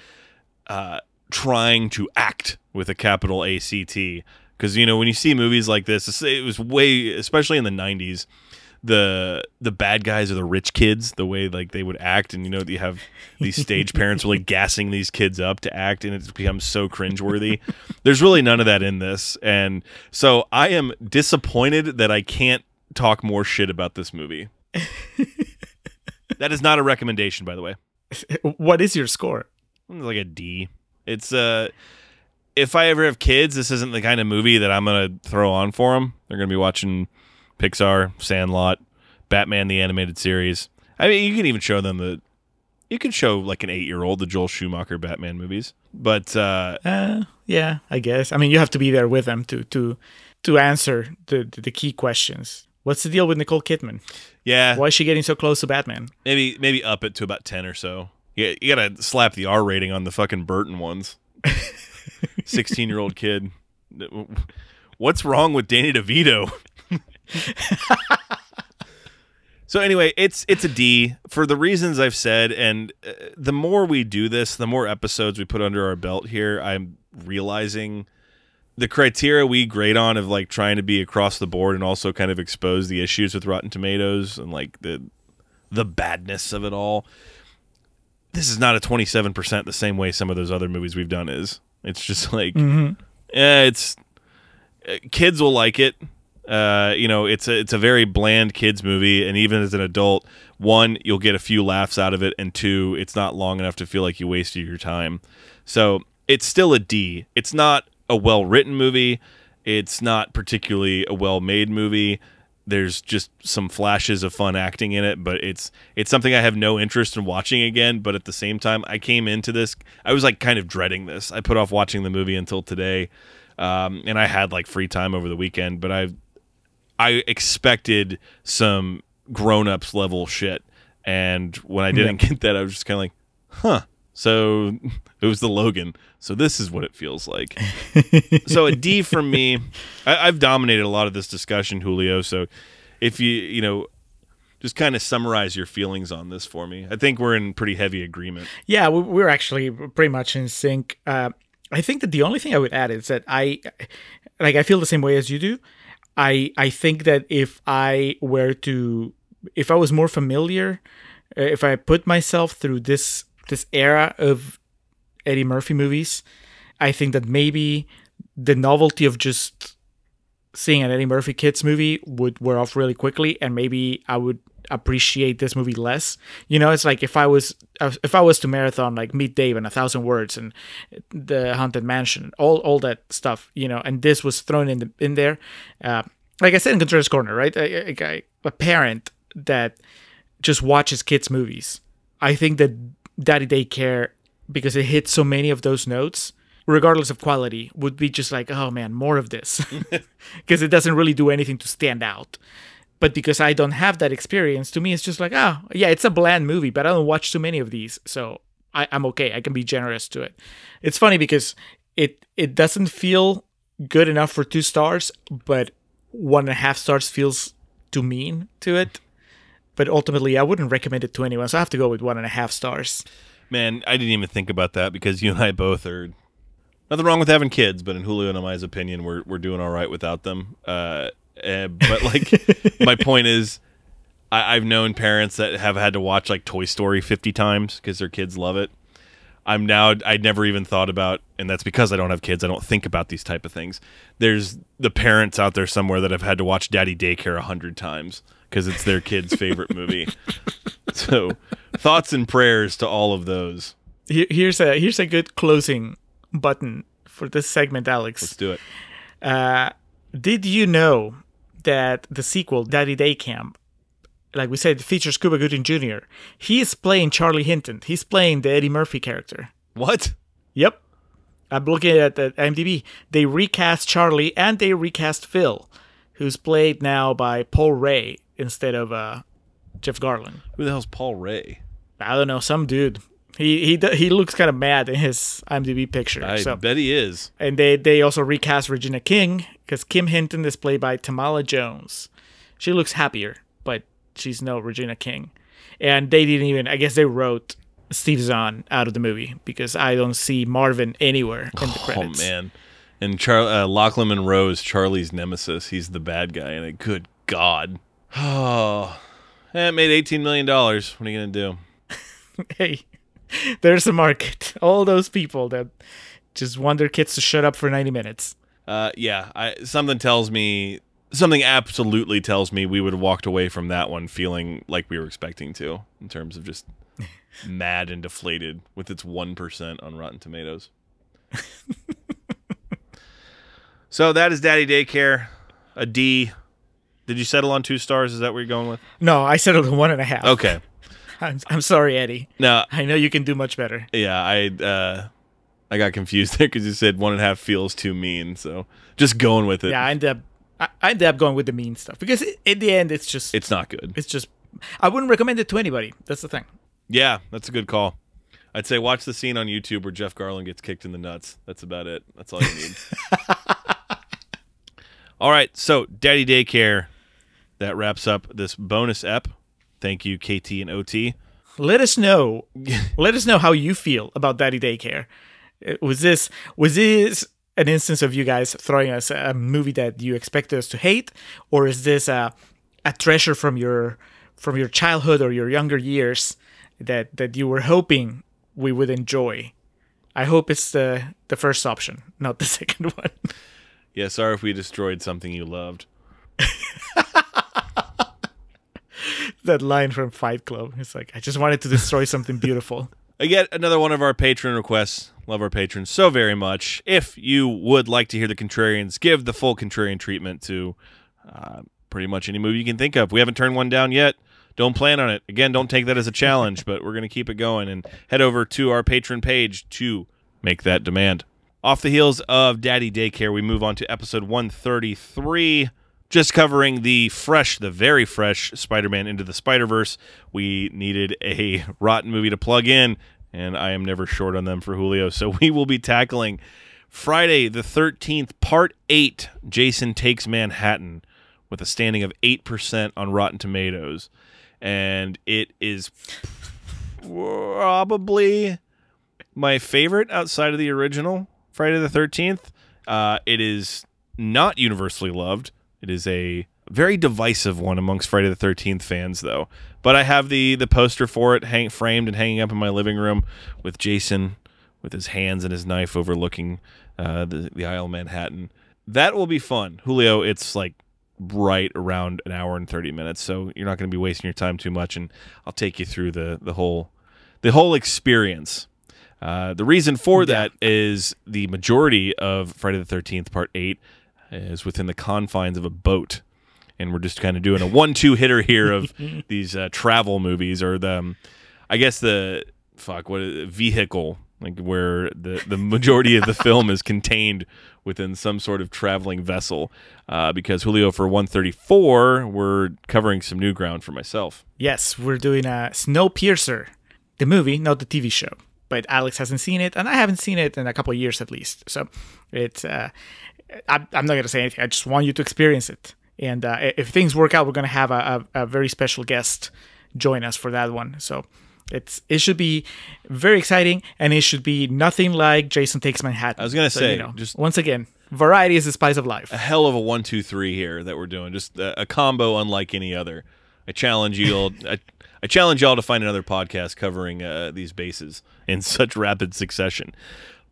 uh, trying to act with a capital A C T. Because you know when you see movies like this, it was way, especially in the '90s, the the bad guys are the rich kids. The way like they would act, and you know you have these stage parents really gassing these kids up to act, and it becomes so cringeworthy. There's really none of that in this, and so I am disappointed that I can't talk more shit about this movie. that is not a recommendation, by the way. What is your score? Like a D. It's uh if I ever have kids, this isn't the kind of movie that I'm gonna throw on for them. They're gonna be watching Pixar, Sandlot, Batman the animated series. I mean, you can even show them the. You could show like an eight-year-old the Joel Schumacher Batman movies, but uh, Uh, yeah, I guess. I mean, you have to be there with them to to to answer the the, the key questions. What's the deal with Nicole Kidman? yeah, Why is she getting so close to Batman? maybe maybe up it to about ten or so. Yeah, you gotta slap the R rating on the fucking Burton ones. Sixteen-year-old kid. What's wrong with Danny DeVito? so anyway, it's it's a D for the reasons I've said, and uh, the more we do this, the more episodes we put under our belt here. I'm realizing the criteria we grade on of like trying to be across the board and also kind of expose the issues with Rotten Tomatoes and like the the badness of it all. This is not a 27% the same way some of those other movies we've done is. It's just like eh, it's uh, kids will like it. Uh, you know, it's a it's a very bland kids movie, and even as an adult, one you'll get a few laughs out of it, and two, it's not long enough to feel like you wasted your time. So it's still a D. It's not a well written movie. It's not particularly a well made movie. There's just some flashes of fun acting in it, but it's it's something I have no interest in watching again. But at the same time, I came into this, I was like kind of dreading this. I put off watching the movie until today, um, and I had like free time over the weekend. But I I expected some grown ups level shit, and when I didn't get that, I was just kind of like, huh. So it was the Logan. So this is what it feels like. so a D from me. I, I've dominated a lot of this discussion, Julio. So if you you know, just kind of summarize your feelings on this for me. I think we're in pretty heavy agreement. Yeah, we- we're actually pretty much in sync. Uh, I think that the only thing I would add is that I, like, I feel the same way as you do. I I think that if I were to, if I was more familiar, uh, if I put myself through this this era of Eddie Murphy movies, I think that maybe the novelty of just seeing an Eddie Murphy kids movie would wear off really quickly, and maybe I would appreciate this movie less. You know, it's like if I was if I was to marathon like Meet Dave and A Thousand Words and the Haunted Mansion, all all that stuff, you know, and this was thrown in the in there. Uh, like I said in Contrarians Corner, right? A, a, a parent that just watches kids movies. I think that Daddy Daycare, because it hits so many of those notes, regardless of quality, would be just like, oh man, more of this, because it doesn't really do anything to stand out. But because I don't have that experience, to me it's just like, oh yeah, it's a bland movie, but I don't watch too many of these, so I, I'm okay. I can be generous to it. It's funny because it it doesn't feel good enough for two stars, but one and a half stars feels too mean to it. But ultimately, I wouldn't recommend it to anyone, so I have to go with one and a half stars. Man, I didn't even think about that because you and I both are nothing wrong with having kids, but in Julio and I's opinion, we're we're doing all right without them. Uh, uh, but like, my point is, I, I've known parents that have had to watch like Toy Story fifty times because their kids love it. I'm now I never even thought about, and that's because I don't have kids. I don't think about these type of things. There's the parents out there somewhere that have had to watch Daddy Daycare a hundred times because it's their kid's favorite movie. So, thoughts and prayers to all of those. Here's a here's a good closing button for this segment, Alex. Let's do it. Uh, did you know that the sequel, Daddy Day Camp, like we said, features Cuba Gooding Jr. He is playing Charlie Hinton. He's playing the Eddie Murphy character. What? Yep. I'm looking at the IMDb. They recast Charlie and they recast Phil, who's played now by Paul Rae instead of uh, Jeff Garlin. Who the hell's Paul Rae? I don't know, some dude. He he he looks kind of mad in his IMDb picture. I so bet he is. and they they also recast Regina King because Kim Hinton is played by Tamala Jones. She looks happier, but she's no Regina King. And they didn't even. I guess they wrote Steve Zahn out of the movie because I don't see Marvin anywhere in the credits. Oh man. And Char- uh, Lochlyn Munro is Charlie's nemesis. He's the bad guy, and a good God. Oh, eh, it made eighteen million dollars. What are you gonna do? hey, there's a market. All those people that just want their kids to shut up for 90 minutes. Uh, yeah, I, something tells me, something absolutely tells me we would have walked away from that one feeling like we were expecting to, in terms of just mad and deflated with its one percent on Rotten Tomatoes. so that is Daddy Daycare, a D. Did you settle on two stars? Is that what you're going with? No, I settled on one and a half. Okay. I'm, I'm sorry, Eddie. No, I know you can do much better. yeah, I uh, I got confused there because you said one and a half feels too mean. So just going with it. Yeah, I end up I, I ended up going with the mean stuff because in the end, it's just it's not good. it's just I wouldn't recommend it to anybody. That's the thing. Yeah, that's a good call. I'd say watch the scene on YouTube where Jeff Garlin gets kicked in the nuts. That's about it. That's all you need. all right, so Daddy Daycare. That wraps up this bonus ep. Thank you, KT and OT. Let us know. let us know how you feel about Daddy Daycare. Uh, Was this was this an instance of you guys throwing us a movie that you expected us to hate, or is this a a treasure from your from your childhood or your younger years that that you were hoping we would enjoy? I hope it's the the first option, not the second one. Yeah, sorry if we destroyed something you loved. that line from Fight Club. It's like I just wanted to destroy something beautiful. Again, another one of our patron requests. Love our patrons so very much. If you would like to hear the Contrarians give the full Contrarian treatment to uh, pretty much any movie you can think of. We haven't turned one down yet. Don't plan on it. Again, don't take that as a challenge, but we're going to keep it going and head over to our patron page to make that demand. Off the heels of Daddy Daycare, we move on to episode 133, just covering the fresh, the very fresh Spider Man Into the Spider Verse. We needed a rotten movie to plug in, and I am never short on them for Julio. So we will be tackling Friday the 13th, Part 8 Jason Takes Manhattan with a standing of 8% on Rotten Tomatoes. And it is probably my favorite outside of the original Friday the 13th. Uh, it is not universally loved. It is a very divisive one amongst Friday the 13th fans, though. But I have the the poster for it hang, framed and hanging up in my living room with Jason with his hands and his knife overlooking uh, the, the Isle of Manhattan. That will be fun. Julio, it's like right around an hour and 30 minutes, so you're not going to be wasting your time too much, and I'll take you through the, the whole the whole experience. Uh, the reason for that is the majority of Friday the 13th, Part 8, is within the confines of a boat. And we're just kind of doing a one two hitter here of these uh, travel movies, or the, um, I guess the, fuck, what is it, vehicle, like where the, the majority of the film is contained within some sort of traveling vessel. Uh, because Julio, for 134, we're covering some new ground for myself. Yes, we're doing a Snowpiercer, the movie, not the TV show. But Alex hasn't seen it, and I haven't seen it in a couple of years at least. So it's uh, I'm, I'm not gonna say anything. I just want you to experience it. And uh, if things work out, we're gonna have a, a, a very special guest join us for that one. So it's it should be very exciting, and it should be nothing like Jason Takes Manhattan. I was gonna So, say, you know, just- once again, variety is the spice of life. a hell of a one, two, three here that we're doing. Just a, a combo unlike any other. I challenge you all. I, I challenge y'all to find another podcast covering uh, these bases in such rapid succession.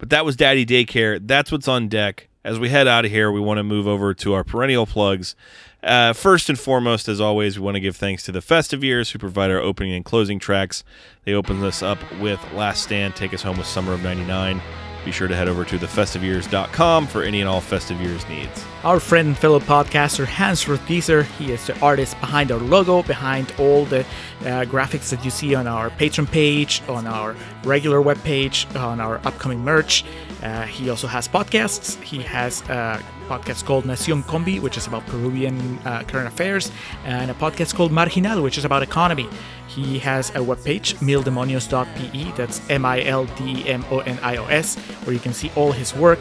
But that was Daddy Daycare. That's what's on deck. As we head out of here, we want to move over to our perennial plugs. Uh, first and foremost, as always, we want to give thanks to the Festive Years who provide our opening and closing tracks. They opened us up with Last Stand, Take Us Home with Summer of 99. Be sure to head over to thefestiveyears.com for any and all Festive Years needs. Our friend and fellow podcaster Hans Rothgiesser, he is the artist behind our logo, behind all the uh, graphics that you see on our Patreon page, on our regular web page, on our upcoming merch. Uh, he also has podcasts. He has a podcast called Nacion Combi, which is about Peruvian uh, current affairs, and a podcast called Marginal, which is about economy. He has a webpage, mildemonios.pe, that's M I L D M O N I O S, where you can see all his work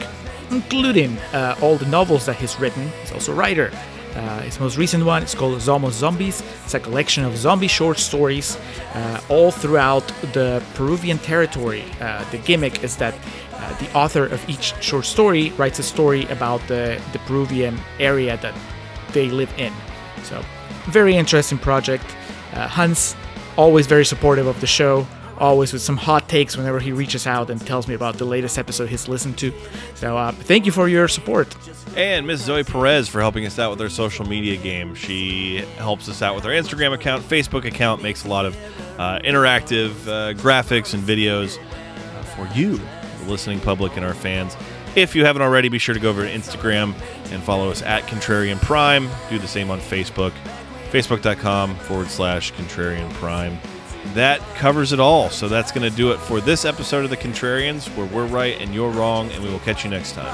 including uh, all the novels that he's written. He's also a writer. Uh, his most recent one is called Zomos Zombies. It's a collection of zombie short stories uh, all throughout the Peruvian territory. Uh, the gimmick is that uh, the author of each short story writes a story about the, the Peruvian area that they live in. So, very interesting project. Uh, Hans, always very supportive of the show always with some hot takes whenever he reaches out and tells me about the latest episode he's listened to. So uh, thank you for your support. And Miss Zoe Perez for helping us out with our social media game. She helps us out with our Instagram account, Facebook account, makes a lot of uh, interactive uh, graphics and videos uh, for you, the listening public, and our fans. If you haven't already, be sure to go over to Instagram and follow us at Contrarian Prime. Do the same on Facebook, facebook.com forward slash Contrarian Prime. That covers it all. So that's going to do it for this episode of The Contrarians, where we're right and you're wrong, and we will catch you next time.